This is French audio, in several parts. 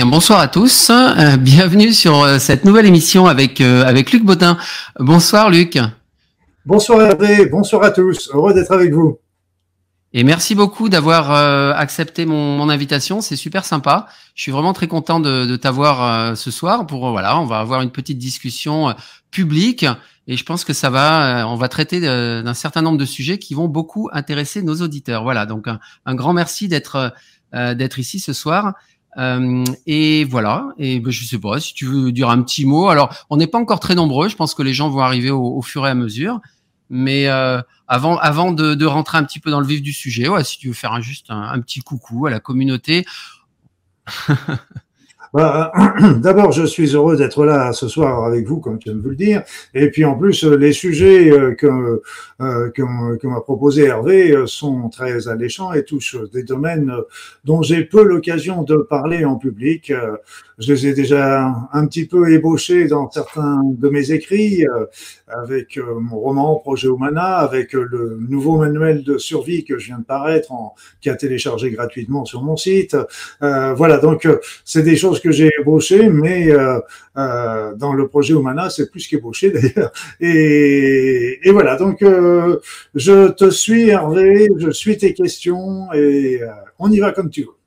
Bien, bonsoir à tous. Euh, bienvenue sur euh, cette nouvelle émission avec, euh, avec Luc Botin. Bonsoir Luc. Bonsoir Hervé, bonsoir à tous. Heureux d'être avec vous. Et merci beaucoup d'avoir accepté mon, mon invitation. C'est super sympa. Je suis vraiment très content de, de t'avoir ce soir. Pour voilà, on va avoir une petite discussion publique et je pense que ça va. on va traiter d'un certain nombre de sujets qui vont beaucoup intéresser nos auditeurs. Voilà. Donc un, un grand merci d'être d'être ici ce soir. Euh, et voilà. Et ben, je sais pas si tu veux dire un petit mot. Alors, on n'est pas encore très nombreux. Je pense que les gens vont arriver au, fur et à mesure. Mais euh, avant, avant de, de, rentrer un petit peu dans le vif du sujet, ouais, si tu veux faire juste un petit coucou à la communauté. Bah, D'abord, je suis heureux d'être là ce soir avec vous, comme tu viens de vous le dire. Et puis en plus, les sujets euh, que, euh, que, m'a proposé Hervé euh, sont très alléchants et touchent des domaines dont j'ai peu l'occasion de parler en public. Je les ai déjà un petit peu ébauchés dans certains de mes écrits, avec mon roman Projet Humana, avec le nouveau manuel de survie que je viens de paraître, en, qui a téléchargé gratuitement sur mon site. voilà, donc c'est des choses que j'ai ébauché, mais euh, euh, dans le projet Humana, c'est plus qu'ébauché d'ailleurs. Et, et, voilà, donc euh, je te suis Hervé, je suis tes questions et on y va comme tu veux.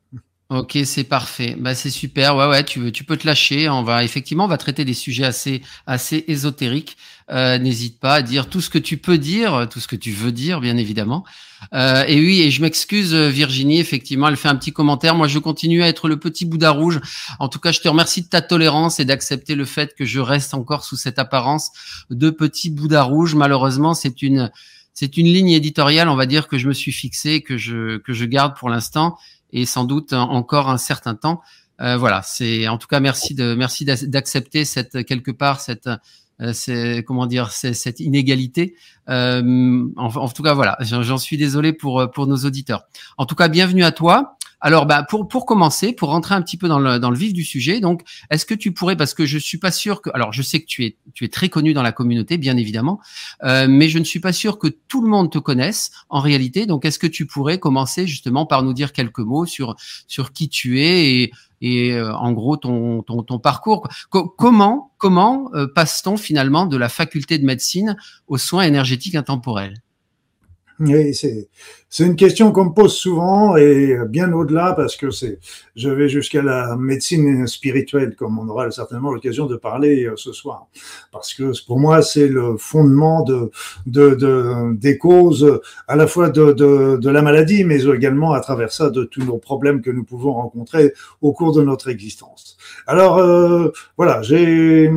Ok, c'est parfait. Bah, c'est super. Ouais, ouais, tu, tu peux te lâcher. On va effectivement, on va traiter des sujets assez, assez ésotériques. Euh, N'hésite pas à dire tout ce que tu peux dire, tout ce que tu veux dire, bien évidemment. Euh, et oui, et je m'excuse, Virginie. Effectivement, elle fait un petit commentaire. Moi, je continue à être le petit Bouddha rouge. En tout cas, je te remercie de ta tolérance et d'accepter le fait que je reste encore sous cette apparence de petit Bouddha rouge. Malheureusement, c'est une c'est une ligne éditoriale, on va dire, que je me suis fixée, que je que je garde pour l'instant et sans doute encore un certain temps. Euh, voilà, c'est en tout cas merci de merci d'accepter cette quelque part cette euh, c'est comment dire cette inégalité. Euh, en, en, tout cas voilà, j'en suis désolé pour pour nos auditeurs. En tout cas, bienvenue à toi. Alors, bah, pour, pour commencer, pour rentrer un petit peu dans le, dans le vif du sujet, donc, est-ce que tu pourrais, parce que je suis pas sûr que, alors, je sais que tu es, tu es très connu dans la communauté, bien évidemment, euh, mais je ne suis pas sûr que tout le monde te connaisse en réalité. Donc, est-ce que tu pourrais commencer justement par nous dire quelques mots sur, sur qui tu es et, et euh, en gros ton, ton, parcours? comment comment euh, passe-t-on finalement de la faculté de médecine aux soins énergétiques intemporels? C'est une question qu'on me pose souvent et bien au-delà parce que c'est je vais jusqu'à la médecine spirituelle comme on aura certainement l'occasion de parler euh, ce soir parce que pour moi c'est le fondement de, de, de des causes à la fois de, de, de la maladie mais également à travers ça de tous nos problèmes que nous pouvons rencontrer au cours de notre existence. Alors euh, voilà, j'ai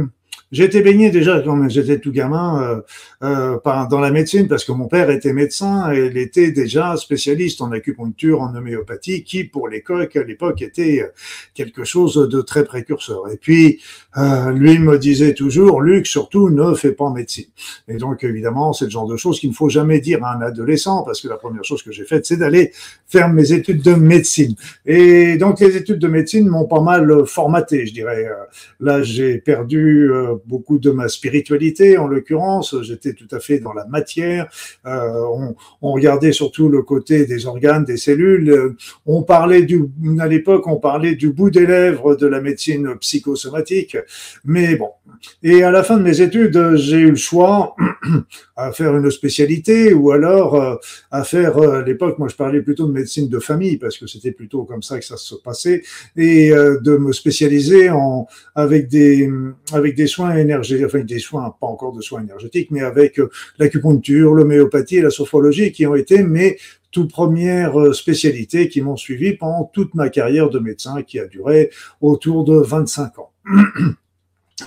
j'ai été baigné déjà quand j'étais tout gamin euh, euh, dans la médecine parce que mon père était médecin et il était déjà spécialiste en acupuncture, en homéopathie, qui pour l'époque, à l'époque était quelque chose de très précurseur. Et puis euh, lui me disait toujours, Luc, surtout ne fais pas médecine. Et donc évidemment, c'est le genre de choses qu'il ne faut jamais dire à un adolescent parce que la première chose que j'ai faite, c'est d'aller faire mes études de médecine. Et donc les études de médecine m'ont pas mal formaté, je dirais. Là, j'ai perdu euh, beaucoup de ma spiritualité, en l'occurrence. J'étais tout à fait dans la matière. Euh, on, regardait surtout le côté des organes, des cellules. On parlait du, à l'époque, on parlait du bout des lèvres de la médecine psychosomatique. Mais bon. Et à la fin de mes études, j'ai eu le choix à faire une spécialité ou alors euh, à faire, euh, à l'époque, moi je parlais plutôt de médecine de famille parce que c'était plutôt comme ça que ça se passait et de me spécialiser en, avec des, avec des soins énergétiques, enfin des soins, pas encore de soins énergétiques, mais avec euh, l'acupuncture, l'homéopathie et la sophrologie qui ont été mes toutes premières euh, spécialités qui m'ont suivi pendant toute ma carrière de médecin qui a duré autour de 25 ans.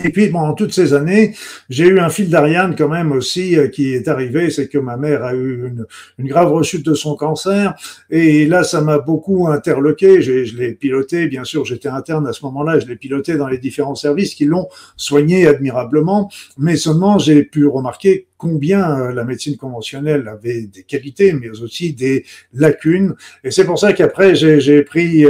Et puis pendant toutes ces années, j'ai eu un fil d'Ariane quand même aussi euh, qui est arrivé, c'est que ma mère a eu une, une, grave rechute de son cancer, et là ça m'a beaucoup interloqué. Je l'ai piloté, bien sûr, j'étais interne à ce moment-là, je l'ai piloté dans les différents services qui l'ont soigné admirablement, mais seulement j'ai pu remarquer combien la médecine conventionnelle avait des qualités, mais aussi des lacunes. Et c'est pour ça qu'après, j'ai pris,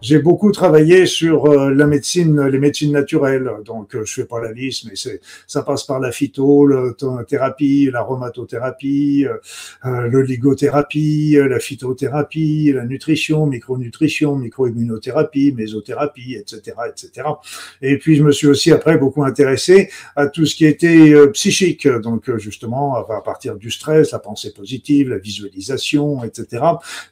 j'ai beaucoup travaillé sur la médecine, les médecines naturelles. Donc, je fais pas la liste, mais c'est, ça passe par la phytothérapie, l'aromatothérapie, l'oligothérapie, la phytothérapie, la nutrition, micronutrition, microimmunothérapie, mésothérapie, etc., etc. Et puis je me suis aussi après beaucoup intéressé à tout ce qui était euh, psychique, donc euh, justement à partir du stress, la pensée positive, la visualisation, etc.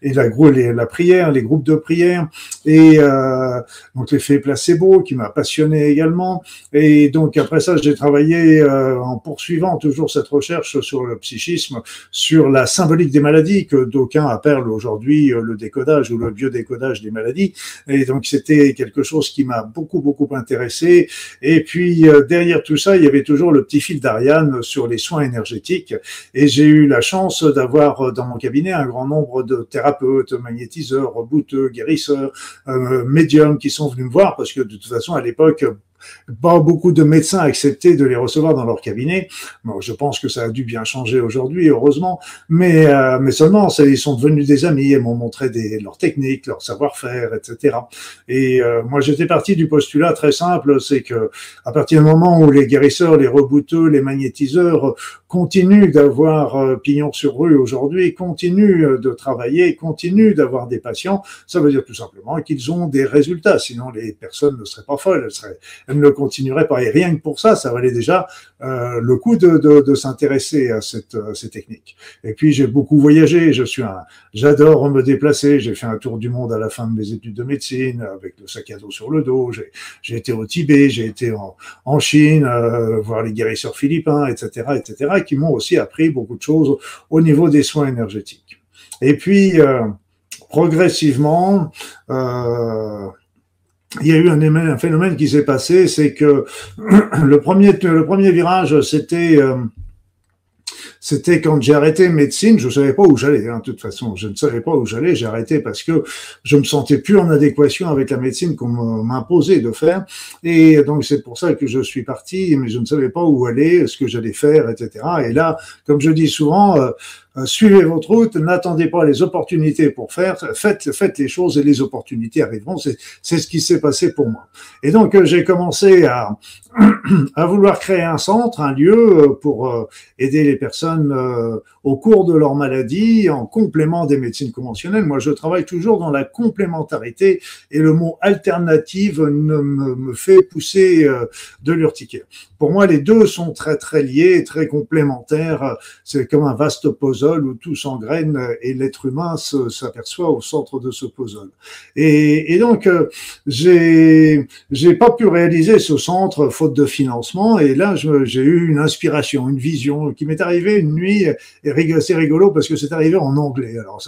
Et la, prière, les groupes de prière, et euh, donc l'effet placebo qui m'a passionné également. Et donc après ça, j'ai travaillé euh, en poursuivant toujours cette recherche sur le psychisme, sur la symbolique des maladies que d'aucuns appellent aujourd'hui le décodage ou le biodécodage des maladies. Et donc c'était quelque chose qui m'a beaucoup beaucoup intéressé. Et puis euh, derrière tout ça, il y avait toujours le petit fil d'Ariane sur les soins énergétiques. Et j'ai eu la chance d'avoir euh, dans mon cabinet un grand nombre de thérapeutes, magnétiseurs, rebooteux, guérisseurs, euh, médiums qui sont venus me voir parce que de toute façon à l'époque pas beaucoup de médecins acceptaient de les recevoir dans leur cabinet. Bon, je pense que ça a dû bien changer aujourd'hui, heureusement, mais, euh, mais seulement, ils sont devenus des amis et m'ont montré des, leurs techniques, leur savoir-faire, etc. Et euh, moi, j'étais parti du postulat très simple, c'est que à partir du moment où les guérisseurs, les rebouteux, les magnétiseurs continuent d'avoir euh, pignon sur rue aujourd'hui, continuent de travailler, continuent d'avoir des patients, ça veut dire tout simplement qu'ils ont des résultats. Sinon, les personnes ne seraient pas folles, elles seraient elle ne continuerait pas. Et rien que pour ça, ça valait déjà euh, le coup de, de, de s'intéresser à cette, euh, ces techniques. Et puis j'ai beaucoup voyagé. Je suis un, j'adore me déplacer. J'ai fait un tour du monde à la fin de mes études de médecine avec le sac à dos sur le dos. J'ai, j'ai été au Tibet, j'ai été en, en Chine, euh, voir les guérisseurs philippins, etc., etc., qui m'ont aussi appris beaucoup de choses au niveau des soins énergétiques. Et puis euh, progressivement. Euh, il y a eu un, phénomène qui s'est passé, c'est que le premier, le premier virage, c'était euh, c'était quand j'ai arrêté médecine, je ne savais pas où j'allais. Hein, de toute façon, je ne savais pas où j'allais. J'ai arrêté parce que je me sentais plus en adéquation avec la médecine qu'on m'imposait de faire. Et donc c'est pour ça que je suis parti, mais je ne savais pas où aller, ce que j'allais faire, etc. Et là, comme je dis souvent, euh, suivez votre route, n'attendez pas les opportunités pour faire, faites, faites les choses et les opportunités arriveront. C'est, ce qui s'est passé pour moi. Et donc euh, j'ai commencé à, à vouloir créer un centre, un lieu euh, pour aider les personnes au cours de leur maladie en complément des médecines conventionnelles. Moi, je travaille toujours dans la complémentarité et le mot alternative me, me fait pousser de l'urticaire. Pour moi, les deux sont très très liés, très complémentaires. C'est comme un vaste puzzle où tout s'engraine et l'être humain s'aperçoit au centre de ce puzzle. Et, donc, euh, j'ai pas pu réaliser ce centre faute de financement. Et là, j'ai eu une inspiration, une vision qui m'est arrivée une nuit. Et c'est rigolo parce que c'est arrivé en anglais. Alors,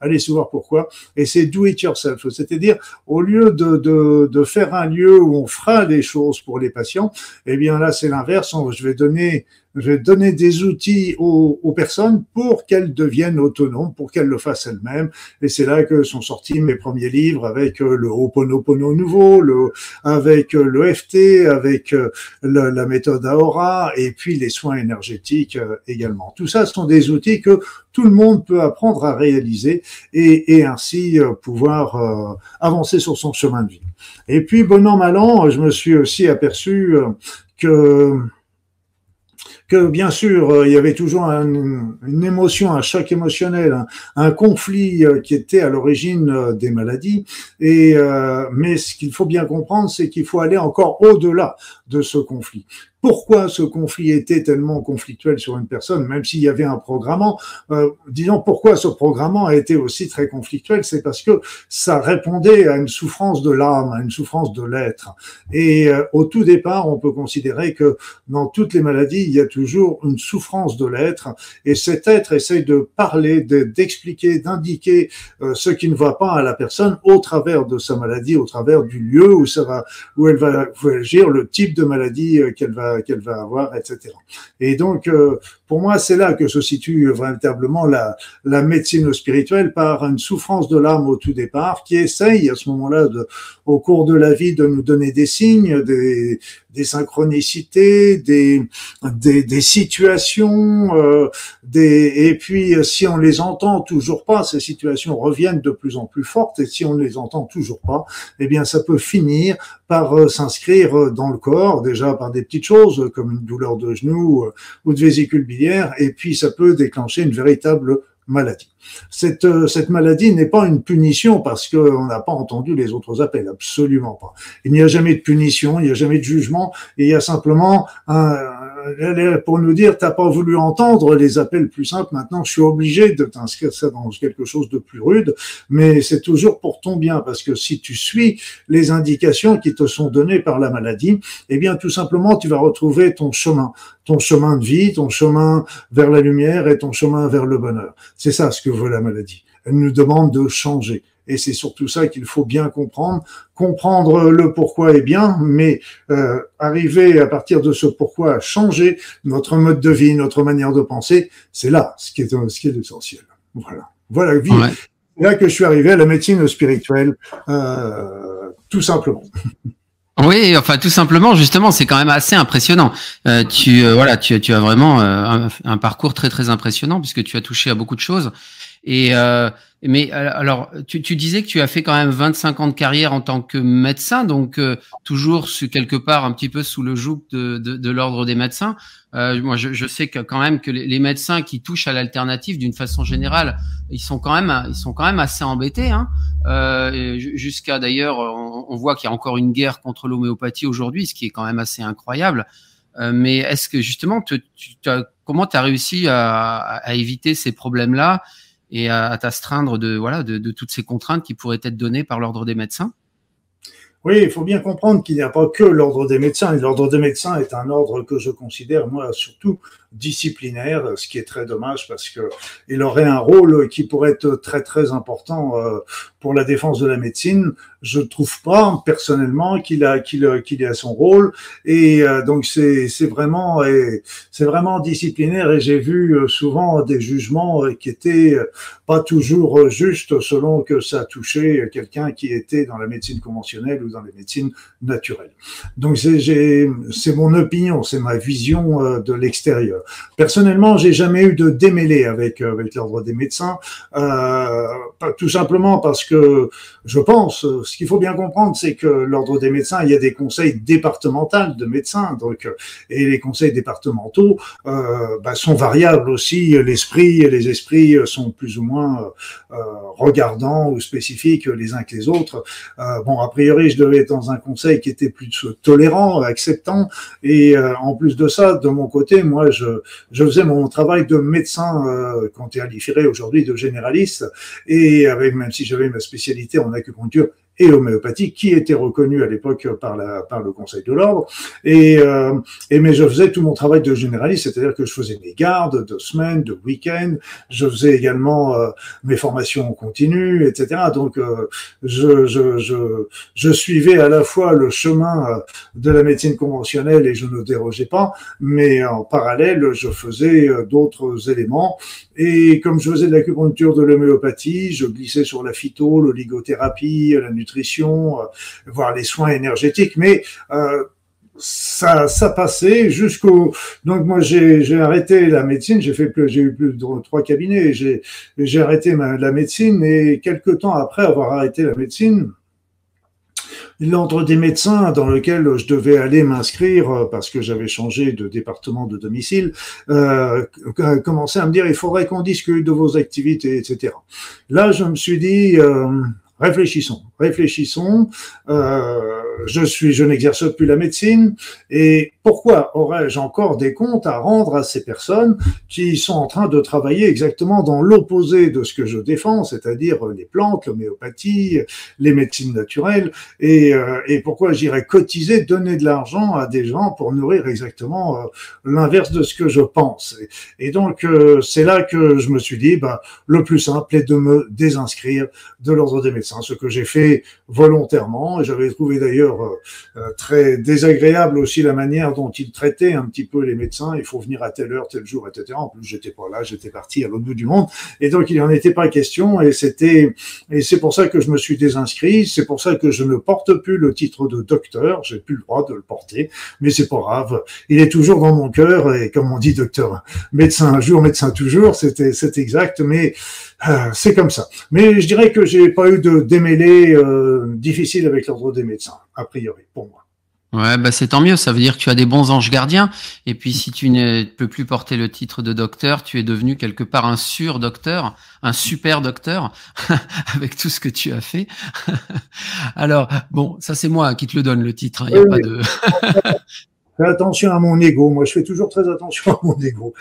allez, savoir pourquoi. Et c'est do it yourself, c'est-à-dire au lieu de, de, faire un lieu où on fera des choses pour les patients, eh bien là c'est l'inverse. Je vais donner donner des outils aux, aux personnes pour qu'elles deviennent autonomes, pour qu'elles le fassent elles-mêmes. Et c'est là que sont sortis mes premiers livres avec euh, le Ho'oponopono nouveau, le, avec euh, l'EFT, avec euh, la méthode Aora et puis les soins énergétiques également. Tout ça sont des outils que tout le monde peut apprendre à réaliser et, et ainsi pouvoir avancer sur son chemin de vie. Et puis, bon an, mal an, je me suis aussi aperçu que que bien sûr, euh, il y avait toujours une émotion, un choc émotionnel, un, conflit euh, qui était à l'origine euh, des maladies. Et mais ce qu'il faut bien comprendre, c'est qu'il faut aller encore au-delà de ce conflit pourquoi ce conflit était tellement conflictuel sur une personne, même s'il y avait un programmant? Euh, disons pourquoi ce programmant a été aussi très conflictuel, c'est parce que ça répondait à une souffrance de l'âme, à une souffrance de l'être. Et euh, au tout départ, on peut considérer que dans toutes les maladies, il y a toujours une souffrance de l'être, et cet être essaye de parler, d'expliquer, d'indiquer euh, ce qui ne va pas à la personne au travers de sa maladie, au travers du lieu où ça va, où elle va agir, le type de maladie euh, qu'elle va qu'elle va avoir, etc. Et donc, euh, pour moi, c'est là que se situe véritablement la, la médecine spirituelle par une souffrance de l'âme au tout départ, qui essaye à ce moment-là, au cours de la vie, de nous donner des signes, des, des synchronicités, des, des, situations, euh, des, et puis si on les entend toujours pas, ces situations reviennent de plus en plus fortes, et si on ne les entend toujours pas, eh bien ça peut finir par euh, s'inscrire dans le corps, déjà par des petites choses comme une douleur de genou euh, ou de vésicule biliaire, et puis ça peut déclencher une véritable maladie. Cette, euh, cette maladie n'est pas une punition parce qu'on n'a pas entendu les autres appels, absolument pas. Il n'y a jamais de punition, il n'y a jamais de jugement, il y a simplement un, pour nous dire t'as pas voulu entendre les appels plus simples. Maintenant, je suis obligé de t'inscrire ça dans quelque chose de plus rude, mais c'est toujours pour ton bien parce que si tu suis les indications qui te sont données par la maladie, eh bien, tout simplement, tu vas retrouver ton chemin, ton chemin de vie, ton chemin vers la lumière et ton chemin vers le bonheur. C'est ça veut la maladie. Elle nous demande de changer. Et c'est surtout ça qu'il faut bien comprendre. Comprendre le pourquoi est bien, mais euh, arriver à partir de ce pourquoi à changer notre mode de vie, notre manière de penser, c'est là ce qui est, ce qui est essentiel. Voilà. Voilà. Ouais. Là que je suis arrivé à la médecine spirituelle, euh, tout simplement. Oui, enfin tout simplement, justement, c'est quand même assez impressionnant. Euh, tu euh, voilà, tu, tu as vraiment euh, un, un, parcours très très impressionnant puisque tu as touché à beaucoup de choses. Et euh, mais euh, alors, tu, tu, disais que tu as fait quand même 25 ans de carrière en tant que médecin, donc euh, toujours quelque part un petit peu sous le joug de, de, de l'ordre des médecins. Euh, moi, je, je, sais que quand même que les, les médecins qui touchent à l'alternative, d'une façon générale, ils sont quand même, ils sont quand même assez embêtés. Hein. Euh, Jusqu'à d'ailleurs, on, on, voit qu'il y a encore une guerre contre l'homéopathie aujourd'hui, ce qui est quand même assez incroyable. Euh, mais est-ce que justement, tu, tu as, comment tu as réussi à, à éviter ces problèmes-là et à, à t'astreindre de, voilà, de, de, toutes ces contraintes qui pourraient être données par l'ordre des médecins oui, il faut bien comprendre qu'il n'y a pas que l'ordre des médecins. L'ordre des médecins est un ordre que je considère, moi, surtout disciplinaire, ce qui est très dommage parce que il aurait un rôle qui pourrait être très très important euh, pour la défense de la médecine. Je trouve pas personnellement qu'il a qu'il qu'il a son rôle et euh, donc c'est c'est vraiment c'est vraiment disciplinaire et j'ai vu euh, souvent des jugements qui étaient pas toujours justes selon que ça touchait quelqu'un qui était dans la médecine conventionnelle ou dans les médecines naturelles. Donc c'est c'est mon opinion, c'est ma vision de l'extérieur. Personnellement, j'ai jamais eu de démêlé avec euh, avec l'ordre des médecins, euh, tout simplement parce que je pense, ce qu'il faut bien comprendre, c'est que l'ordre des médecins, il y a des conseils départementaux de médecins, donc et les conseils départementaux euh, bah, sont variables aussi. L'esprit, les esprits sont plus ou moins euh, regardants ou spécifiques les uns que les autres. Euh, bon, a priori, je devais être dans un conseil qui était plus tolérant, acceptant, et en plus de ça, de mon côté, moi, je je, faisais mon travail de médecin euh, quand tu es aujourd'hui de généraliste. Et avec même si j'avais ma spécialité en acupuncture et l'homéopathie qui était reconnue à l'époque par, la, par le Conseil de l'ordre. Et, euh, et mais je faisais tout mon travail de généraliste, c'est-à-dire que je faisais mes gardes de semaines, de week-ends, je faisais également euh, mes formations continues, etc. Donc euh, je, je, je, je, suivais à la fois le chemin euh, de la médecine conventionnelle et je ne dérogeais pas, mais en parallèle, je faisais euh, d'autres éléments. Et comme je faisais de l'acupuncture de l'homéopathie, je glissais sur la phyto, l'oligothérapie, la nutrition, euh, voire les soins énergétiques, mais euh, ça, ça passait jusqu'au. Donc moi j'ai arrêté la médecine, j'ai fait j'ai eu plus de trois cabinets, j'ai j'ai arrêté ma, la médecine et quelques temps après avoir arrêté la médecine, l'ordre des médecins dans lequel je devais aller m'inscrire euh, parce que j'avais changé de département de domicile, euh, commençait à me dire il faudrait qu'on discute de vos activités, etc. Là, je me suis dit euh, réfléchissons, réfléchissons. Euh, je suis, je n'exerce plus la médecine et pourquoi aurais-je encore des comptes à rendre à ces personnes qui sont en train de travailler exactement dans l'opposé de ce que je défends, c'est-à-dire les plantes, l'homéopathie, les médecines naturelles, et, euh, et pourquoi j'irais cotiser, donner de l'argent à des gens pour nourrir exactement euh, l'inverse de ce que je pense? Et, donc euh, c'est là que je me suis dit, bah, le plus simple est de me désinscrire de l'ordre des médecins ce que j'ai fait volontairement. J'avais trouvé d'ailleurs très désagréable aussi la manière dont il traitait un petit peu les médecins. Il faut venir à telle heure, tel jour, etc. En plus, j'étais pas là, j'étais parti à l'autre bout du monde. Et donc, il n'en était pas question. Et c'était, et c'est pour ça que je me suis désinscrit. C'est pour ça que je ne porte plus le titre de docteur. J'ai plus le droit de le porter. Mais c'est pas grave. Il est toujours dans mon cœur. Et comme on dit, docteur, médecin un jour, médecin toujours. C'était, c'est exact. Mais euh, c'est comme ça. Mais je dirais que j'ai pas eu de démêlé euh, difficile avec l'ordre des médecins, a priori, pour moi. Ouais, bah c'est tant mieux. Ça veut dire que tu as des bons anges gardiens. Et puis, si tu ne peux plus porter le titre de docteur, tu es devenu quelque part un sur-docteur, un super docteur, avec tout ce que tu as fait. Alors, bon, ça c'est moi qui te le donne le titre. Il hein. a pas de. Fais attention à mon ego. Moi, je fais toujours très attention à mon ego.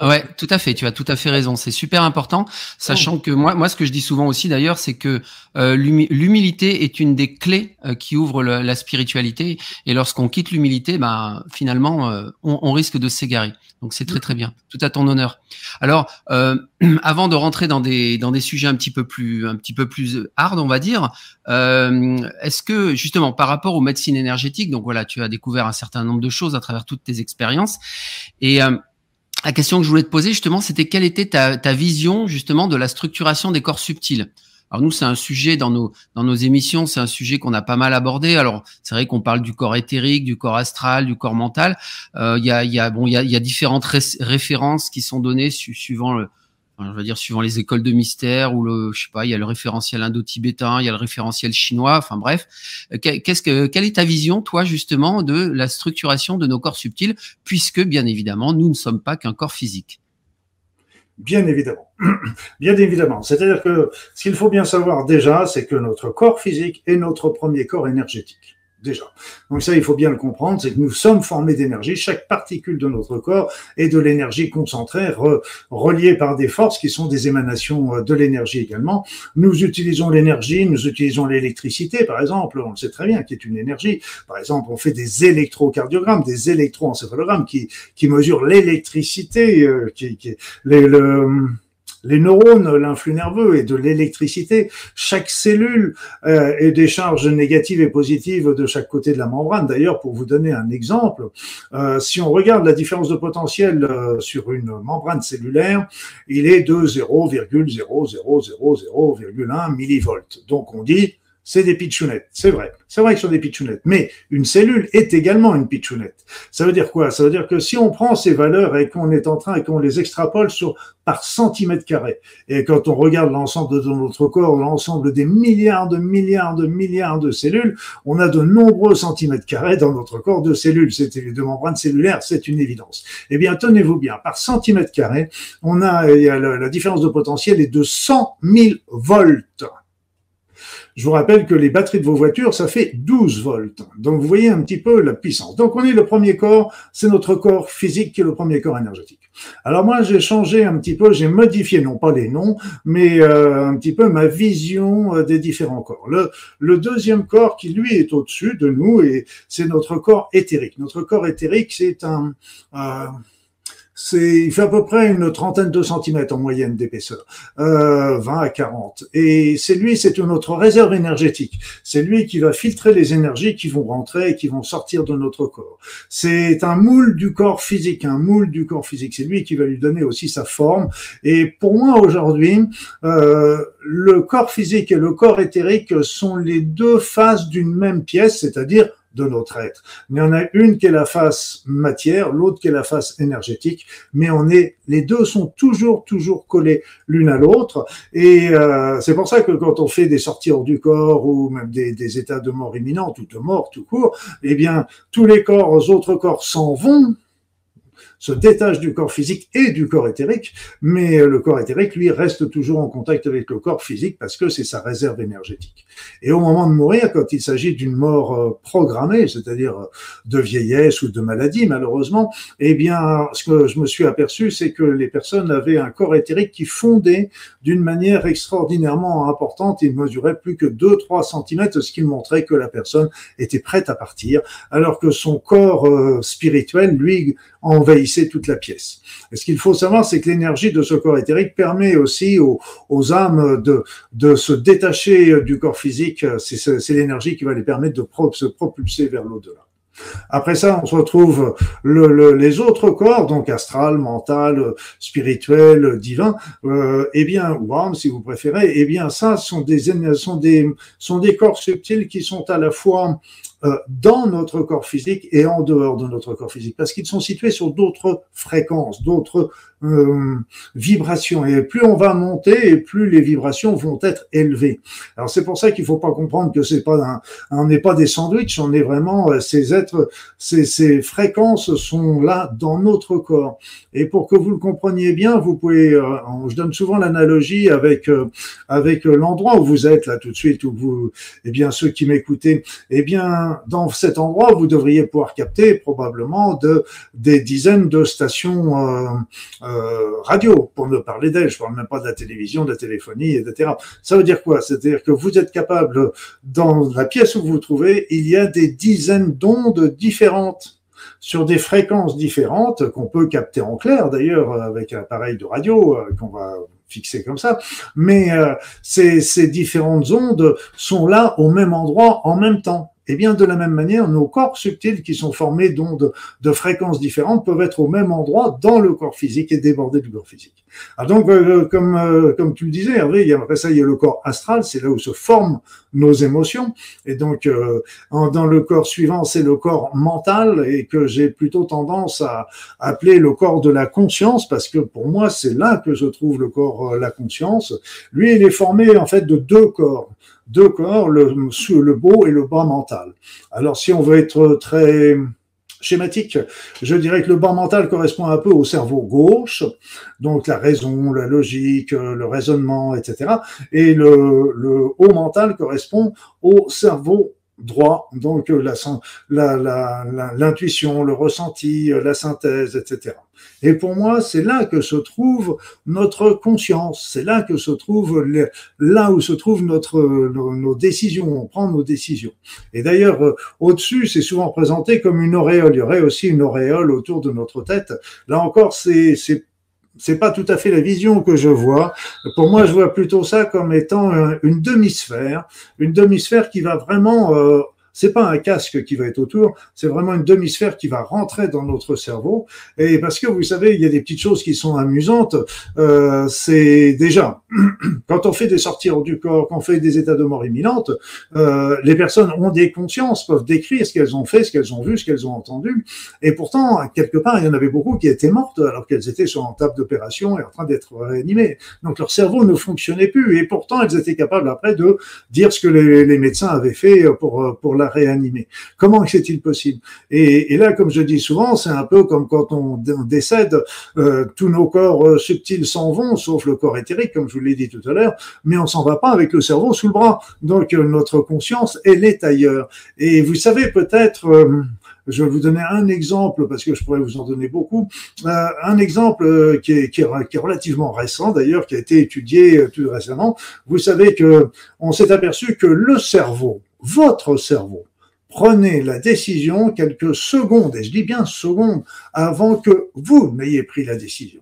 Ouais, tout à fait. Tu as tout à fait raison. C'est super important, sachant que moi, moi, ce que je dis souvent aussi d'ailleurs, c'est que euh, l'humilité est une des clés euh, qui ouvre la spiritualité. Et lorsqu'on quitte l'humilité, ben finalement, euh, on, on, risque de s'égarer. Donc c'est très très bien. Tout à ton honneur. Alors, avant de rentrer dans des dans des sujets un petit peu plus un petit peu plus hard, on va dire, est-ce que justement par rapport aux médecines énergétiques, donc voilà, tu as découvert un certain nombre de choses à travers toutes tes expériences et la question que je voulais te poser justement, c'était quelle était ta, vision justement de la structuration des corps subtils? Alors nous, c'est un sujet dans nos dans nos émissions, c'est un sujet qu'on a pas mal abordé. Alors c'est vrai qu'on parle du corps éthérique, du corps astral, du corps mental. Euh, il y a y a bon il y a, y a différentes références qui sont données suivant le, je veux dire suivant les écoles de mystère ou le, je sais pas, il y a le référentiel indo-tibétain, il y a le référentiel chinois, enfin bref. Euh, qu'est-ce que, quelle est ta vision, toi, justement, de la structuration de nos corps subtils, puisque, bien évidemment, nous ne sommes pas qu'un corps physique? Bien évidemment. Bien évidemment. C'est-à-dire que ce qu'il faut bien savoir déjà, c'est que notre corps physique est notre premier corps énergétique déjà. Donc ça, il faut bien le comprendre, c'est que nous sommes formés d'énergie. Chaque particule de notre corps est de l'énergie concentrée, reliée par des forces qui sont des émanations euh, de l'énergie également. Nous utilisons l'énergie, nous utilisons l'électricité, par exemple, on le sait très bien, qui est une énergie. Par exemple, on fait des électrocardiogrammes, des électroencéphalogrammes qui, qui mesurent l'électricité, euh, les neurones, l'influx nerveux et de l'électricité. Chaque cellule euh, est des charges négatives et positives de chaque côté de la membrane. D'ailleurs, pour vous donner un exemple, euh, si on regarde la différence de potentiel euh, sur une membrane cellulaire, il est de 0,00001 millivolts. Donc on dit c'est des pitchounettes. C'est vrai. C'est vrai que ce sont des pitchounettes. Mais une cellule est également une pitchounette. Ça veut dire quoi? Ça veut dire que si on prend ces valeurs et qu'on est en train et qu'on les extrapole sur par centimètre carré, et quand on regarde l'ensemble de notre corps, l'ensemble des milliards de milliards de milliards de cellules, on a de nombreux centimètres carrés dans notre corps de cellules. C'est de membranes cellulaires, c'est une évidence. Eh bien, tenez-vous bien, par centimètre carré, on a, la, la différence de potentiel est de 100 000 volts. Je vous rappelle que les batteries de vos voitures, ça fait 12 volts. Donc vous voyez un petit peu la puissance. Donc on est le premier corps, c'est notre corps physique qui est le premier corps énergétique. Alors moi j'ai changé un petit peu, j'ai modifié non pas les noms, mais euh, un petit peu ma vision euh, des différents corps. Le, le deuxième corps qui lui est au-dessus de nous et c'est notre corps éthérique. Notre corps éthérique c'est un euh, c'est, il fait à peu près une trentaine de centimètres en moyenne d'épaisseur, euh, 20 à 40. Et c'est lui, c'est notre réserve énergétique. C'est lui qui va filtrer les énergies qui vont rentrer et qui vont sortir de notre corps. C'est un moule du corps physique, un moule du corps physique. C'est lui qui va lui donner aussi sa forme. Et pour moi aujourd'hui, euh, le corps physique et le corps éthérique sont les deux faces d'une même pièce, c'est-à-dire de notre être. Mais on a une qui est la face matière, l'autre qui est la face énergétique, mais on est, les deux sont toujours, toujours collés l'une à l'autre. Et euh, c'est pour ça que quand on fait des sorties hors du corps ou même des, des états de mort imminente ou de mort tout court, eh bien, tous les corps, autres corps s'en vont se détache du corps physique et du corps éthérique, mais le corps éthérique, lui, reste toujours en contact avec le corps physique parce que c'est sa réserve énergétique. Et au moment de mourir, quand il s'agit d'une mort euh, programmée, c'est-à-dire euh, de vieillesse ou de maladie, malheureusement, eh bien, ce que je me suis aperçu, c'est que les personnes avaient un corps éthérique qui fondait d'une manière extraordinairement importante. Il mesurait plus que 2-3 cm, ce qui montrait que la personne était prête à partir, alors que son corps euh, spirituel, lui, envahissait toute la pièce. Et ce qu'il faut savoir, c'est que l'énergie de ce corps éthérique permet aussi aux, aux âmes de, de se détacher du corps physique. C'est l'énergie qui va les permettre de se propulser vers l'au-delà. Après ça, on se retrouve le, les autres corps, donc astral, mental, spirituel, divin, euh, eh bien, ou âme si vous préférez, eh bien, ça sont des, sont des, sont des corps subtils qui sont à la fois euh, dans notre corps physique et en dehors de notre corps physique, parce qu'ils sont situés sur d'autres fréquences, d'autres euh, vibrations. Et plus on va monter, et plus les vibrations vont être élevées. Alors c'est pour ça qu'il faut pas comprendre que c'est pas un, on n'est pas des sandwichs, on est vraiment euh, ces êtres, ces, ces fréquences sont là dans notre corps. Et pour que vous le compreniez bien, vous pouvez, euh, je donne souvent l'analogie avec avec l'endroit où vous êtes là tout de suite, où vous, eh bien ceux qui m'écoutez, eh bien dans cet endroit, vous devriez pouvoir capter probablement de, des dizaines de stations euh, euh, radio, pour ne parler d'elles. Je parle même pas de la télévision, de la téléphonie, etc. Ça veut dire quoi? C'est-à-dire que vous êtes capable, dans la pièce où vous vous trouvez, il y a des dizaines d'ondes différentes sur des fréquences différentes qu'on peut capter en clair d'ailleurs avec un appareil de radio euh, qu'on va fixer comme ça. Mais euh, ces, ces différentes ondes sont là au même endroit en même temps. Eh bien, de la même manière, nos corps subtils qui sont formés d'ondes de fréquences différentes peuvent être au même endroit dans le corps physique et déborder du corps physique. Ah donc, euh, comme, euh, comme tu le disais, Hervé, après ça, il y a le corps astral, c'est là où se forment nos émotions. Et donc, euh, dans le corps suivant, c'est le corps mental et que j'ai plutôt tendance à appeler le corps de la conscience parce que pour moi, c'est là que se trouve le corps, la conscience. Lui, il est formé en fait de deux corps deux corps, le, le beau et le bas mental. Alors si on veut être très schématique, je dirais que le bas mental correspond un peu au cerveau gauche, donc la raison, la logique, le raisonnement, etc. Et le, le haut mental correspond au cerveau droit, donc l'intuition, la, la, le ressenti, la synthèse, etc. Et pour moi, c'est là que se trouve notre conscience, c'est là que se trouve là où se trouvent notre nos, décisions, on prend nos décisions. Et d'ailleurs, euh, au-dessus, c'est souvent présenté comme une auréole. Il y aurait aussi une auréole autour de notre tête. Là encore, c'est c'est pas tout à fait la vision que je vois. Pour moi, je vois plutôt ça comme étant une demi-sphère, une demi-sphère qui va vraiment euh, c'est pas un casque qui va être autour, c'est vraiment une demi-sphère qui va rentrer dans notre cerveau. Et parce que vous savez, il y a des petites choses qui sont amusantes. Euh, c'est déjà quand on fait des sorties hors du corps, quand on fait des états de mort imminente, euh, les personnes ont des consciences, peuvent décrire ce qu'elles ont fait, ce qu'elles ont vu, ce qu'elles ont entendu. Et pourtant, quelque part, il y en avait beaucoup qui étaient mortes alors qu'elles étaient sur un table d'opération et en train d'être réanimées. Donc leur cerveau ne fonctionnait plus. Et pourtant, elles étaient capables après de dire ce que les, les médecins avaient fait pour pour la Comment est-il possible? Et, là, comme je dis souvent, c'est un peu comme quand on, décède, euh, tous nos corps euh, subtils s'en vont, sauf le corps éthérique, comme je vous l'ai dit tout à l'heure, mais on s'en va pas avec le cerveau sous le bras. Donc euh, notre conscience, elle est ailleurs. Et vous savez peut-être... Je vais vous donner un exemple parce que je pourrais vous en donner beaucoup. un exemple qui est, qui, est, relativement récent d'ailleurs, qui a été étudié tout récemment. Vous savez que on s'est aperçu que le cerveau, votre cerveau. Prenez la décision quelques secondes, et je dis bien secondes, avant que vous n'ayez pris la décision.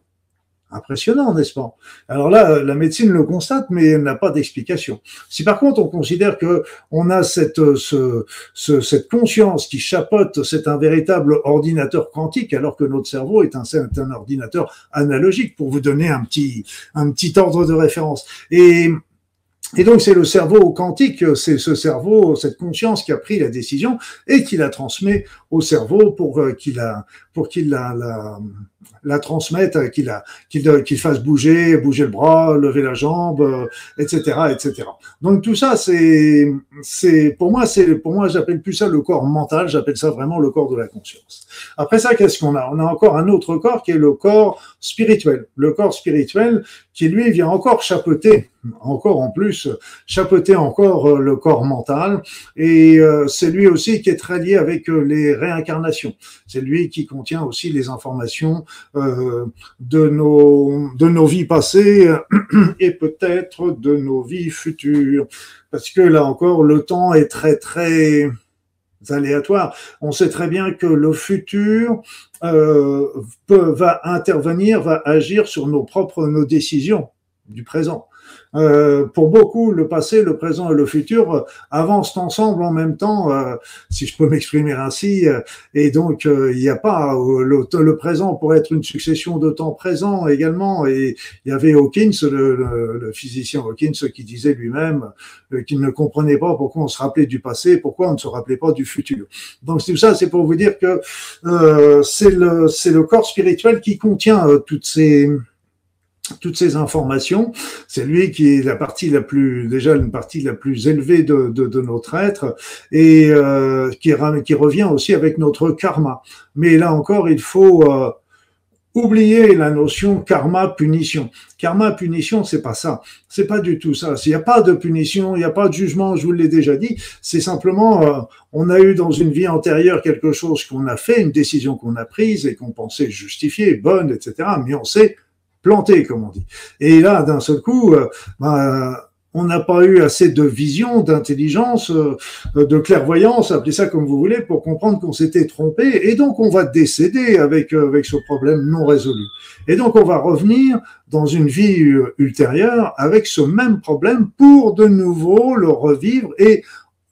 Impressionnant, n'est-ce pas? Alors là, la médecine le constate, mais elle n'a pas d'explication. Si par contre on considère que on a cette, ce, cette conscience qui chapote, c'est un véritable ordinateur quantique, alors que notre cerveau est un, un ordinateur analogique, pour vous donner un petit, un petit ordre de référence. Et et donc c'est le cerveau quantique, c'est ce cerveau, cette conscience qui a pris la décision et qui la transmet au cerveau pour euh, qu'il la, pour qu'il la, la, la transmette, qu'il qu'il qu'il fasse bouger, bouger le bras, lever la jambe, etc., euh, etc. Donc tout ça, c'est, c'est pour moi, c'est pour moi, j'appelle plus ça le corps mental, j'appelle ça vraiment le corps de la conscience. Après ça, qu'est-ce qu'on a? On a encore un autre corps qui est le corps spirituel. Le corps spirituel qui lui vient encore chapeauter, encore en plus, chapeauter encore euh, le corps mental. Et euh, c'est lui aussi qui est très lié avec les réincarnations. C'est lui qui contient aussi les informations euh, de, nos, de nos vies passées et peut-être de nos vies futures. Parce que là encore, le temps est très, très aléatoires. On sait très bien que le futur euh, va intervenir, va agir sur nos propres nos décisions du présent. Euh, pour beaucoup, le passé, le présent et le futur euh, avancent ensemble en même temps, euh, si je peux m'exprimer ainsi. et donc, il n'y a pas le, le, présent pourrait être une succession de temps présent également. Et il y avait Hawkins, le, le, physicien Hawkins, qui disait lui-même qu'il ne comprenait pas pourquoi on se rappelait du passé, pourquoi on ne se rappelait pas du futur. Donc tout ça, c'est pour vous dire que c'est le c'est le corps spirituel qui contient toutes ces toutes ces informations. C'est lui qui est la partie la plus, déjà une partie la plus élevée de, de, de notre être et euh, qui, revient aussi avec notre karma. Mais là encore, il faut euh, oublier la notion karma-punition. Karma-punition, c'est pas ça. C'est pas du tout ça. S'il n'y a pas de punition, il n'y a pas de jugement, je vous l'ai déjà dit. C'est simplement, euh, on a eu dans une vie antérieure quelque chose qu'on a fait, une décision qu'on a prise et qu'on pensait justifiée, bonne, etc. Mais on sait planté, comme on dit. Et là, d'un seul coup, euh, ben, on n'a pas eu assez de vision, d'intelligence, euh, de clairvoyance, appelez ça comme vous voulez, pour comprendre qu'on s'était trompé. Et donc, on va décéder avec, euh, avec ce problème non résolu. Et donc, on va revenir dans une vie ultérieure avec ce même problème pour de nouveau le revivre et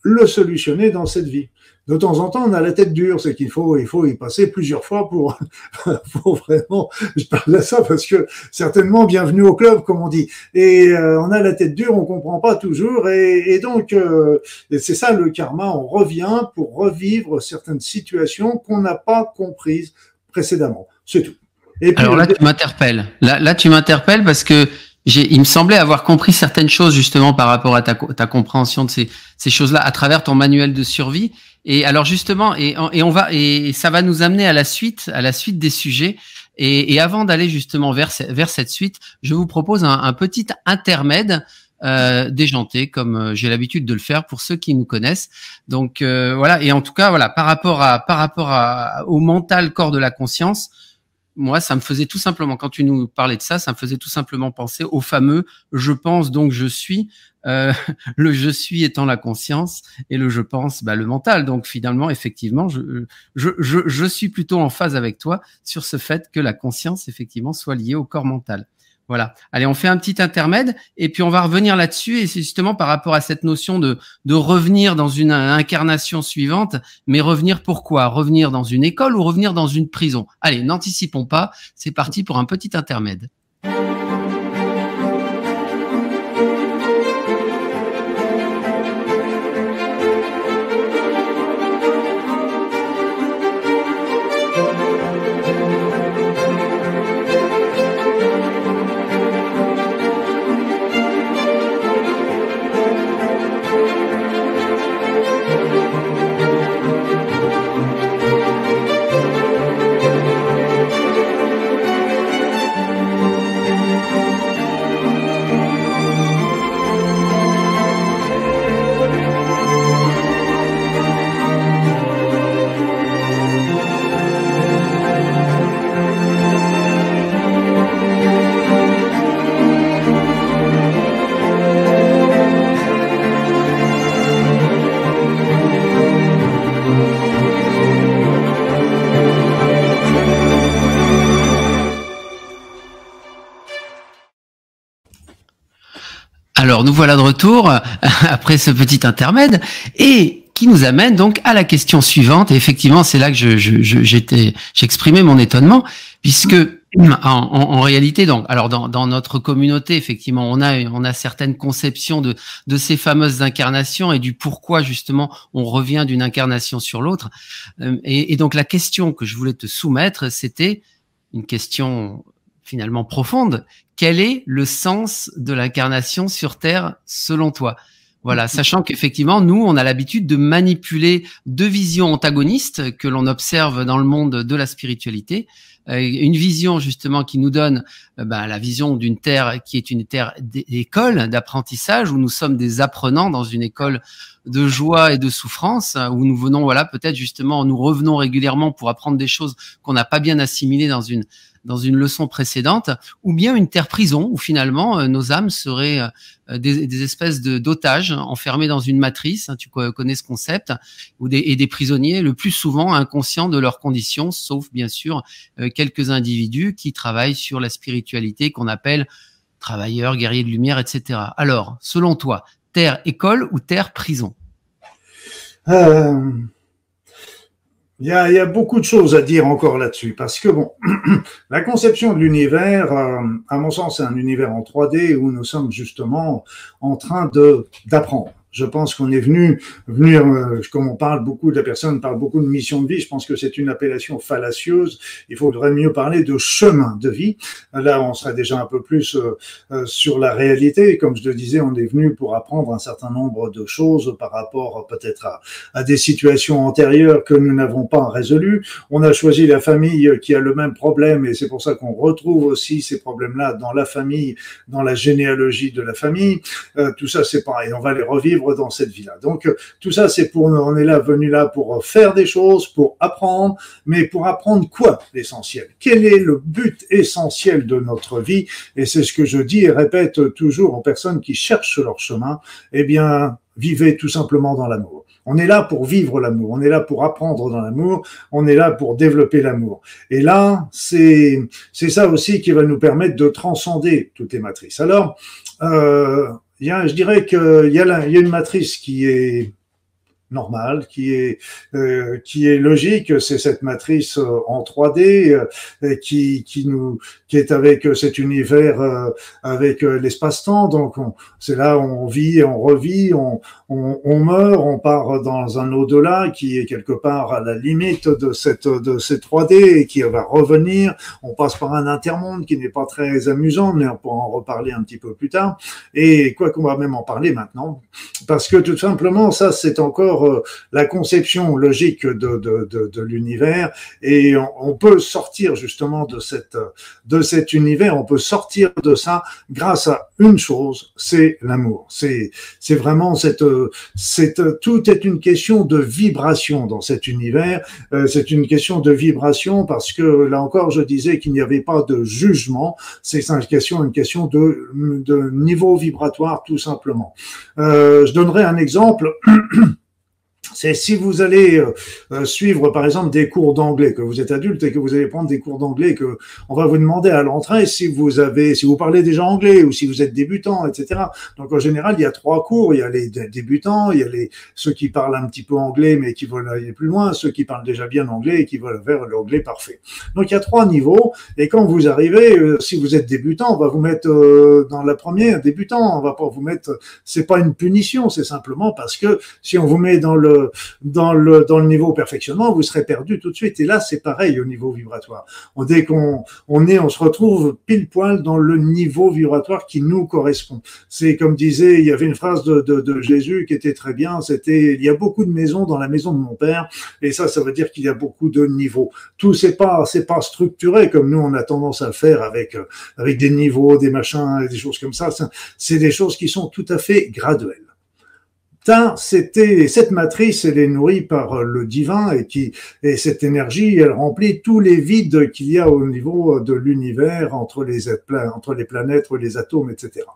le solutionner dans cette vie de temps en temps, on a la tête dure, c'est qu'il faut, il faut y passer plusieurs fois pour, pour vraiment, je parle de ça parce que certainement bienvenue au club, comme on dit. Et euh, on a la tête dure, on comprend pas toujours, et, et donc euh, c'est ça le karma. On revient pour revivre certaines situations qu'on n'a pas comprises précédemment. C'est tout. Et puis, Alors là, tu m'interpelles. Là, là, tu m'interpelles parce que il me semblait avoir compris certaines choses justement par rapport à ta, ta compréhension de ces, ces choses-là à travers ton manuel de survie. Et alors justement, et, on va et ça va nous amener à la suite, à la suite des sujets. Et, avant d'aller justement vers vers cette suite, je vous propose un, un petit intermède euh, déjanté, comme euh, j'ai l'habitude de le faire pour ceux qui nous connaissent. Donc euh, voilà. Et en tout cas, voilà, par rapport à par rapport à, au mental corps de la conscience, moi, ça me faisait tout simplement, quand tu nous parlais de ça, ça me faisait tout simplement penser au fameux je pense donc je suis, euh, le je suis étant la conscience et le je pense, bah, le mental. Donc finalement, effectivement, je, je, suis plutôt en phase avec toi sur ce fait que la conscience, effectivement, soit liée au corps mental. Voilà. Allez, on fait un petit intermède et puis on va revenir là-dessus. Et c'est justement par rapport à cette notion de, de revenir dans une incarnation suivante. Mais revenir pourquoi? Revenir dans une école ou revenir dans une prison? Allez, n'anticipons pas. C'est parti pour un petit intermède. Voilà de retour après ce petit intermède et qui nous amène donc à la question suivante. Et effectivement, c'est là que j'étais, j'exprimais mon étonnement, puisque en, réalité, donc, alors dans, notre communauté, effectivement, on a on a certaines conceptions de ces fameuses incarnations et du pourquoi justement on revient d'une incarnation sur l'autre. Euh, et donc la question que je voulais te soumettre, c'était une question finalement profonde. Quel est le sens de l'incarnation sur Terre selon toi? Voilà, sachant qu'effectivement, nous, on a l'habitude de manipuler deux visions antagonistes que l'on observe dans le monde de la spiritualité. une vision justement qui nous donne ben, la vision d'une terre qui est une terre d'école, d'apprentissage, où nous sommes des apprenants dans une école de joie et de souffrance, où nous venons, voilà, peut-être justement, nous revenons régulièrement pour apprendre des choses qu'on n'a pas bien assimilées dans une dans une leçon précédente, ou bien une terre prison où finalement euh, nos âmes seraient euh, des, espèces de d'otages enfermés dans une matrice. Hein, tu connais ce concept, ou des, et des prisonniers le plus souvent inconscients de leurs conditions, sauf bien sûr euh, quelques individus qui travaillent sur la spiritualité qu'on appelle travailleurs, guerriers de lumière, etc. Alors, selon toi, terre école ou terre prison il y, a, y, a, beaucoup de choses à dire encore là-dessus, parce que bon, la conception de l'univers, euh, à mon sens, c'est un univers en 3D où nous sommes justement en train de d'apprendre. Je pense qu'on est venu, venu euh, comme on parle beaucoup, de la personne parle beaucoup de mission de vie, je pense que c'est une appellation fallacieuse. Il faudrait mieux parler de chemin de vie. Là, on serait déjà un peu plus euh, euh, sur la réalité. Comme je le disais, on est venu pour apprendre un certain nombre de choses par rapport peut-être à, à, des situations antérieures que nous n'avons pas résolues. On a choisi la famille qui a le même problème et c'est pour ça qu'on retrouve aussi ces problèmes-là dans la famille, dans la généalogie de la famille. tout ça, c'est pareil. On va les revivre dans cette vie-là. Donc euh, tout ça, c'est pour on est là venu là pour faire des choses, pour apprendre, mais pour apprendre quoi l'essentiel? Quel est le but essentiel de notre vie? Et c'est ce que je dis et répète toujours aux personnes qui cherchent leur chemin. Eh bien, vivez tout simplement dans l'amour. On est là pour vivre l'amour, on est là pour apprendre dans l'amour, on est là pour développer l'amour. Et là, c'est c'est ça aussi qui va nous permettre de transcender toutes les matrices. Alors, euh, je dirais qu'il y, a y a une matrice qui est normale, qui est euh, qui est logique, c'est cette matrice euh, en 3D euh, qui qui nous qui est avec cet univers avec l'espace-temps. Donc c'est là où on vit, on revit, on, on, on, meurt, on part dans un au-delà qui est quelque part à la limite de cette de cette 3D et qui va revenir. On passe par un intermonde qui n'est pas très amusant, mais on pourra en reparler un petit peu plus tard. Et quoi qu'on va même en parler maintenant, parce que tout simplement ça c'est encore la conception logique de, de, de, de l'univers et on, peut sortir justement de cette de cet univers, on peut sortir de ça grâce à une chose, c'est l'amour. C'est c'est vraiment cette cette tout est une question de vibration dans cet univers. Euh, c'est une question de vibration parce que là encore, je disais qu'il n'y avait pas de jugement. C'est une question une question de de niveau vibratoire tout simplement. Euh, je donnerai un exemple. c'est si vous allez euh, euh, suivre par exemple des cours d'anglais, que vous êtes adulte et que vous allez prendre des cours d'anglais, que on va vous demander à l'entrée si vous avez, si vous parlez déjà anglais ou si vous êtes débutant, etc. Donc en général, il y a trois cours. Il y a les débutants, il y a les ceux qui parlent un petit peu anglais mais qui veulent aller plus loin, ceux qui parlent déjà bien anglais et qui veulent vers l'anglais parfait. Donc il y a trois niveaux. Et quand vous arrivez, euh, si vous êtes débutant, on va vous mettre dans la première débutant. On va pas vous mettre. C'est pas une punition, c'est simplement parce que si on vous met dans le dans le, dans le niveau perfectionnement, vous serez perdu tout de suite. Et là, c'est pareil au niveau vibratoire. On, dès qu'on on est, on se retrouve pile poil dans le niveau vibratoire qui nous correspond. C'est comme disait, il y avait une phrase de, de, de Jésus qui était très bien. C'était, il y a beaucoup de maisons dans la maison de mon père. Et ça, ça veut dire qu'il y a beaucoup de niveaux. Tout c'est pas, c'est pas structuré comme nous on a tendance à le faire avec avec des niveaux, des machins, des choses comme ça. C'est des choses qui sont tout à fait graduelles c'était cette matrice, elle est nourrie par le divin et qui et cette énergie, elle remplit tous les vides qu'il y a au niveau de l'univers entre les entre les planètes, les atomes, etc.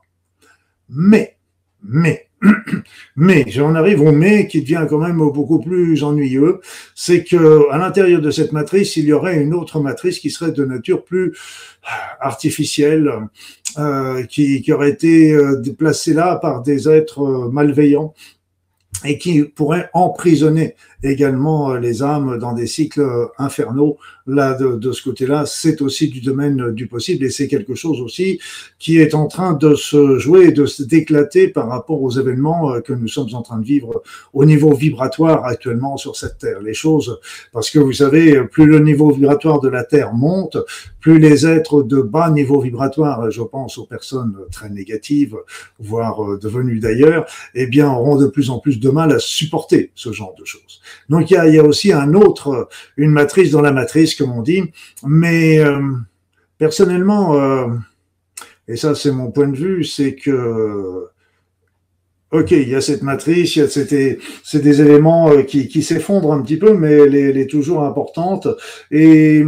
Mais, mais, mais, j'en arrive au mais qui devient quand même beaucoup plus ennuyeux, c'est que à l'intérieur de cette matrice, il y aurait une autre matrice qui serait de nature plus artificielle, euh, qui, qui, aurait été euh, placée là par des êtres malveillants et qui pourrait emprisonner également euh, les âmes dans des cycles euh, infernaux. Là, de, de ce côté-là, c'est aussi du domaine du possible et c'est quelque chose aussi qui est en train de se jouer de déclater par rapport aux événements euh, que nous sommes en train de vivre au niveau vibratoire actuellement sur cette Terre. Les choses, parce que vous savez, plus le niveau vibratoire de la Terre monte, plus les êtres de bas niveau vibratoire, je pense aux personnes très négatives, voire devenues d'ailleurs, eh bien, auront de plus en plus de mal à supporter ce genre de choses. Donc il y a, il y a aussi un autre, une matrice dans la matrice comme on dit. Mais personnellement, et ça c'est mon point de vue, c'est que Ok, il y a cette matrice, il y a c'est des éléments qui, qui s'effondrent un petit peu, mais elle est, elle est toujours importante. Et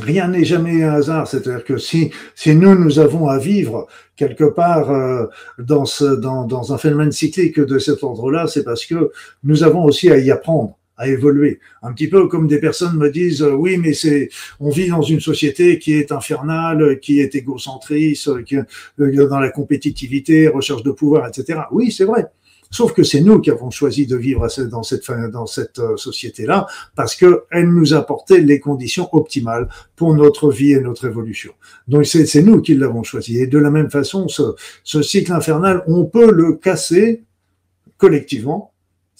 rien n'est jamais un hasard. C'est-à-dire que si, si nous, nous avons à vivre quelque part euh, dans, ce, dans, dans un phénomène cyclique de cet ordre-là, c'est parce que nous avons aussi à y apprendre à évoluer. Un petit peu comme des personnes me disent, euh, oui, mais c'est, on vit dans une société qui est infernale, qui est égocentriste, qui est dans la compétitivité, recherche de pouvoir, etc. Oui, c'est vrai. Sauf que c'est nous qui avons choisi de vivre dans cette, euh, société-là parce qu'elle nous apportait les conditions optimales pour notre vie et notre évolution. Donc c'est nous qui l'avons choisi. Et de la même façon, ce cycle infernal, on peut le casser collectivement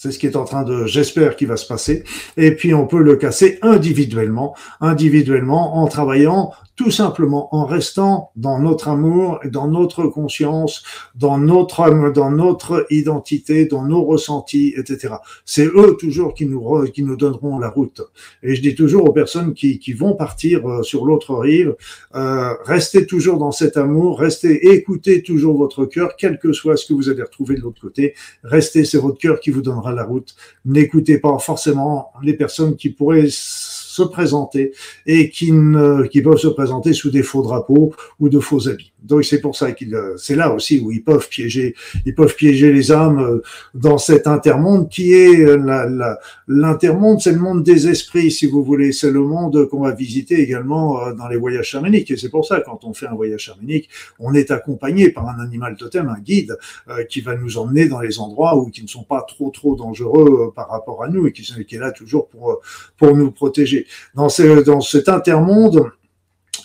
c'est ce qui est en train de, j'espère, qui va se passer. Et puis on peut le casser individuellement, individuellement en travaillant tout simplement en restant dans notre amour, dans notre conscience, dans notre dans notre identité, dans nos ressentis, etc. C'est eux toujours qui nous qui nous donneront la route. Et je dis toujours aux personnes qui, qui vont partir euh, sur l'autre rive, euh, restez toujours dans cet amour, restez, écoutez toujours votre cœur, quel que soit ce que vous allez retrouver de l'autre côté. Restez, c'est votre cœur qui vous donnera la route. N'écoutez pas forcément les personnes qui pourraient se présenter et qui, ne, qui peuvent se présenter sous des faux drapeaux ou de faux habits. Donc c'est pour ça qu'il, c'est là aussi où ils peuvent piéger, ils peuvent piéger les âmes euh, dans cet intermonde qui est euh, l'intermonde, c'est le monde des esprits, si vous voulez, c'est le monde qu'on va visiter également euh, dans les voyages chamaniques. Et c'est pour ça quand on fait un voyage chamanique, on est accompagné par un animal totem, un guide, qui va nous emmener dans les endroits où qui ne sont pas trop trop dangereux par rapport à nous et qui, qui est là toujours pour pour nous protéger. Dans, ce, dans cet intermonde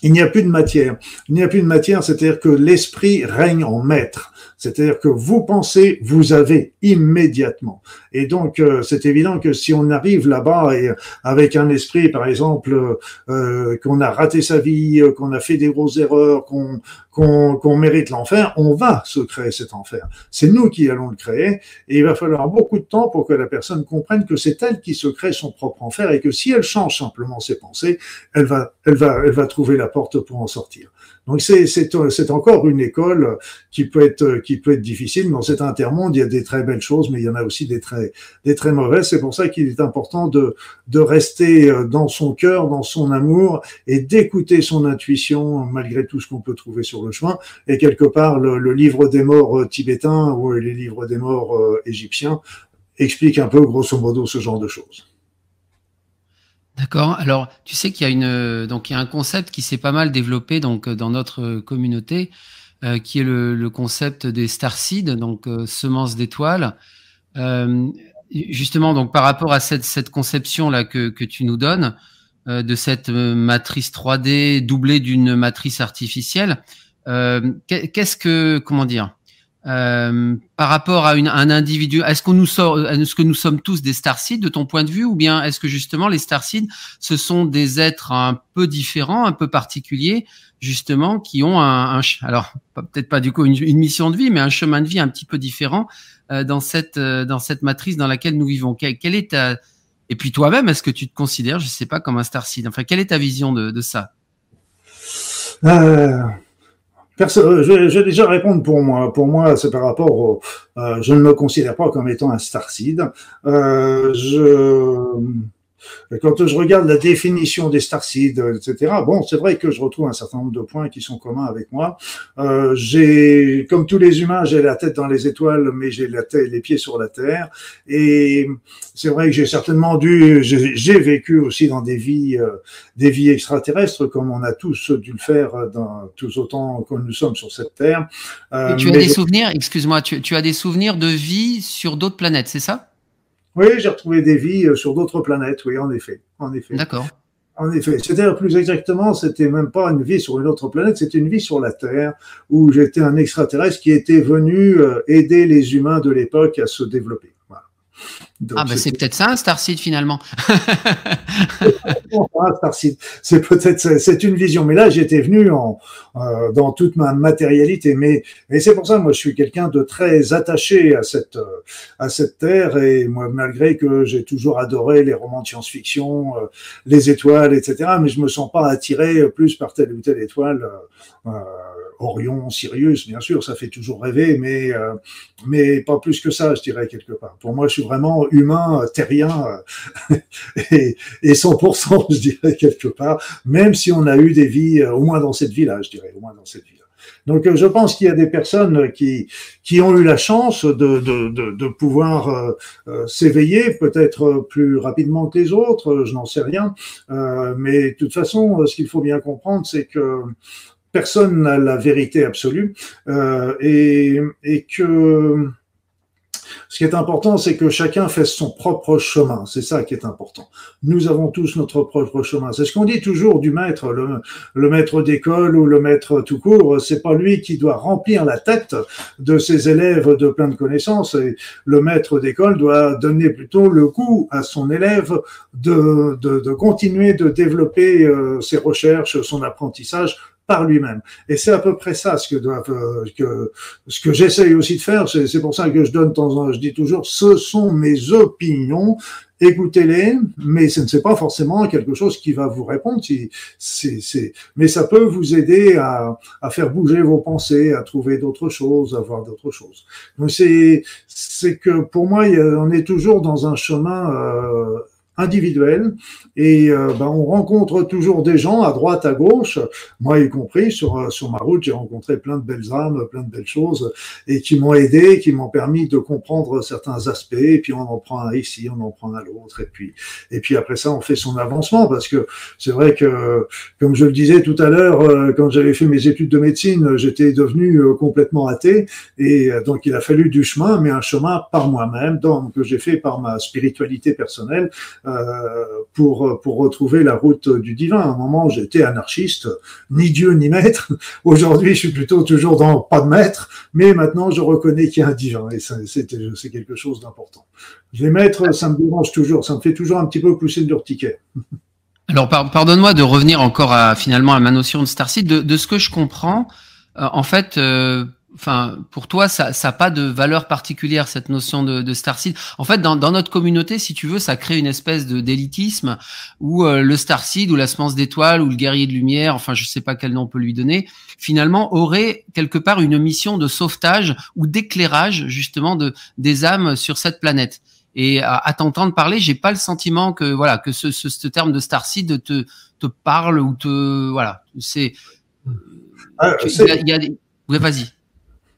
il n'y a plus de matière. Il n'y a plus de matière, c'est-à-dire que l'esprit règne en maître. C'est-à-dire que vous pensez, vous avez immédiatement. Et donc, euh, c'est évident que si on arrive là-bas et avec un esprit, par exemple, euh, qu'on a raté sa vie, euh, qu'on a fait des grosses erreurs, qu'on qu'on mérite l'enfer, on va se créer cet enfer. C'est nous qui allons le créer et il va falloir beaucoup de temps pour que la personne comprenne que c'est elle qui se crée son propre enfer et que si elle change simplement ses pensées, elle va, elle va, elle va trouver la porte pour en sortir. Donc c'est encore une école qui peut être difficile. Dans cet intermonde, il y a des très belles choses, mais il y en a aussi des très très mauvaises. C'est pour ça qu'il est important de rester euh, dans son cœur, dans son amour et d'écouter son intuition malgré tout ce qu'on peut trouver sur le chemin. Et quelque part, le, livre des morts euh, tibétains ou les livres des morts euh, égyptiens expliquent un peu grosso modo ce genre de choses. D'accord. Alors, tu sais qu'il y a une donc il y a un concept qui s'est pas mal développé donc dans notre communauté, euh, qui est le, concept des star seeds, donc euh, semences d'étoiles. Euh, justement, donc par rapport à cette, conception là que, que tu nous donnes euh, de cette matrice 3D doublée d'une matrice artificielle, qu'est-ce que comment dire euh, par rapport à, une, un individu, est-ce qu'on nous sort, est-ce que nous sommes tous des starseeds de ton point de vue, ou bien est-ce que justement les starseeds, ce sont des êtres un peu différents, un peu particuliers, justement, qui ont un, un alors peut-être pas du coup une, mission de vie, mais un chemin de vie un petit peu différent euh, dans cette euh, dans cette matrice dans laquelle nous vivons. Quelle, est ta et puis toi-même, est-ce que tu te considères, je sais pas, comme un starseed Enfin, quelle est ta vision de, de ça? Euh, euh, je, vais déjà répondre pour moi. Pour moi, c'est par rapport au. Euh, je ne me considère pas comme étant un starseed. Euh, je quand je regarde la définition des starseeds, etc., bon, c'est vrai que je retrouve un certain nombre de points qui sont communs avec moi. Euh, j'ai, comme tous les humains, j'ai la tête dans les étoiles, mais j'ai la tête, les pieds sur la terre. Et c'est vrai que j'ai certainement dû, j'ai vécu aussi dans des vies, euh, des vies extraterrestres, comme on a tous dû le faire dans tous autant que nous sommes sur cette terre. Euh, tu as des souvenirs, excuse-moi, tu, tu as des souvenirs de vie sur d'autres planètes, c'est ça? Oui, j'ai retrouvé des vies euh, sur d'autres planètes, oui, en effet. En effet. D'accord. En effet. C'était plus exactement, c'était même pas une vie sur une autre planète, c'était une vie sur la Terre, où j'étais un extraterrestre qui était venu euh, aider les humains de l'époque à se développer. Ah bah c'est peut-être ça un Starseed finalement. c'est peut-être c'est une vision, mais là j'étais venu en, euh, dans toute ma matérialité, mais et c'est pour ça moi je suis quelqu'un de très attaché à cette euh, à cette terre et moi malgré que j'ai toujours adoré les romans de science-fiction, euh, les étoiles, etc. Mais je me sens pas attiré plus par telle ou telle étoile. Euh, Orion, Sirius, bien sûr, ça fait toujours rêver, mais, euh, mais pas plus que ça, je dirais, quelque part. Pour moi, je suis vraiment humain, terrien, euh, et, et 100%, je dirais, quelque part, même si on a eu des vies, euh, au moins dans cette vie-là, je dirais, au moins dans cette vie-là. Donc, je pense qu'il y a des personnes qui, qui ont eu la chance de, de, de, de pouvoir s'éveiller, peut-être plus rapidement que les autres, je n'en sais rien. mais de toute façon, ce qu'il faut bien comprendre, c'est que personne n'a la vérité absolue euh, et, et, que ce qui est important, c'est que chacun fait son propre chemin. C'est ça qui est important. Nous avons tous notre propre chemin. C'est ce qu'on dit toujours du maître, le, maître d'école ou le maître tout court. C'est pas lui qui doit remplir la tête de ses élèves de plein de connaissances. Et le maître d'école doit donner plutôt le goût à son élève de, de, de continuer de développer euh, ses recherches, son apprentissage par lui-même. Et c'est à peu près ça ce que euh, que, ce que j'essaye aussi de faire. C'est pour ça que je donne temps en je dis toujours, ce sont mes opinions. Écoutez-les, mais ce ne pas forcément quelque chose qui va vous répondre. Si, c'est, mais ça peut vous aider à, à faire bouger vos pensées, à trouver d'autres choses, à voir d'autres choses. Donc c'est, c'est que pour moi, on est toujours dans un chemin euh, individuel. Et euh, ben, on rencontre toujours des gens à droite, à gauche, moi y compris sur euh, sur ma route, j'ai rencontré plein de belles âmes, plein de belles choses et qui m'ont aidé, qui m'ont permis de comprendre certains aspects. Et puis on en prend un ici, on en prend un l'autre et puis et puis après ça on fait son avancement. Parce que c'est vrai que comme je le disais tout à l'heure euh, quand j'avais fait mes études de médecine, j'étais devenu complètement athée. Et donc il a fallu du chemin mais un chemin par moi-même donc que j'ai fait par ma spiritualité personnelle pour, pour retrouver la route du divin. À un moment, j'étais anarchiste, ni Dieu ni maître. Aujourd'hui, je suis plutôt toujours dans pas de maître, mais maintenant, je reconnais qu'il y a un divin et c'est quelque chose d'important. Les maîtres, ça me dérange toujours, ça me fait toujours un petit peu pousser le ticket. Alors, pardonne-moi de revenir encore à, finalement à ma notion de Starseed. De, de ce que je comprends, euh, en fait, euh, enfin, pour toi, ça n'a pas de valeur particulière cette notion de, de. En fait, dans, dans, notre communauté, si tu veux, ça crée une espèce de d'élitisme où euh, le Starseed ou la semence d'étoiles ou le guerrier de lumière, enfin, je sais pas quel nom on peut lui donner, finalement aurait quelque part une mission de sauvetage ou d'éclairage justement de des âmes sur cette planète. Et à, à t'entendre parler, j'ai pas le sentiment que voilà que ce, ce, ce terme de Starseed te te parle ou te voilà c'est. Ah, il y a, y vas-y.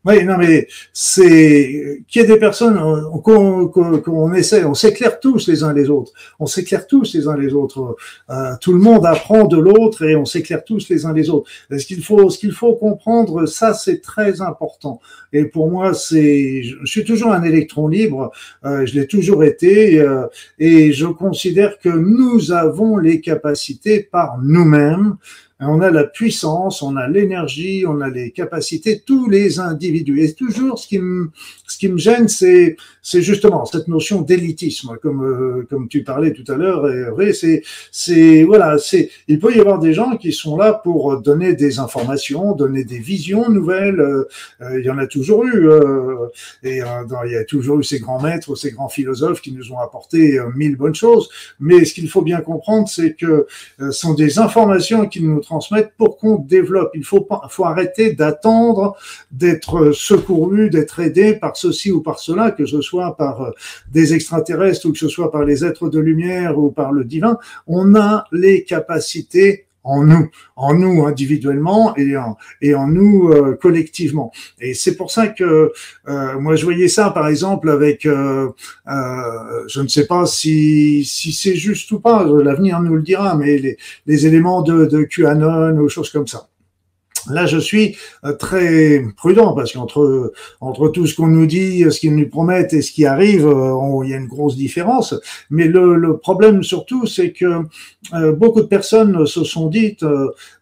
Oui, non, mais c'est qu'il y ait des personnes qu'on essaie, on s'éclaire tous les uns les autres, on s'éclaire tous les uns les autres. Euh, tout le monde apprend de l'autre et on s'éclaire tous les uns les autres. Ce qu'il faut, ce qu'il faut comprendre, ça c'est très important. Et pour moi, c'est, je suis toujours un électron libre, euh, je l'ai toujours été, euh, et je considère que nous avons les capacités par nous-mêmes on a la puissance, on a l'énergie, on a les capacités, tous les individus. Et toujours, ce qui me, ce qui me gêne, c'est, c'est justement cette notion d'élitisme, comme, euh, comme tu parlais tout à l'heure. Et c'est, c'est, voilà, c'est, il peut y avoir des gens qui sont là pour donner des informations, donner des visions nouvelles. Euh, il y en a toujours eu, euh, et il y a toujours eu ces grands maîtres, ces grands philosophes qui nous ont apporté mille bonnes choses. Mais ce qu'il faut bien comprendre, c'est que ce sont des informations qui nous pour qu'on développe. Il faut, faut arrêter d'attendre d'être secouru, d'être aidé par ceci ou par cela, que ce soit par euh, des extraterrestres ou que ce soit par les êtres de lumière ou par le divin. On a les capacités en nous, en nous individuellement et en, et en nous euh, collectivement. Et c'est pour ça que euh, moi je voyais ça par exemple avec, euh, je ne sais pas si, si c'est juste ou pas, l'avenir nous le dira, mais les, les éléments de, de QAnon ou choses comme ça. Là, je suis euh, très prudent parce qu'entre entre tout ce qu'on nous dit, ce qu'ils nous promettent et ce qui arrive, euh, il y a une grosse différence. Mais le, problème surtout, c'est que euh, beaucoup de personnes se sont dites,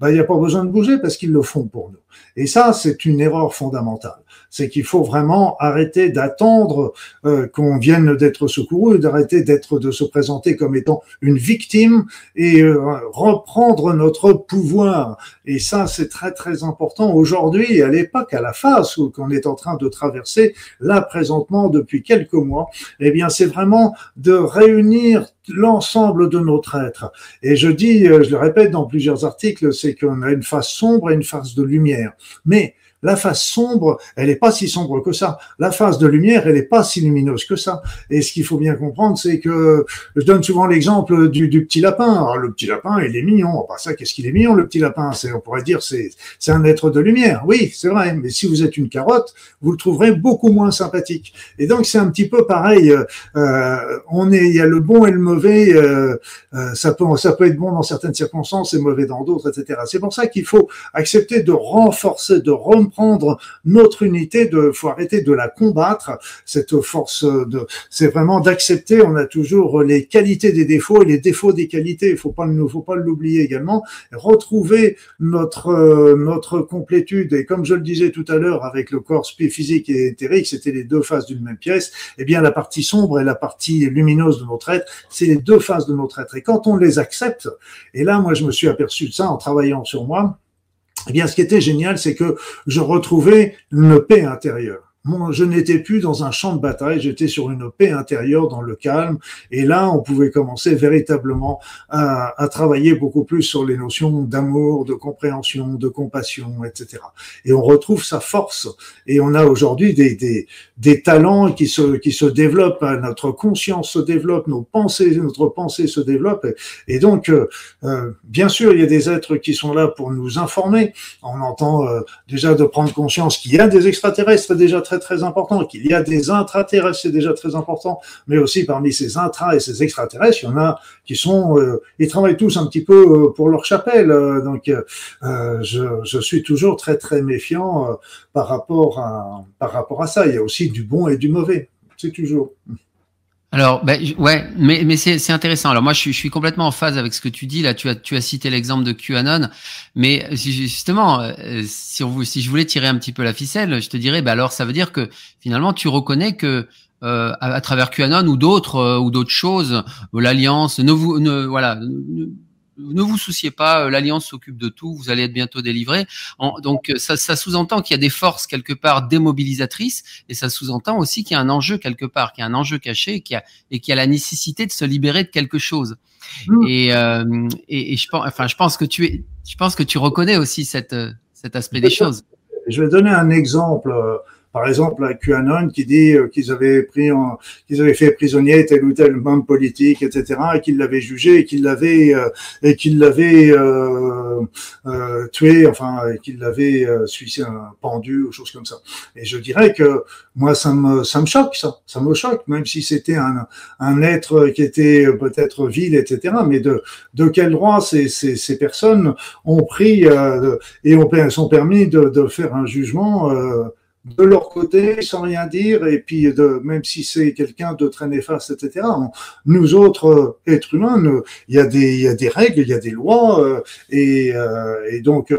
bah, il n'y a pas besoin de bouger parce qu'ils le font pour nous. Et ça, c'est une erreur fondamentale. C'est qu'il faut vraiment arrêter d'attendre euh, qu'on vienne d'être secouru, d'arrêter d'être de se présenter comme étant une victime et euh, reprendre notre pouvoir. Et ça, c'est très très important aujourd'hui à l'époque, à la phase qu'on est en train de traverser là présentement depuis quelques mois. Eh bien, c'est vraiment de réunir l'ensemble de notre être. Et je dis, euh, je le répète dans plusieurs articles, c'est qu'on a une face sombre et une face de lumière. Mais la face sombre, elle n'est pas si sombre que ça. La face de lumière, elle n'est pas si lumineuse que ça. Et ce qu'il faut bien comprendre, c'est que je donne souvent l'exemple du, du, petit lapin. Alors, le petit lapin, il est mignon. Pas ça, qu'est-ce qu'il est mignon, le petit lapin C'est, on pourrait dire, c'est, c'est un être de lumière. Oui, c'est vrai. Mais si vous êtes une carotte, vous le trouverez beaucoup moins sympathique. Et donc, c'est un petit peu pareil. Euh, on est, il y a le bon et le mauvais. Euh, euh, ça peut, ça peut être bon dans certaines circonstances et mauvais dans d'autres, etc. C'est pour ça qu'il faut accepter de renforcer, de renforcer prendre notre unité, de faut arrêter de la combattre. Cette force de, c'est vraiment d'accepter. On a toujours les qualités des défauts et les défauts des qualités. Il faut pas, faut pas l'oublier également. Retrouver notre notre complétude et comme je le disais tout à l'heure avec le corps physique et éthérique, c'était les deux faces d'une même pièce. Eh bien, la partie sombre et la partie lumineuse de notre être, c'est les deux faces de notre être. Et quand on les accepte, et là, moi, je me suis aperçu de ça en travaillant sur moi eh bien, ce qui était génial, c'est que je retrouvais une paix intérieure je n'étais plus dans un champ de bataille, j'étais sur une paix intérieure, dans le calme, et là, on pouvait commencer véritablement à, à travailler beaucoup plus sur les notions d'amour, de compréhension, de compassion, etc. Et on retrouve sa force, et on a aujourd'hui des, des, des, talents qui se, qui se développent, hein. notre conscience se développe, nos pensées, notre pensée se développe, et, donc, euh, euh, bien sûr, il y a des êtres qui sont là pour nous informer. On entend euh, déjà de prendre conscience qu'il y a des extraterrestres déjà très très important, qu'il y a des intraterrestres, c'est déjà très important, mais aussi parmi ces intra et ces extraterrestres, il y en a qui sont, euh, ils travaillent tous un petit peu euh, pour leur chapelle, euh, donc je, je, suis toujours très très méfiant par rapport à par rapport à ça. Il y a aussi du bon et du mauvais, c'est toujours. Alors, ben, ouais, mais, mais c'est intéressant. Alors moi, je suis, complètement en phase avec ce que tu dis. Là, tu as, tu as cité l'exemple de QAnon, mais justement, euh, si, on, si je voulais tirer un petit peu la ficelle, je te dirais, ben alors ça veut dire que finalement, tu reconnais que euh, à, travers QAnon ou d'autres euh, ou d'autres choses, l'alliance, ne vous, ne, voilà, vous souciez pas, euh, l'Alliance s'occupe de tout, vous allez être bientôt délivré. donc ça, ça sous-entend qu'il y a des forces quelque part démobilisatrices, et ça sous-entend aussi qu'il y a un enjeu quelque part, qu'il y a un enjeu caché, et qu'il y a, et qu'il y a la nécessité de se libérer de quelque chose. Mmh. Et, euh, et, et, je pense, enfin, je pense que tu es, je pense que tu reconnais aussi cette, cet aspect des choses. Je vais donner un exemple par exemple à QAnon qui dit euh, qu'ils avaient pris qu'ils avaient fait prisonnier tel ou tel membre politique, etc., et qu'ils l'avaient jugé et qu'ils l'avaient euh, et qu'ils l'avaient euh, euh, tué, enfin qu'ils l'avaient euh, pendu ou choses comme ça. Et je dirais que moi ça me ça me choque ça, ça me choque, même si c'était un un être qui était peut-être vil, etc. Mais de de quel droit ces ces, ces personnes ont pris et ont sont permis de, de faire un jugement de leur côté sans rien dire et puis de, même si c'est quelqu'un de très néfaste etc nous autres euh, êtres humains il y a des y a des règles il y a des lois euh, et, euh, et donc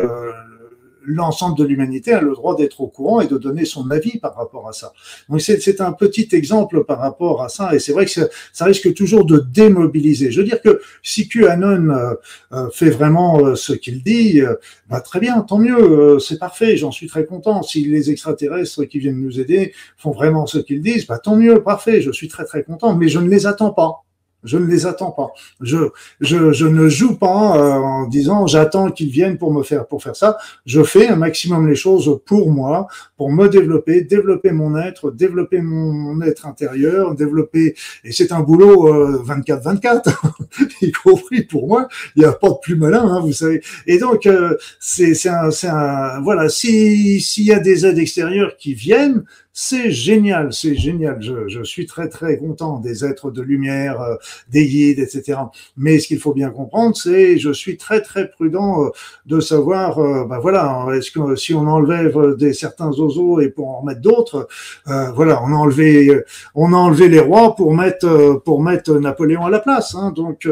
l'ensemble de l'humanité a le droit d'être au courant et de donner son avis par rapport à ça. Donc c'est un petit exemple par rapport à ça, et c'est vrai que ça risque toujours de démobiliser. Je veux dire que si QAnon euh, euh, fait vraiment euh, ce qu'il dit, bah, très bien, tant mieux, c'est parfait, j'en suis très content. Si les extraterrestres qui viennent nous aider font vraiment ce qu'ils disent, bah, tant mieux, parfait, je suis très très content, mais je ne les attends pas. Je ne les attends pas. Je, je, je ne joue pas euh, en disant j'attends qu'ils viennent pour me faire pour faire ça. Je fais un maximum les choses pour moi, pour me développer, développer mon être, développer mon, être intérieur, développer. Et c'est un boulot 24-24, euh, y compris pour moi. Il n'y a pas de plus malin, hein, vous savez. Et donc euh, c'est un, un voilà. Si s'il y a des aides extérieures qui viennent, c'est génial, c'est génial. Je, je, suis très très content des êtres de lumière, euh, des guides, etc. Mais ce qu'il faut bien comprendre, c'est je suis très très prudent euh, de savoir, euh, ben voilà, est-ce que si on enlève des certains oiseaux et pour en remettre d'autres, voilà, on a enlevé on a enlevé les rois pour mettre pour mettre Napoléon à la place. Hein, donc,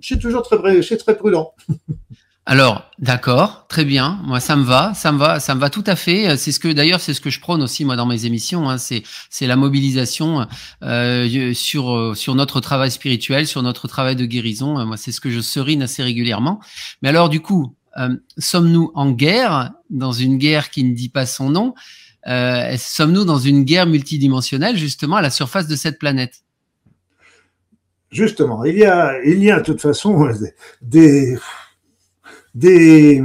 suis toujours très, suis très prudent. Alors, d'accord, très bien. Moi, ça me va, ça me va, ça me va tout à fait. C'est ce que, d'ailleurs, c'est ce que je prône aussi moi dans mes émissions. Hein. c'est, c'est la mobilisation euh, sur sur notre travail spirituel, sur notre travail de guérison. Moi, c'est ce que je serine assez régulièrement. Mais alors, du coup, euh, sommes-nous en guerre, dans une guerre qui ne dit pas son nom euh, Sommes-nous dans une guerre multidimensionnelle, justement, à la surface de cette planète? Justement, il y a, il y a de toute façon des, des,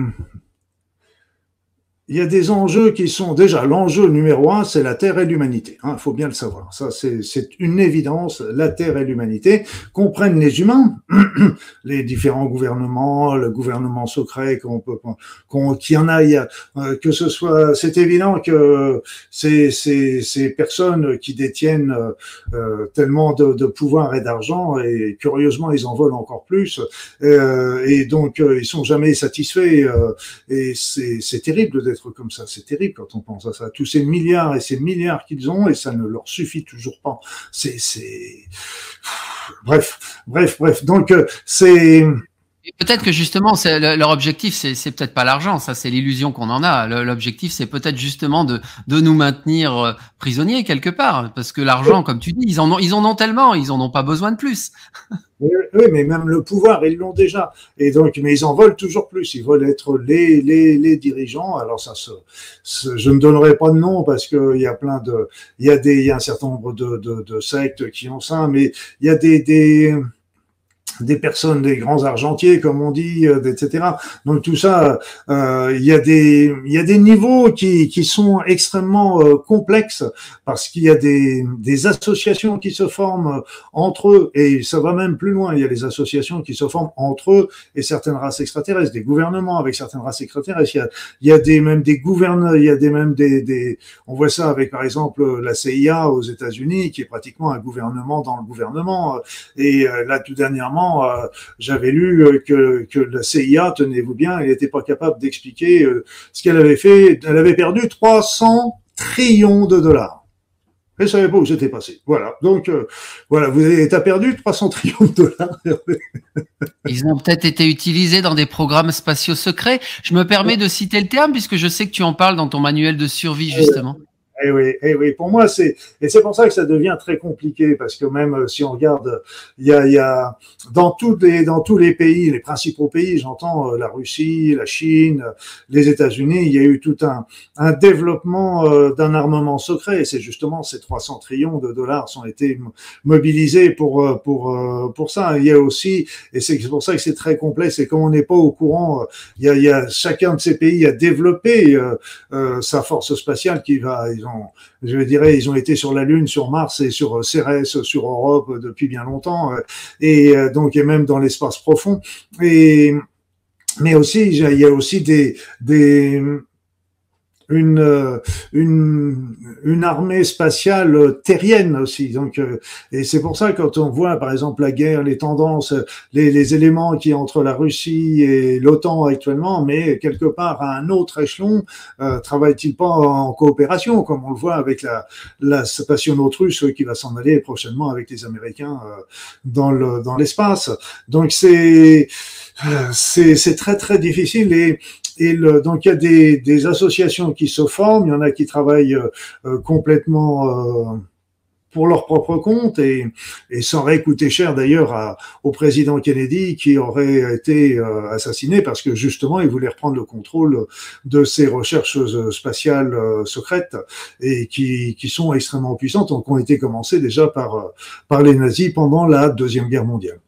il y a des enjeux qui sont déjà l'enjeu numéro un, c'est la Terre et l'humanité. Il hein, faut bien le savoir. Ça, c'est une évidence. La Terre et l'humanité comprennent les humains, les différents gouvernements, le gouvernement secret qu'on peut, qu'on, qu'il y en a, il y a euh, que ce soit, c'est évident que ces, ces, ces personnes qui détiennent euh, euh tellement de, de, pouvoir et d'argent, et curieusement, ils en veulent encore plus, euh, et donc ils sont jamais satisfaits. et c'est, c'est terrible comme ça. C'est terrible quand on pense à ça. Tous ces milliards et ces milliards qu'ils ont et ça ne leur suffit toujours pas. C'est, c'est, bref, bref, bref. Donc euh, c'est Peut-être que justement, leur objectif, c'est, c'est peut-être pas l'argent, ça c'est l'illusion qu'on en a. L'objectif, c'est peut-être justement de, de nous maintenir euh, prisonniers quelque part, parce que l'argent, comme tu dis, ils en ont, ils en ont tellement, ils en ont pas besoin de plus. Oui, mais même le pouvoir, ils l'ont déjà. Et donc, mais ils en veulent toujours plus. Ils veulent être les, les, les dirigeants. Alors ça, je ne donnerai pas de nom parce qu'il y a plein de, il y a des, il y a un certain nombre de, de, sectes qui ont ça, mais il y a des des personnes, des grands argentiers, comme on dit, euh, etc. Donc tout ça, euh, il y a des y a des niveaux qui qui sont extrêmement euh, complexes parce qu'il y a des des associations qui se forment entre eux et ça va même plus loin. Il y a des associations qui se forment entre eux et certaines races extraterrestres, des gouvernements avec certaines races extraterrestres. Il y a il y a des même des gouverneurs, il y a des même des des on voit ça avec par exemple la CIA aux États-Unis qui est pratiquement un gouvernement dans le gouvernement et là tout dernièrement euh, j'avais lu euh, que, que la CIA, tenez-vous bien, elle n'était pas capable d'expliquer euh, ce qu'elle avait fait. Elle avait perdu 300 trillions de dollars. Elle savait pas où c'était passé. Voilà. Donc, voilà, vous avez, as perdu 300 trillions de dollars. Ils ont peut-être été utilisés dans des programmes spatiaux secrets. Je me permets de citer le terme puisque je sais que tu en parles dans ton manuel de survie, justement. Eh oui, eh oui, pour moi, c'est et c'est pour ça que ça devient très compliqué parce que même euh, si on regarde, il y a, il y a dans tous les dans tous les pays, les principaux pays, j'entends euh, la Russie, la Chine, les États-Unis, il y a eu tout un un développement euh, d'un armement secret. Et c'est justement ces 300 trillions de dollars sont été mobilisés pour pour pour ça. Il y a aussi et c'est pour ça que c'est très complexe. Et comme on n'est pas au courant, il y a, il y a chacun de ces pays a développé sa force spatiale qui va je dirais, ils ont été sur la Lune, sur Mars et sur euh, Cérès, sur Europe depuis bien longtemps, euh, et euh, donc et même dans l'espace profond. Et mais aussi, il y a aussi des, des une, euh, une, une armée spatiale terrienne aussi. Donc, euh, et c'est pour ça quand on voit par exemple la guerre, les tendances, les, les éléments qui entre la Russie et l'OTAN actuellement, mais quelque part à un autre échelon, euh, travaille-t-il pas en coopération comme on le voit avec la, la spationaute russe qui va s'en aller prochainement avec les Américains euh, dans le dans l'espace. Donc c'est c'est très très difficile et et le, donc il y a des, des, associations qui se forment, il y en a qui travaillent euh, euh, complètement euh, pour leur propre compte et, et ça aurait coûté cher d'ailleurs au président Kennedy qui aurait été assassiné parce que justement il voulait reprendre le contrôle de ces recherches spatiales secrètes et qui, qui sont extrêmement puissantes, donc ont été commencées déjà par, par les nazis pendant la Deuxième Guerre mondiale.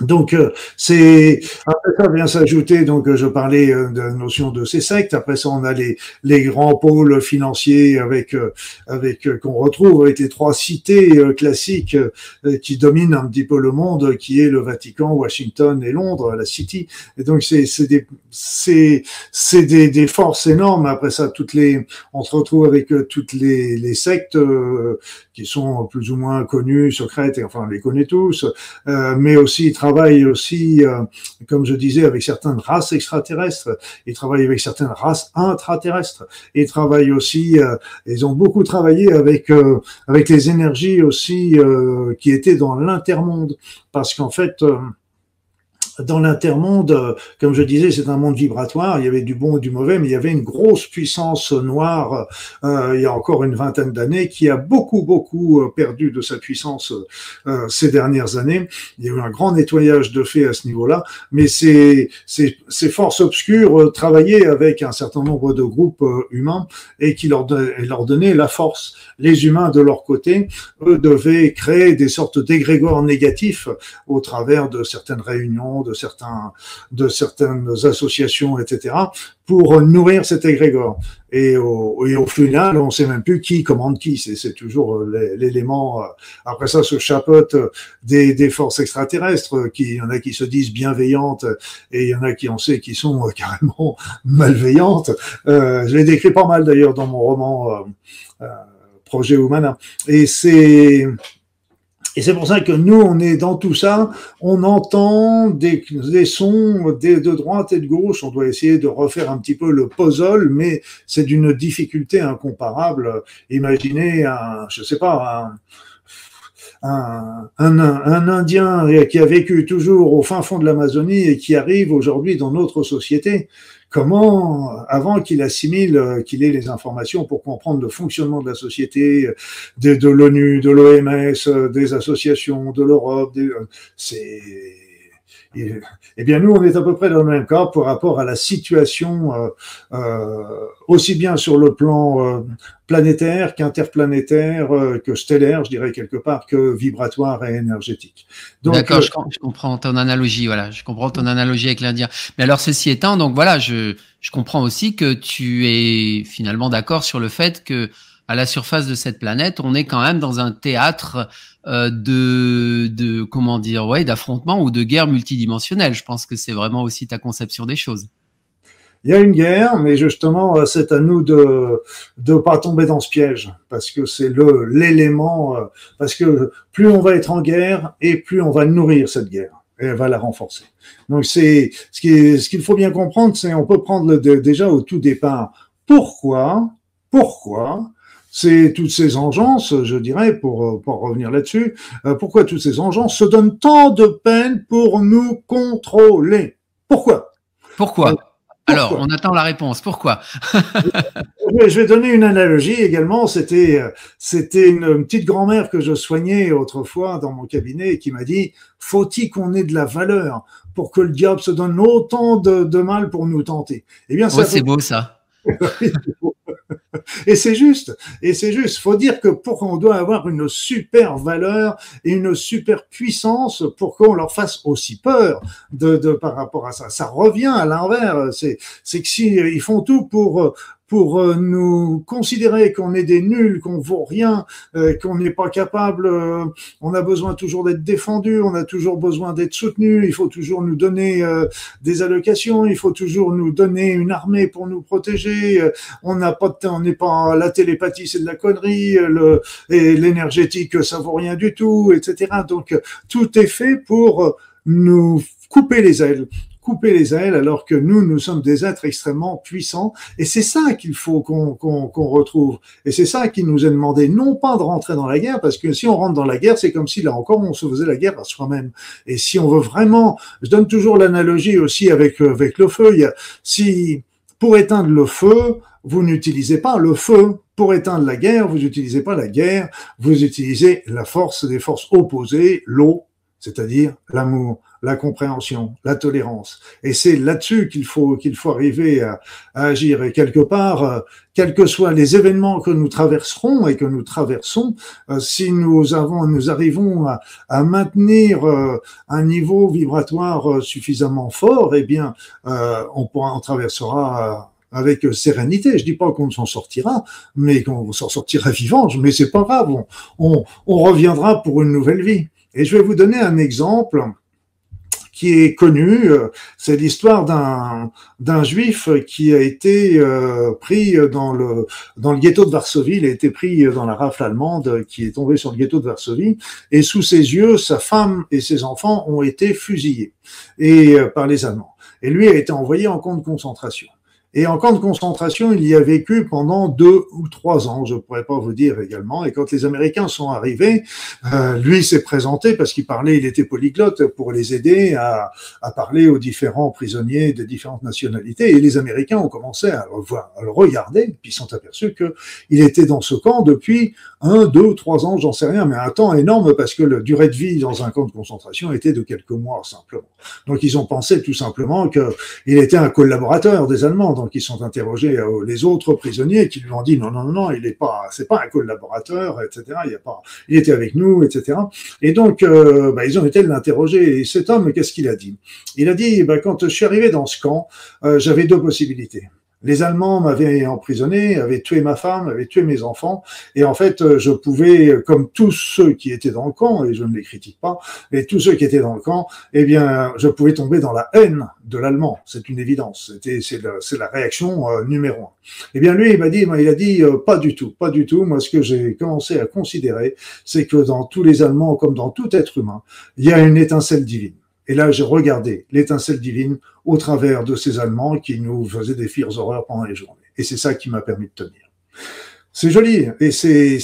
Donc euh, c'est après ça vient s'ajouter donc euh, je parlais euh, de la notion de ces sectes. Après ça on a les les grands pôles financiers avec avec qu'on retrouve avec les trois cités classiques qui dominent un petit peu le monde qui est le Vatican, Washington et Londres, la City. Et donc c'est c'est des c'est c'est des, des forces énormes. Après ça toutes les on se retrouve avec toutes les les sectes qui sont plus ou moins connues secrètes et enfin on les connaît tous. Mais aussi travaillent aussi, euh, comme je disais, avec certaines races extraterrestres, ils travaillent avec certaines races intraterrestres, ils travaillent aussi, euh, ils ont beaucoup travaillé avec euh, avec les énergies aussi qui étaient dans l'intermonde, parce qu'en fait dans l'intermonde, comme je disais, c'est un monde vibratoire. Il y avait du bon et du mauvais, mais il y avait une grosse puissance noire euh, il y a encore une vingtaine d'années qui a beaucoup, beaucoup euh, perdu de sa puissance euh, ces dernières années. Il y a eu un grand nettoyage de fait à ce niveau-là, mais ces, ces, ces forces obscures euh, travaillaient avec un certain nombre de groupes humains et qui leur, leur donnaient la force. Les humains, de leur côté, eux, devaient créer des sortes d'égrégores négatifs au travers de certaines réunions, de certains, de certaines associations, etc., pour nourrir cet égrégore. Et au, final, on sait même plus qui commande qui. C'est toujours euh, l'élément. Euh, après ça, se chapeaute des, des forces extraterrestres. Qui, il y en a qui se disent bienveillantes et il y en a qui on sait qui sont euh, carrément malveillantes. Euh, je l'ai décrit pas mal d'ailleurs dans mon roman euh, Projet Humana. Et c'est et c'est pour ça que nous, on est dans tout ça, on entend des, sons de, droite et de gauche, on doit essayer de refaire un petit peu le puzzle, mais c'est d'une difficulté incomparable. Imaginez un, je sais pas, un, un, un, Indien qui a vécu toujours au fin fond de l'Amazonie et qui arrive aujourd'hui dans notre société. Comment, avant qu'il assimile, euh, qu'il ait les informations pour comprendre le fonctionnement de la société, de, de l'ONU, de l'OMS, euh, des associations, de l'Europe, euh, c'est eh bien, nous, on est à peu près dans le même cas par rapport à la situation, euh, euh, aussi bien sur le plan euh, planétaire qu'interplanétaire, euh, que stellaire, je dirais quelque part, que vibratoire et énergétique. D'accord, je, je, comprends ton analogie, voilà, je comprends ton analogie avec l'Indien. Mais alors, ceci étant, donc voilà, je, je comprends aussi que tu es finalement d'accord sur le fait que à la surface de cette planète, on est quand même dans un théâtre euh, de, de comment dire, ouais, d'affrontement ou de guerre multidimensionnelle. Je pense que c'est vraiment aussi ta conception des choses. Il y a une guerre, mais justement, euh, c'est à nous de ne pas tomber dans ce piège, parce que c'est le l'élément, euh, parce que plus on va être en guerre et plus on va nourrir cette guerre et elle va la renforcer. Donc c'est ce qui ce qu'il faut bien comprendre, c'est on peut prendre le, déjà au tout départ pourquoi pourquoi c'est toutes ces engences, je dirais, pour, pour revenir là-dessus, euh, pourquoi toutes ces engences se donnent tant de peine pour nous contrôler? Pourquoi? Pourquoi? Alors, on attend la réponse. Pourquoi? Je vais donner une analogie également. C'était, c'était une petite grand-mère que je soignais autrefois dans mon cabinet et qui m'a dit faut-il qu'on ait de la valeur pour que le diable se donne autant de, de mal pour nous tenter? Eh bien, c'est beau ça. Et c'est juste, et c'est juste. Faut dire que pour qu'on doit avoir une super valeur et une super puissance pour qu'on leur fasse aussi peur de, par rapport à ça. Ça revient à l'inverse. C'est, c'est que si ils font tout pour pour euh, nous considérer qu'on est des nuls, qu'on vaut rien, euh, qu'on n'est pas capable, euh, on a besoin toujours d'être défendu, on a toujours besoin d'être soutenu, il faut toujours nous donner des allocations, il faut toujours nous donner une armée pour nous protéger, on n'a pas de temps, on n'est pas la télépathie, c'est de la connerie, le, et l'énergétique, ça vaut rien du tout, etc. Donc tout est fait pour nous couper les ailes couper les ailes alors que nous, nous sommes des êtres extrêmement puissants. Et c'est ça qu'il faut qu'on retrouve. Et c'est ça qui nous est demandé, non pas de rentrer dans la guerre, parce que si on rentre dans la guerre, c'est comme si là encore on se faisait la guerre à soi-même. Et si on veut vraiment, je donne toujours l'analogie aussi avec, avec le feu, si pour éteindre le feu, vous n'utilisez pas le feu. Pour éteindre la guerre, vous n'utilisez pas la guerre, vous utilisez la force des forces opposées, l'eau, c'est-à-dire l'amour la compréhension, la tolérance. Et c'est là-dessus qu'il faut qu'il faut arriver à, agir. Et quelque part, euh, quels que soient les événements que nous traverserons et que nous traversons, euh, si nous avons, nous arrivons à, à maintenir euh, un niveau vibratoire suffisamment fort, eh bien, on pourra, on traversera avec sérénité. Je dis pas qu'on s'en sortira, mais qu'on s'en sortira vivant. Mais c'est pas grave. On, on, on reviendra pour une nouvelle vie. Et je vais vous donner un exemple qui est connu. Euh, c'est l'histoire d'un d'un juif qui a été euh, pris dans le dans le ghetto de Varsovie. Il a été pris dans la rafle allemande qui est tombée sur le ghetto de Varsovie. Et sous ses yeux, sa femme et ses enfants ont été fusillés et euh, par les Allemands. Et lui a été envoyé en camp de concentration. Et en camp de concentration, il y a vécu pendant deux ou trois ans, je pourrais pas vous dire également. Et quand les Américains sont arrivés, euh, lui s'est présenté parce qu'il parlait, il était polyglotte pour les aider à, à, parler aux différents prisonniers de différentes nationalités. Et les Américains ont commencé à le, voir, à le regarder, puis ils sont aperçus qu'il était dans ce camp depuis un, deux, trois ans, j'en sais rien, mais un temps énorme parce que la durée de vie dans un camp de concentration était de quelques mois simplement. Donc ils ont pensé tout simplement qu'il était un collaborateur des Allemands donc ils sont interrogés euh, les autres prisonniers qui lui ont dit non, non, non, il n'est pas, c'est pas un collaborateur, etc. Il, a pas, il était avec nous, etc. Et donc, euh, bah, ils ont été l'interroger. Et cet homme, qu'est-ce qu'il a dit? Il a dit, bah, quand je suis arrivé dans ce camp, euh, j'avais deux possibilités. Les Allemands m'avaient emprisonné, avaient tué ma femme, avaient tué mes enfants, et en fait, euh, je pouvais, comme tous ceux qui étaient dans le camp, et je ne les critique pas, mais tous ceux qui étaient dans le camp, eh bien, je pouvais tomber dans la haine de l'allemand. C'est une évidence. C'était, c'est, la, réaction euh, numéro un. Eh bien, lui, il m'a dit, il a dit, euh, pas du tout, pas du tout. Moi, ce que j'ai commencé à considérer, c'est que dans tous les Allemands, comme dans tout être humain, il y a une étincelle divine. Et là, j'ai regardé l'étincelle divine au travers de ces Allemands qui nous faisaient des fires horreurs pendant les journées. Et c'est ça qui m'a permis de tenir. C'est joli et c'est